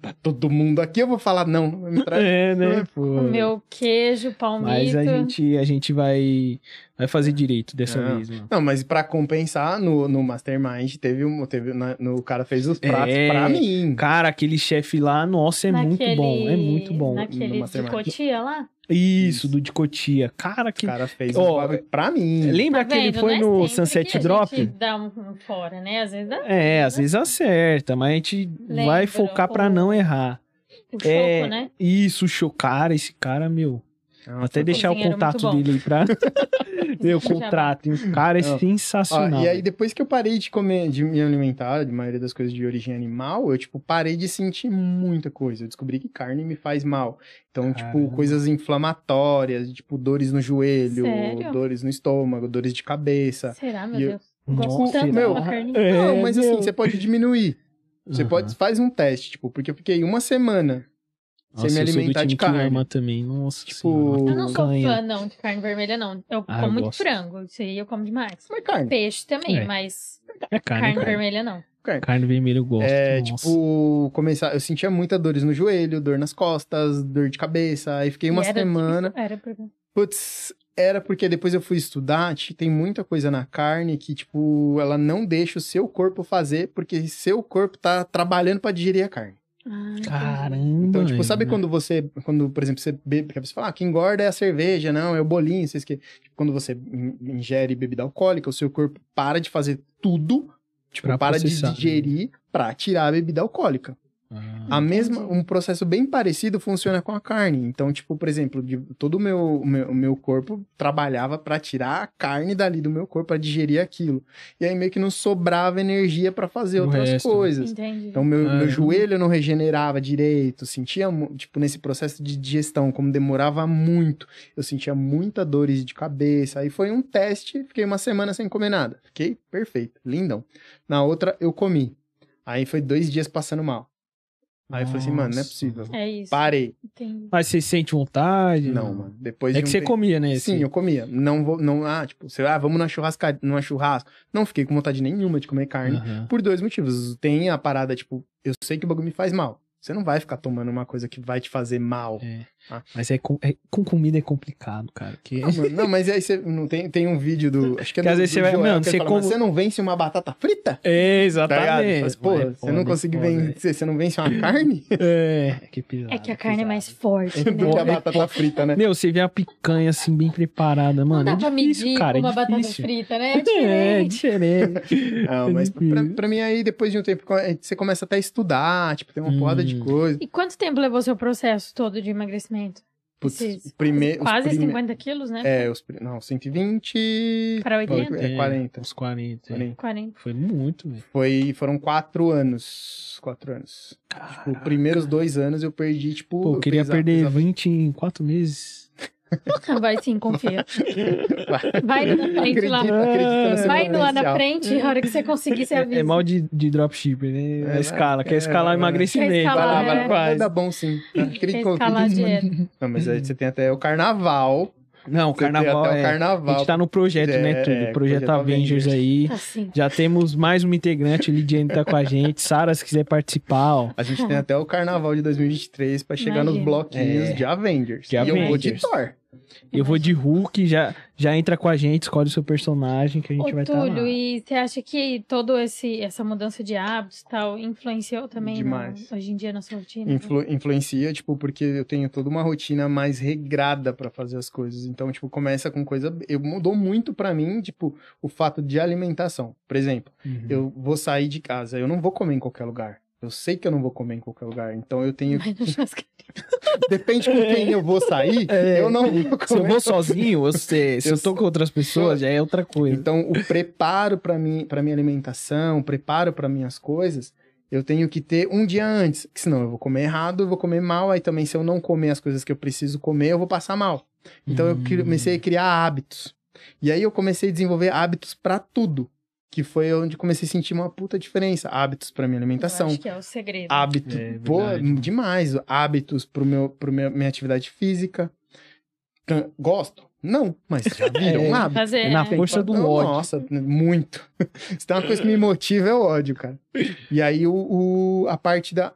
Speaker 3: tá todo mundo aqui, eu vou falar, não, não me trazer.
Speaker 1: É, né? Pô.
Speaker 2: Comeu queijo, palmito.
Speaker 1: Mas a gente, a gente vai, vai fazer direito dessa
Speaker 3: Não.
Speaker 1: vez, mano.
Speaker 3: Não, mas pra compensar, no, no Mastermind, teve um. Teve, na- no, o cara fez os pratos
Speaker 1: É.
Speaker 3: pra mim.
Speaker 1: Cara, aquele chefe lá, nossa, é muito
Speaker 2: Naquele-
Speaker 1: bom. É muito bom.
Speaker 2: Naquele
Speaker 3: no
Speaker 2: de
Speaker 3: Mastermind.
Speaker 2: cotia lá?
Speaker 1: Isso, do de Cotia. Cara,
Speaker 3: O
Speaker 1: que.
Speaker 3: cara fez
Speaker 1: Ó,
Speaker 3: os bagulho pra mim.
Speaker 1: Lembra
Speaker 2: Tá
Speaker 1: que ele foi
Speaker 2: Não é
Speaker 1: no Sunset
Speaker 2: que a
Speaker 1: Drop?
Speaker 2: gente dá um um fora, né? Às vezes dá.
Speaker 1: É, às vezes acerta, mas a gente vai focar pra
Speaker 2: o-
Speaker 1: não errar.
Speaker 2: O choco,
Speaker 1: É,
Speaker 2: né?
Speaker 1: Isso, show. Cara, esse cara, meu. Até deixar o
Speaker 2: Cozinheiro
Speaker 1: contato dele aí pra. Meu
Speaker 2: Já
Speaker 1: contrato. hein? Cara, é
Speaker 3: Não. Ó,
Speaker 1: sensacional.
Speaker 3: e aí, depois que eu parei de comer, de me alimentar, de maioria das coisas de origem animal, eu, tipo, parei de sentir muita coisa. Eu descobri que carne me faz mal. Então, tipo,
Speaker 1: Caramba.
Speaker 3: coisas inflamatórias, tipo, dores no joelho,
Speaker 2: Sério?
Speaker 3: dores no estômago, dores de cabeça.
Speaker 2: Meu meu
Speaker 3: E eu-
Speaker 2: Deus. Gosto tanto
Speaker 3: meu,
Speaker 2: carne.
Speaker 1: É,
Speaker 3: Não, mas assim,
Speaker 1: meu.
Speaker 3: você pode diminuir. Você
Speaker 1: Aham.
Speaker 3: pode, faz um teste, tipo, porque eu fiquei uma semana
Speaker 1: Nossa,
Speaker 3: sem me
Speaker 1: eu
Speaker 3: alimentar de carne.
Speaker 1: ama também. Nossa
Speaker 3: Tipo,
Speaker 1: senhora.
Speaker 2: Eu não sou
Speaker 1: Canha.
Speaker 2: fã, não, de carne vermelha, não. Eu
Speaker 1: Ah, eu
Speaker 2: como muito
Speaker 1: gosto.
Speaker 2: frango. Isso aí eu como demais.
Speaker 3: Mas carne.
Speaker 2: Peixe também,
Speaker 1: É.
Speaker 2: mas
Speaker 1: É carne,
Speaker 2: carne,
Speaker 1: carne.
Speaker 2: vermelha não.
Speaker 3: carne.
Speaker 1: Carne vermelha eu gosto.
Speaker 3: É,
Speaker 1: nossa.
Speaker 3: tipo, começar. Eu sentia muita dores no joelho, dor nas costas, dor de cabeça. Aí fiquei uma
Speaker 2: E era
Speaker 3: semana.
Speaker 2: Era porque...
Speaker 3: Putz, era porque depois eu fui estudar, tem muita coisa na carne que, tipo, ela não deixa o seu corpo fazer, porque seu corpo tá trabalhando pra digerir a carne.
Speaker 2: Ah.
Speaker 1: Caramba.
Speaker 3: Então, tipo, sabe quando você, quando, por exemplo, você bebe, você fala, ah, quem engorda é a cerveja, não, é o bolinho, vocês que, tipo, quando você in- ingere bebida alcoólica, o seu corpo para de fazer tudo, tipo,
Speaker 1: Pra
Speaker 3: para
Speaker 1: processar.
Speaker 3: de digerir pra tirar a bebida alcoólica.
Speaker 1: Ah,
Speaker 3: A mesma,
Speaker 2: Entendi.
Speaker 3: um processo bem parecido funciona com a carne. Então, tipo, por exemplo, de- todo o meu, o meu, o meu corpo trabalhava para tirar a carne dali do meu corpo, para digerir aquilo. E aí meio que não sobrava energia para fazer
Speaker 1: O
Speaker 3: outras
Speaker 1: resto.
Speaker 3: coisas.
Speaker 2: Entendi.
Speaker 3: Então, meu,
Speaker 1: Caramba.
Speaker 3: meu joelho não regenerava direito, sentia, tipo, nesse processo de digestão, como demorava muito, eu sentia muita dores de cabeça. Aí foi um teste, fiquei uma semana sem comer nada. Fiquei perfeito, lindão. Na outra, eu comi. Aí foi dois dias passando mal. Aí eu falei assim, mano, não é possível.
Speaker 2: É isso.
Speaker 3: Parei.
Speaker 2: Entendi.
Speaker 1: Mas você sente vontade?
Speaker 3: Não, mano. Depois
Speaker 1: É
Speaker 3: de
Speaker 1: que
Speaker 3: um
Speaker 1: você
Speaker 3: tempo-
Speaker 1: comia, né?
Speaker 3: Sim, eu comia. Não vou, não, ah, tipo, sei lá, vamos na churrascaria, numa churrasco. Não fiquei com vontade nenhuma de comer carne.
Speaker 1: Aham.
Speaker 3: Por dois motivos. Tem a parada, tipo, eu sei que o bagulho me faz mal. Você não vai ficar tomando uma coisa que vai te fazer mal.
Speaker 1: É.
Speaker 3: Ah.
Speaker 1: Mas é com, é- com comida é complicado, cara. Que...
Speaker 3: Não, mano, não, mas aí você não tem, tem um vídeo do. Acho que é
Speaker 1: Que
Speaker 3: do,
Speaker 1: às vezes
Speaker 3: do
Speaker 1: você vai-
Speaker 3: Joel,
Speaker 1: mano, você
Speaker 3: fala, "Mas você não vence uma batata frita?
Speaker 1: É,
Speaker 3: Tá
Speaker 1: exatamente.
Speaker 3: Mas, pô,
Speaker 1: É
Speaker 3: você não
Speaker 1: é
Speaker 3: consegue
Speaker 1: foda.
Speaker 3: vencer, você não vence uma carne
Speaker 1: É, que pisado.
Speaker 2: É que a carne é mais forte,
Speaker 3: do
Speaker 2: né?
Speaker 3: que a
Speaker 1: É,
Speaker 3: batata frita, né?
Speaker 1: Meu, você vê a picanha assim, bem preparada, mano.
Speaker 2: Não dá
Speaker 1: é
Speaker 2: pra
Speaker 1: difícil,
Speaker 2: medir
Speaker 1: cara.
Speaker 2: com uma
Speaker 1: é
Speaker 2: batata frita, né? É
Speaker 1: É,
Speaker 2: diferente.
Speaker 1: diferente.
Speaker 3: Não, mas pra, pra mim aí, depois de um tempo, você começa até a estudar, tipo, tem uma
Speaker 1: Hum.
Speaker 3: porrada de coisa.
Speaker 2: E quanto tempo levou seu processo todo de emagrecimento?
Speaker 3: Putz,
Speaker 2: Esses
Speaker 3: prime-
Speaker 2: Quase
Speaker 3: prime-
Speaker 2: 50 quilos, né?
Speaker 3: É, os, não, 120...
Speaker 2: Para 80?
Speaker 3: É, 40.
Speaker 1: Uns 40. é.
Speaker 3: 40.
Speaker 2: 40.
Speaker 1: Foi muito, velho.
Speaker 3: Foi, foram quatro anos. Quatro anos. Tipo, os primeiros dois anos eu perdi, tipo...
Speaker 1: Pô, eu queria
Speaker 3: pesa-
Speaker 1: perder
Speaker 3: pesava-
Speaker 1: 20 em 4 meses.
Speaker 2: Vai sim, confia. Vai indo na frente lá. Vai indo lá na frente, a hora que você conseguir, você avisa.
Speaker 1: É mal de, de dropshipper, né?
Speaker 3: É,
Speaker 1: a escala. Quer
Speaker 3: é,
Speaker 1: escalar
Speaker 3: é,
Speaker 1: emagrecimento.
Speaker 2: Quer escalar,
Speaker 1: vai lá,
Speaker 2: é.
Speaker 1: vai
Speaker 3: dar bom sim. Acredito
Speaker 2: Quer escalar.
Speaker 3: Não, mas aí você tem até o carnaval.
Speaker 1: Não, o carnaval
Speaker 3: até o
Speaker 1: é...
Speaker 3: carnaval.
Speaker 1: A gente tá no projeto, né,
Speaker 3: É,
Speaker 1: tudo?
Speaker 3: é,
Speaker 1: projeto,
Speaker 3: projeto
Speaker 1: Avengers,
Speaker 3: Avengers.
Speaker 1: aí.
Speaker 2: Assim.
Speaker 1: Já temos mais uma integrante, Lidiane tá com a gente. Sara, se quiser participar, ó.
Speaker 3: A gente tem até o carnaval de 2023 pra chegar nos
Speaker 2: Imagina.
Speaker 3: bloquinhos
Speaker 1: É.
Speaker 3: de Avengers.
Speaker 1: De
Speaker 3: e eu vou de
Speaker 1: Avengers.
Speaker 3: Thor.
Speaker 1: Eu vou de Hulk, já, já entra com a gente, escolhe o seu personagem que a gente
Speaker 2: Ô,
Speaker 1: vai estar
Speaker 2: Túlio,
Speaker 1: lá.
Speaker 2: e você acha que todo esse essa mudança de hábitos e tal influenciou também no-
Speaker 3: Demais.
Speaker 2: hoje em dia na sua rotina?
Speaker 3: Influ- influencia, tipo, porque eu tenho toda uma rotina mais regrada pra fazer as coisas. Então, tipo, começa com coisa. Eu mudou muito pra mim, tipo, o fato de alimentação. Por exemplo,
Speaker 1: Uhum.
Speaker 3: eu vou sair de casa, eu não vou comer em qualquer lugar. Eu sei que eu não vou comer em qualquer lugar. Então eu tenho. Depende com quem eu vou sair,
Speaker 1: É.
Speaker 3: eu não vou comer.
Speaker 1: Se eu vou sozinho, eu sei. Se eu,
Speaker 3: Eu
Speaker 1: tô com outras pessoas, já é outra coisa.
Speaker 3: Então, o preparo para mim, para minha alimentação, o preparo para minhas coisas, eu tenho que ter um dia antes, que senão eu vou comer errado, eu vou comer mal, aí também se eu não comer as coisas que eu preciso comer, eu vou passar mal. Então eu
Speaker 1: Hum.
Speaker 3: comecei a criar hábitos. E aí eu comecei a desenvolver hábitos para tudo, que foi onde comecei a sentir uma puta diferença, hábitos para minha
Speaker 2: Eu
Speaker 3: alimentação.
Speaker 2: acho que é o segredo.
Speaker 3: Hábitos,
Speaker 1: É,
Speaker 3: pô,
Speaker 1: verdade.
Speaker 3: demais. Hábitos pro meu, pro meu, minha atividade física. Gosto? Não, mas já viram
Speaker 1: É,
Speaker 3: um hábito.
Speaker 2: Fazer,
Speaker 1: É na
Speaker 2: é.
Speaker 1: força do ódio.
Speaker 3: Nossa, muito. Se tem uma coisa que me motiva é o ódio, cara. E aí o, o- a parte da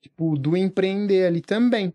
Speaker 3: tipo do empreender ali também.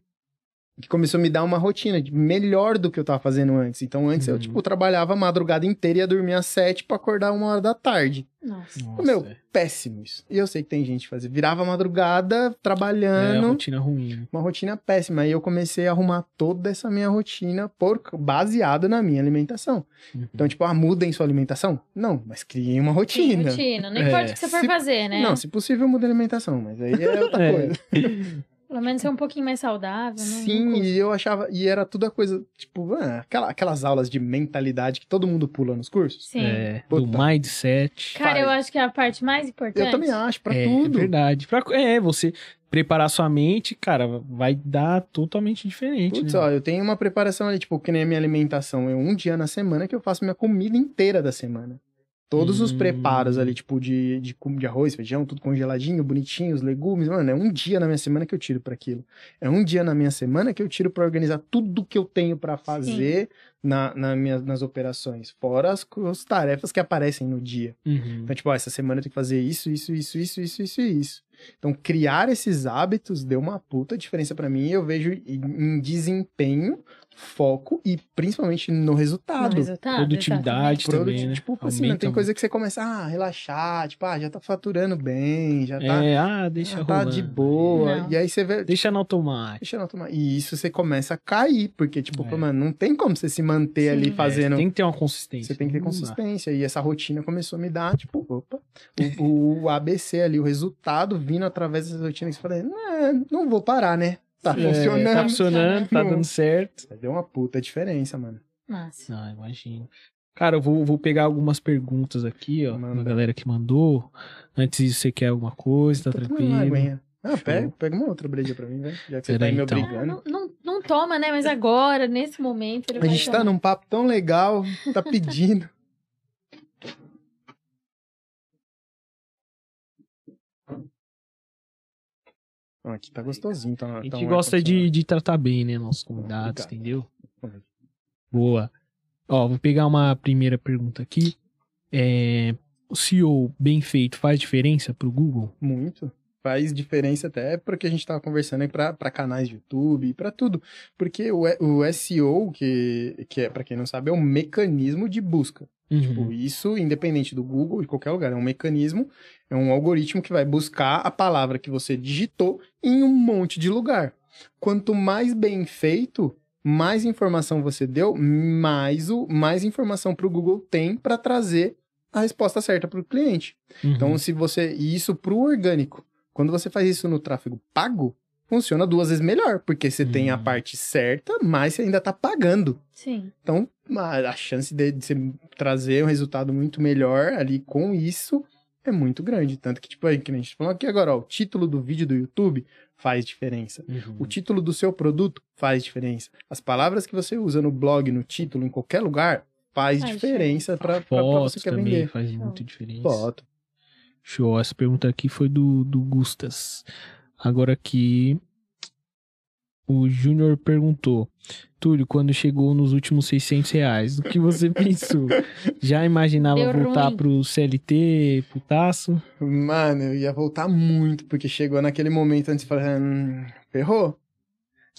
Speaker 3: Que começou a me dar uma rotina de melhor do que eu tava fazendo antes. Então antes eu
Speaker 1: Uhum.
Speaker 3: tipo trabalhava a madrugada inteira e ia dormir às sete pra acordar uma hora da tarde.
Speaker 2: Nossa.
Speaker 1: Nossa,
Speaker 3: Meu,
Speaker 1: é.
Speaker 3: péssimo isso. E eu sei que tem gente que fazia. Virava a madrugada
Speaker 1: É,
Speaker 3: trabalhando
Speaker 1: rotina ruim. né?
Speaker 3: uma rotina péssima. Aí eu comecei a arrumar toda essa minha rotina por, baseada na minha alimentação.
Speaker 1: Uhum.
Speaker 3: Então, tipo, ah, mudem sua alimentação? Não, mas criem uma
Speaker 2: Tem
Speaker 3: rotina.
Speaker 2: rotina. Não
Speaker 1: É.
Speaker 2: importa o que você for
Speaker 3: Se-
Speaker 2: fazer, né?
Speaker 3: Não, se possível, muda a alimentação, mas aí é outra
Speaker 1: É.
Speaker 3: coisa.
Speaker 2: Pelo menos ser um pouquinho mais saudável, né?
Speaker 3: Sim, e eu achava, e era tudo a coisa, tipo, ah, aquela- aquelas aulas de mentalidade que todo mundo pula nos cursos.
Speaker 2: Sim.
Speaker 1: É, do mindset.
Speaker 2: Cara, eu acho que é a parte mais importante.
Speaker 3: Eu também acho, pra
Speaker 1: é,
Speaker 3: tudo.
Speaker 1: É verdade. Pra- é, você preparar sua mente, cara, vai dar totalmente diferente.
Speaker 3: Putz,
Speaker 1: né?
Speaker 3: ó, eu tenho uma preparação ali, tipo, que nem a minha alimentação. É um dia na semana que eu faço minha comida inteira da semana. Todos os
Speaker 1: Hum.
Speaker 3: preparos ali, tipo, de, de, de arroz, feijão, tudo congeladinho, bonitinho, os legumes. Mano, é um dia na minha semana que eu tiro pra aquilo. É um dia na minha semana que eu tiro pra organizar tudo que eu tenho pra fazer na, na minha, nas operações. Fora as, as tarefas que aparecem no dia.
Speaker 1: Uhum.
Speaker 3: Então, tipo, ó, essa semana eu tenho que fazer isso, isso, isso, isso, isso, isso e isso. Então, criar esses hábitos deu uma puta diferença pra mim. e Eu vejo em desempenho, foco e principalmente no
Speaker 2: No
Speaker 3: resultado.
Speaker 2: resultado,
Speaker 1: Produtividade
Speaker 3: Produto-
Speaker 1: também, né?
Speaker 3: Tipo, assim,
Speaker 1: Aumenta
Speaker 3: não tem coisa que você começa a relaxar, tipo, ah, já tá faturando bem, já tá,
Speaker 1: É, ah, deixa
Speaker 3: já tá de boa.
Speaker 2: Não.
Speaker 3: E aí você vê.
Speaker 1: Deixa no automático.
Speaker 3: Deixa não tomar. E isso você começa a cair, porque, tipo,
Speaker 1: É.
Speaker 3: mano, não tem como você se manter ali
Speaker 2: Sim.
Speaker 3: fazendo.
Speaker 1: É, tem que ter uma consistência.
Speaker 3: Você tem que ter consistência. E essa rotina começou a me dar, tipo, opa, o, o ABC ali, o resultado vindo através dessa rotina. Que você fala, não, não vou parar, né? Tá
Speaker 1: É,
Speaker 3: funcionando.
Speaker 1: Tá funcionando, tá
Speaker 3: Não.
Speaker 1: dando certo.
Speaker 3: Deu uma puta diferença, mano.
Speaker 2: Massa.
Speaker 1: Ah, imagino. Cara, eu vou, vou pegar algumas perguntas aqui, ó.
Speaker 3: Manda.
Speaker 1: Da galera que mandou. Antes disso, você quer alguma coisa? Tá
Speaker 3: uma
Speaker 1: tranquilo?
Speaker 3: Ah, pega, pega uma outra breja pra mim, velho. Já que você
Speaker 1: Pera
Speaker 3: tá aí me
Speaker 1: então.
Speaker 3: Obrigando.
Speaker 2: não, não, não toma, né? Mas agora, nesse momento, ele
Speaker 3: A
Speaker 2: vai
Speaker 3: gente tá
Speaker 2: tomar.
Speaker 3: num papo tão legal, tá pedindo. Aqui tá gostosinho. Tá,
Speaker 1: A gente
Speaker 3: tá um
Speaker 1: gosta de, de tratar bem, né? Nossos convidados,
Speaker 3: Obrigado.
Speaker 1: entendeu? Boa. Ó, vou pegar uma primeira pergunta aqui. É, o SEO bem feito faz diferença pro Google?
Speaker 3: Muito. Faz diferença até porque a gente tava conversando aí pra, pra canais de YouTube, pra tudo. Porque o, o SEO, que, que é, pra quem não sabe, é um mecanismo de busca.
Speaker 1: Uhum.
Speaker 3: Tipo, isso, independente do Google, de qualquer lugar, é um mecanismo, é um algoritmo que vai buscar a palavra que você digitou em um monte de lugar. Quanto mais bem feito, mais informação você deu, mais, o, mais informação para o Google tem para trazer a resposta certa para o cliente.
Speaker 1: Uhum.
Speaker 3: Então, se você. E isso para o orgânico. Quando você faz isso no tráfego pago, funciona duas vezes melhor, porque você tem a
Speaker 1: Hum.
Speaker 3: parte certa, mas você ainda está pagando.
Speaker 2: Sim.
Speaker 3: Então, a, a chance de, de você trazer um resultado muito melhor ali com isso é muito grande. Tanto que, tipo, aí, que a gente falou aqui agora, ó, o título do vídeo do YouTube faz diferença.
Speaker 1: Uhum.
Speaker 3: O título do seu produto faz diferença. As palavras que você usa no blog, no título, em qualquer lugar, faz,
Speaker 2: Faz
Speaker 3: diferença para você quer
Speaker 1: também
Speaker 3: vender.
Speaker 1: faz muito diferença.
Speaker 3: Foto.
Speaker 1: Show. Essa pergunta aqui foi do, do Gustas. Agora aqui, o Júnior perguntou. Túlio, quando chegou nos últimos 600 reais, o que você pensou? Já imaginava
Speaker 2: Deu
Speaker 1: voltar
Speaker 2: ruim.
Speaker 1: pro CLT, putaço?
Speaker 3: Mano, eu ia voltar muito, porque chegou naquele momento antes de falar, hum, ferrou?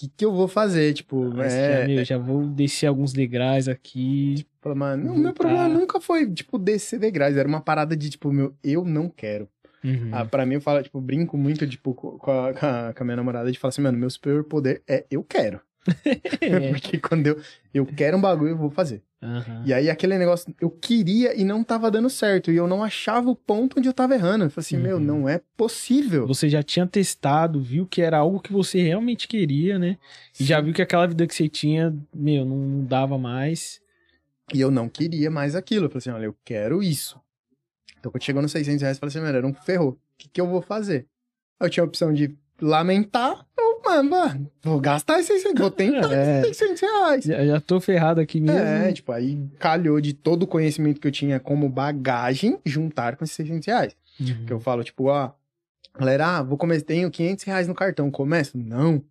Speaker 3: Que, que eu vou fazer? Tipo,
Speaker 1: Mas
Speaker 3: é,
Speaker 1: já, meu, já vou descer alguns degraus aqui.
Speaker 3: Fala, mano, não, meu problema nunca foi, tipo, descer degraus. Era uma parada de, tipo, meu, eu não quero.
Speaker 1: Uhum.
Speaker 3: Ah, pra mim, eu falo, tipo, brinco muito, tipo, co- com a, com a- com a minha namorada de falar assim, mano, meu super poder é eu quero.
Speaker 1: É.
Speaker 3: Porque quando eu, eu quero um bagulho, eu vou fazer.
Speaker 1: Aham.
Speaker 3: E aí, aquele negócio, eu queria e não tava dando certo. E eu não achava o ponto onde eu tava errando. Eu falei assim, meu,
Speaker 1: Uhum.
Speaker 3: não é possível.
Speaker 1: Você já tinha testado, viu que era algo que você realmente queria, né? E já viu que aquela vida que você tinha, meu, não dava mais.
Speaker 3: E eu não queria mais aquilo. Eu falei assim, olha, eu quero isso. Então, quando chegou nos 600 reais, eu falei assim, mano, era um ferrou. O que, que eu vou fazer? Eu tinha a opção de lamentar. Mano, mano, vou gastar esses 600, vou tentar
Speaker 1: É.
Speaker 3: esses 600 reais.
Speaker 1: Já, já tô ferrado aqui mesmo.
Speaker 3: É, tipo, aí calhou de todo o conhecimento que eu tinha como bagagem juntar com esses 600 reais.
Speaker 1: Uhum.
Speaker 3: Que eu falo, tipo, ó, galera, ah, vou começar, tenho 500 reais no cartão, começa? Não.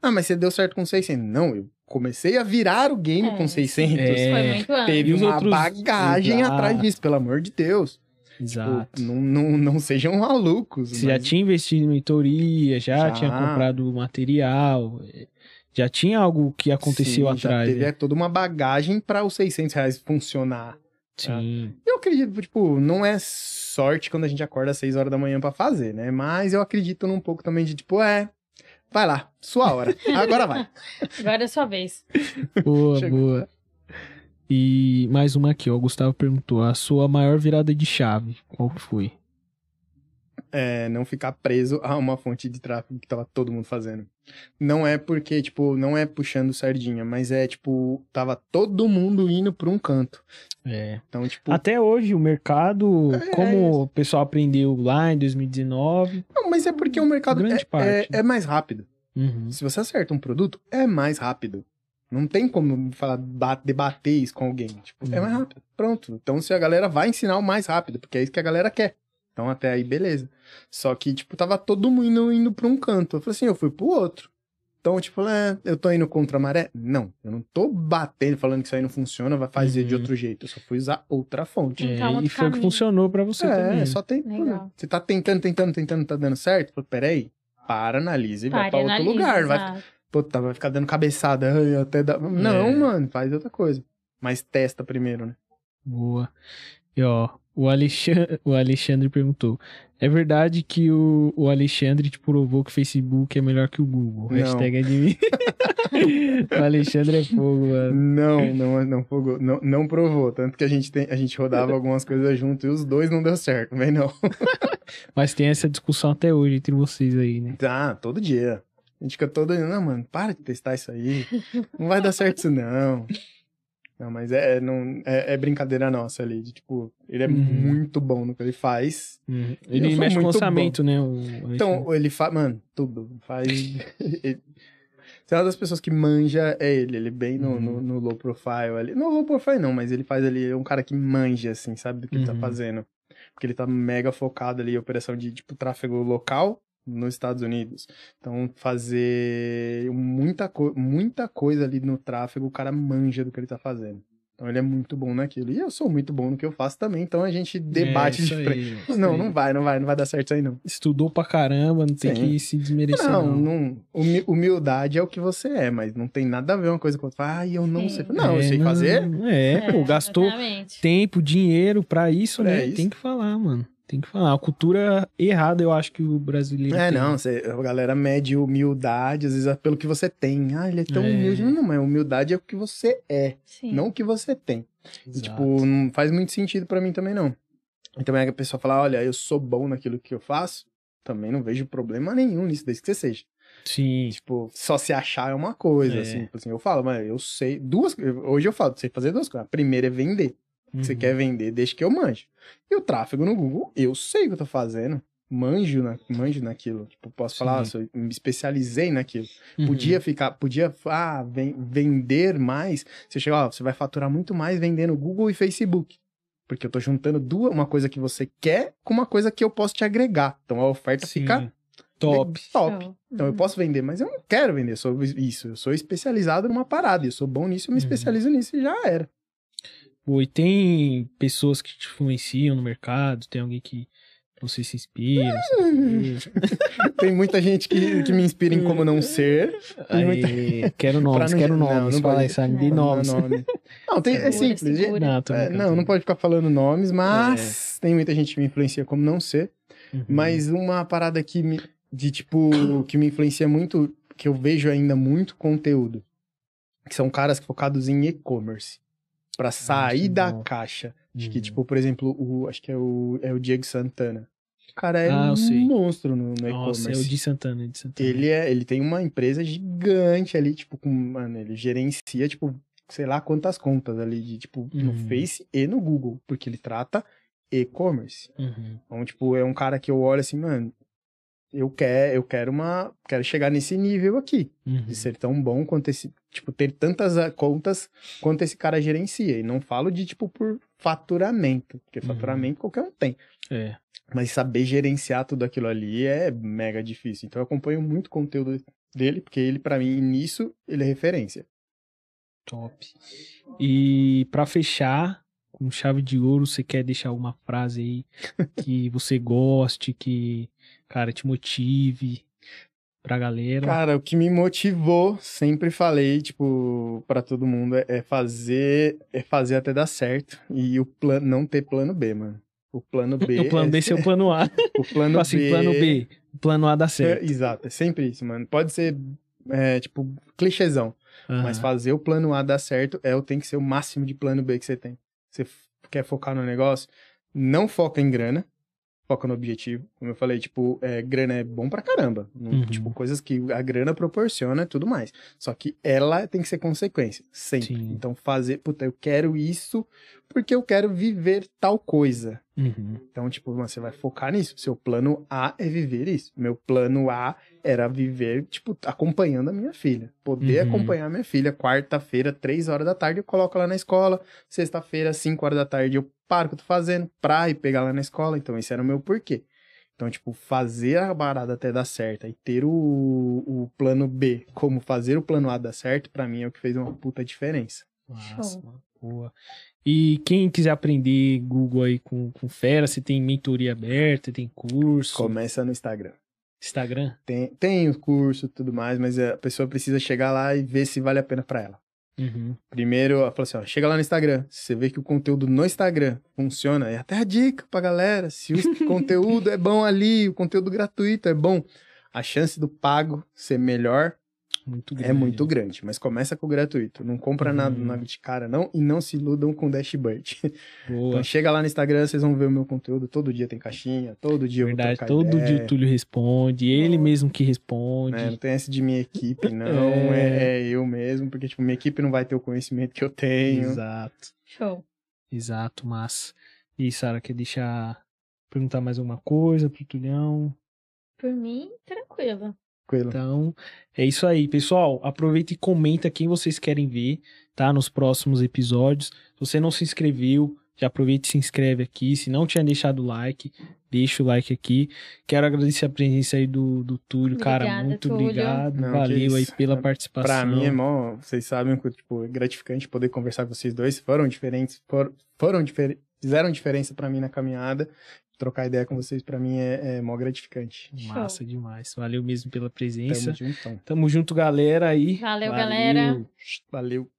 Speaker 3: Ah, mas você deu certo com 600. Não, eu comecei a virar o game
Speaker 2: É.
Speaker 3: com 600.
Speaker 1: É.
Speaker 2: Foi muito antes.
Speaker 3: Teve
Speaker 1: os
Speaker 3: uma
Speaker 1: outros-
Speaker 3: bagagem
Speaker 1: Exato.
Speaker 3: atrás disso, pelo amor de Deus.
Speaker 1: Exato.
Speaker 3: Tipo, não, não, não sejam malucos.
Speaker 1: Você já
Speaker 3: mas-
Speaker 1: tinha investido em mentoria, já,
Speaker 3: Já.
Speaker 1: tinha comprado material, já tinha algo que aconteceu
Speaker 3: Sim, já
Speaker 1: atrás.
Speaker 3: teve
Speaker 1: né?
Speaker 3: é, toda uma bagagem para os 600 reais funcionar.
Speaker 1: Sim.
Speaker 3: Eu acredito, tipo, não é sorte quando a gente acorda às 6 horas da manhã pra fazer, né? Mas eu acredito num pouco também de, tipo, é, vai lá, sua hora. Agora vai.
Speaker 2: Agora é sua vez.
Speaker 1: Boa,
Speaker 3: Chegou.
Speaker 1: boa. E mais uma aqui, ó. O Gustavo perguntou: a sua maior virada de chave, qual que foi?
Speaker 3: É, não ficar preso a uma fonte de tráfego que tava todo mundo fazendo. Não é porque, tipo, não é puxando sardinha, mas é, tipo, tava todo mundo indo pra um canto.
Speaker 1: É.
Speaker 3: Então, tipo,
Speaker 1: Até hoje, o mercado,
Speaker 3: É,
Speaker 1: como o pessoal aprendeu lá em 2019.
Speaker 3: não, mas é porque o mercado
Speaker 1: Grande
Speaker 3: é,
Speaker 1: parte.
Speaker 3: é, é mais rápido.
Speaker 1: Uhum.
Speaker 3: Se você acerta um produto, é mais rápido. Não tem como falar, ba- debater isso com alguém. Tipo, é mais
Speaker 1: Uhum.
Speaker 3: rápido. Pronto. Então, se a galera vai ensinar o mais rápido, porque é isso que a galera quer. Então, até aí, beleza. Só que, tipo, tava todo mundo indo pra um canto. Eu falei assim, eu fui pro outro. Então, tipo, é, eu tô indo contra a maré? Não, eu não tô batendo, falando que isso aí não funciona, vai fazer de
Speaker 1: Uhum.
Speaker 3: outro jeito. Eu só fui usar outra fonte.
Speaker 1: É,
Speaker 2: Então,
Speaker 1: e foi o que funcionou pra você
Speaker 3: É,
Speaker 1: também.
Speaker 3: só tem.
Speaker 2: Legal.
Speaker 3: Você tá tentando, tentando, tentando, tá dando certo? Peraí, para, analisa e vai pra outro
Speaker 2: analisa,
Speaker 3: lugar. Vai,
Speaker 2: exato.
Speaker 3: Tá, vai ficar dando cabeçada. ai, até. Não,
Speaker 1: É.
Speaker 3: mano, faz outra coisa. Mas testa primeiro, né?
Speaker 1: Boa. E ó, o Alexandre, o Alexandre perguntou: é verdade que o, o Alexandre te provou que o Facebook é melhor que o Google?
Speaker 3: Não.
Speaker 1: Hashtag é de mim. o Alexandre é fogo, mano.
Speaker 3: Não, não, não, fogou, não, não provou. Tanto que a gente, tem, a gente rodava algumas coisas junto e os dois não deu certo, mas não.
Speaker 1: Mas tem essa discussão até hoje entre vocês aí, né?
Speaker 3: Tá, todo dia. A gente fica todo. Não, mano, para de testar isso aí. Não vai dar certo isso, não. Não, mas é, não, é, é brincadeira nossa ali. De, tipo, ele é
Speaker 1: Uhum.
Speaker 3: muito bom no que ele faz.
Speaker 1: Uhum. Ele mexe com
Speaker 3: muito
Speaker 1: orçamento, né? O?
Speaker 3: Então, ele faz. Mano, tudo. Faz. ele- Se é uma das pessoas que manja, é ele. Ele é bem no,
Speaker 1: Uhum.
Speaker 3: no, no low profile ali. No low profile não, mas ele faz ali. É um cara que manja, assim, sabe? Do que ele tá
Speaker 1: Uhum.
Speaker 3: fazendo. Porque ele tá mega focado ali em operação de, tipo, tráfego local nos Estados Unidos. Então, fazer muita, co muita coisa ali no tráfego, o cara manja do que ele tá fazendo. Então, ele é muito bom naquilo. E eu sou muito bom no que eu faço também. Então, a gente debate
Speaker 1: É,
Speaker 3: de
Speaker 1: isso
Speaker 3: frente.
Speaker 1: aí,
Speaker 3: Não,
Speaker 1: aí.
Speaker 3: não vai, não vai, não vai dar certo isso aí, não.
Speaker 1: Estudou pra caramba, não tem
Speaker 3: Sim.
Speaker 1: que se desmerecer,
Speaker 3: Não,
Speaker 1: não.
Speaker 3: não, humi- humildade é o que você é, mas não tem nada a ver uma coisa com outra. Ah, eu não
Speaker 2: Sim.
Speaker 3: sei. Não, eu
Speaker 1: É,
Speaker 3: sei
Speaker 1: não,
Speaker 3: fazer.
Speaker 1: É, pô, gastou
Speaker 2: exatamente.
Speaker 1: tempo, dinheiro pra isso,
Speaker 3: Pra
Speaker 1: né?
Speaker 3: isso.
Speaker 1: Tem que falar, mano. Tem que falar. A cultura errada, eu acho que o brasileiro.
Speaker 3: É,
Speaker 1: tem.
Speaker 3: não, você, a galera mede humildade, às vezes é pelo que você tem. Ah, ele é tão
Speaker 1: É.
Speaker 3: humilde. Não, mas humildade é o que você é,
Speaker 2: Sim.
Speaker 3: não o que você tem. E, tipo, não faz muito sentido pra mim também, não. E também a pessoa fala, olha, eu sou bom naquilo que eu faço, também não vejo problema nenhum nisso, desde que você seja.
Speaker 1: Sim.
Speaker 3: Tipo, só se achar é uma coisa,
Speaker 1: É.
Speaker 3: assim. Tipo assim, eu falo, mas eu sei duas... Hoje eu falo, sei fazer duas coisas. A primeira é vender. Que você
Speaker 1: Uhum.
Speaker 3: quer vender, desde que eu manjo. E o tráfego no Google, eu sei o que eu tô fazendo. Manjo, na, manjo naquilo. Tipo, posso falar, ah,
Speaker 1: Sim.
Speaker 3: sou- me especializei naquilo.
Speaker 1: Uhum.
Speaker 3: Podia ficar, podia ah, ven- vender mais. Você chega, ó, você vai faturar muito mais vendendo Google e Facebook. Porque eu tô juntando duas, uma coisa que você quer com uma coisa que eu posso te agregar. Então a oferta
Speaker 1: Sim.
Speaker 3: fica
Speaker 1: Top.
Speaker 3: top.
Speaker 2: Show.
Speaker 3: Então eu
Speaker 2: Uhum.
Speaker 3: posso vender, mas eu não quero vender sou isso. Eu sou especializado numa parada. Eu sou bom nisso, eu me
Speaker 1: Uhum.
Speaker 3: especializo nisso e já era.
Speaker 1: Pô, e tem pessoas que te influenciam no mercado? Tem alguém que você se inspira? não quê?
Speaker 3: Tem muita gente que, que me inspira em como não ser. Tem muita-
Speaker 1: Aí, quero nomes,
Speaker 3: não-
Speaker 1: quero
Speaker 3: não,
Speaker 1: nomes.
Speaker 3: não
Speaker 1: Fala
Speaker 3: pode-
Speaker 1: aí, sabe?
Speaker 2: não,
Speaker 1: De
Speaker 2: não,
Speaker 1: nomes.
Speaker 3: Não, nome. Não, tem, é
Speaker 2: Segura,
Speaker 3: simples.
Speaker 2: segura.
Speaker 1: Não,
Speaker 3: É, não, não pode ficar falando nomes, mas tem muita gente que me influencia como não ser.
Speaker 1: Uhum.
Speaker 3: Mas uma parada que me, de tipo, que me influencia muito, que eu vejo ainda muito conteúdo, que são caras focados em e-commerce. Pra sair
Speaker 1: que
Speaker 3: da
Speaker 1: bom.
Speaker 3: caixa. Acho que,
Speaker 1: Uhum.
Speaker 3: tipo, por exemplo, o, acho que é o, é o Diego Santana. O cara é
Speaker 1: Ah,
Speaker 3: um
Speaker 1: sei.
Speaker 3: monstro no, no
Speaker 1: Nossa, é o
Speaker 3: e-commerce.
Speaker 1: de Santana, de Santana.
Speaker 3: Ele, é, ele tem uma empresa gigante ali, tipo, com, mano, ele gerencia, tipo, sei lá quantas contas ali, de, tipo, no
Speaker 1: Uhum.
Speaker 3: Face e no Google, porque ele trata e-commerce.
Speaker 1: Uhum.
Speaker 3: Então, tipo, é um cara que eu olho assim, mano, eu quero, eu quero uma, quero chegar nesse nível aqui,
Speaker 1: Uhum.
Speaker 3: de ser tão bom quanto esse, tipo, ter tantas ah, contas quanto esse cara gerencia. E não falo de, tipo, por faturamento, porque
Speaker 1: Uhum.
Speaker 3: faturamento qualquer um tem.
Speaker 1: É.
Speaker 3: Mas saber gerenciar tudo aquilo ali é mega difícil. Então eu acompanho muito conteúdo dele, porque ele, pra mim, nisso, ele é referência.
Speaker 1: Top. E pra fechar, com chave de ouro, você quer deixar alguma frase aí que você goste, que, cara, te motive pra galera?
Speaker 3: Cara, o que me motivou, sempre falei, tipo, pra todo mundo, é- é fazer, é fazer até dar certo. E o plano, não ter plano B, mano. O plano B.
Speaker 1: o plano
Speaker 3: é,
Speaker 1: B é o plano A.
Speaker 3: O plano
Speaker 1: assim,
Speaker 3: B.
Speaker 1: plano B. O plano A dá
Speaker 3: É,
Speaker 1: certo.
Speaker 3: exato, é sempre isso, mano. Pode ser, é, tipo, clichêzão. Mas
Speaker 1: Aham.
Speaker 3: fazer o plano A dar certo é o tem que ser o máximo de plano B que você tem. Você quer focar no negócio, não foca em grana, foca no objetivo. Como eu falei, tipo, é, grana é bom pra caramba.
Speaker 1: Uhum.
Speaker 3: Tipo, coisas que a grana proporciona e tudo mais. Só que ela tem que ser consequência, sempre.
Speaker 1: Sim.
Speaker 3: Então fazer, puta, eu quero isso porque eu quero viver tal coisa.
Speaker 1: Uhum.
Speaker 3: Então, tipo, você vai focar nisso. Seu plano A é viver isso. Meu plano A era viver, tipo, acompanhando a minha filha. Poder
Speaker 1: Uhum.
Speaker 3: acompanhar a minha filha. Quarta-feira, três horas da tarde, eu coloco ela na escola. Sexta-feira, cinco horas da tarde, eu paro o que eu tô fazendo pra ir pegar ela na escola. Então, esse era o meu porquê. Então, tipo, fazer a barada até dar certo e ter o, o plano B como fazer o plano A dar certo, pra mim é o que fez uma puta diferença.
Speaker 1: Mano. Boa. E quem quiser aprender Google aí com, com fera, você tem mentoria aberta, tem curso,
Speaker 3: Começa no Instagram.
Speaker 1: Instagram?
Speaker 3: Tem, tem o curso e tudo mais, mas a pessoa precisa chegar lá e ver se vale a pena pra ela.
Speaker 1: Uhum.
Speaker 3: Primeiro, ela falou assim, ó, chega lá no Instagram, se você vê que o conteúdo no Instagram funciona, é até a dica pra galera, se o conteúdo é bom ali, o conteúdo gratuito é bom, a chance do pago ser melhor
Speaker 1: Muito grande.
Speaker 3: é muito grande, mas começa com o gratuito, não compra
Speaker 1: Uhum.
Speaker 3: nada, nada de cara não, e não se iludam com Dashboard.
Speaker 1: Boa.
Speaker 3: Então chega lá no Instagram, vocês vão ver o meu conteúdo, todo dia tem caixinha, todo dia
Speaker 1: Verdade,
Speaker 3: eu vou
Speaker 1: todo
Speaker 3: trocar
Speaker 1: dia
Speaker 3: ideia.
Speaker 1: o Túlio responde, ele mesmo que responde.
Speaker 3: né? Não tem essa de minha equipe, não.
Speaker 1: É.
Speaker 3: é. eu mesmo, porque, tipo, minha equipe não vai ter o conhecimento que eu tenho.
Speaker 1: Exato,
Speaker 2: Show.
Speaker 1: exato, massa. E Sara, quer deixar perguntar mais alguma coisa pro Tulhão?
Speaker 2: Por mim, tranquilo.
Speaker 3: Tranquilo.
Speaker 1: Então, é isso aí, pessoal. Aproveita e comenta quem vocês querem ver, tá? Nos próximos episódios. Se você não se inscreveu, já aproveita e se inscreve aqui. Se não tinha deixado o like, deixa o like aqui. Quero agradecer a presença aí do, do Túlio, cara.
Speaker 2: Obrigada,
Speaker 1: Muito
Speaker 2: Túlio.
Speaker 1: obrigado.
Speaker 3: Não,
Speaker 1: Valeu aí pela
Speaker 3: É,
Speaker 1: participação.
Speaker 3: Pra mim é mó, vocês sabem que tipo, é gratificante poder conversar com vocês dois. Foram diferentes, foram, foram difer- fizeram diferença pra mim na caminhada. Trocar ideia com vocês pra mim é, é mó gratificante.
Speaker 1: Massa demais. Valeu mesmo pela presença.
Speaker 3: Tamo juntão.
Speaker 1: Tamo junto, galera aí.
Speaker 2: Valeu, galera.
Speaker 3: Valeu.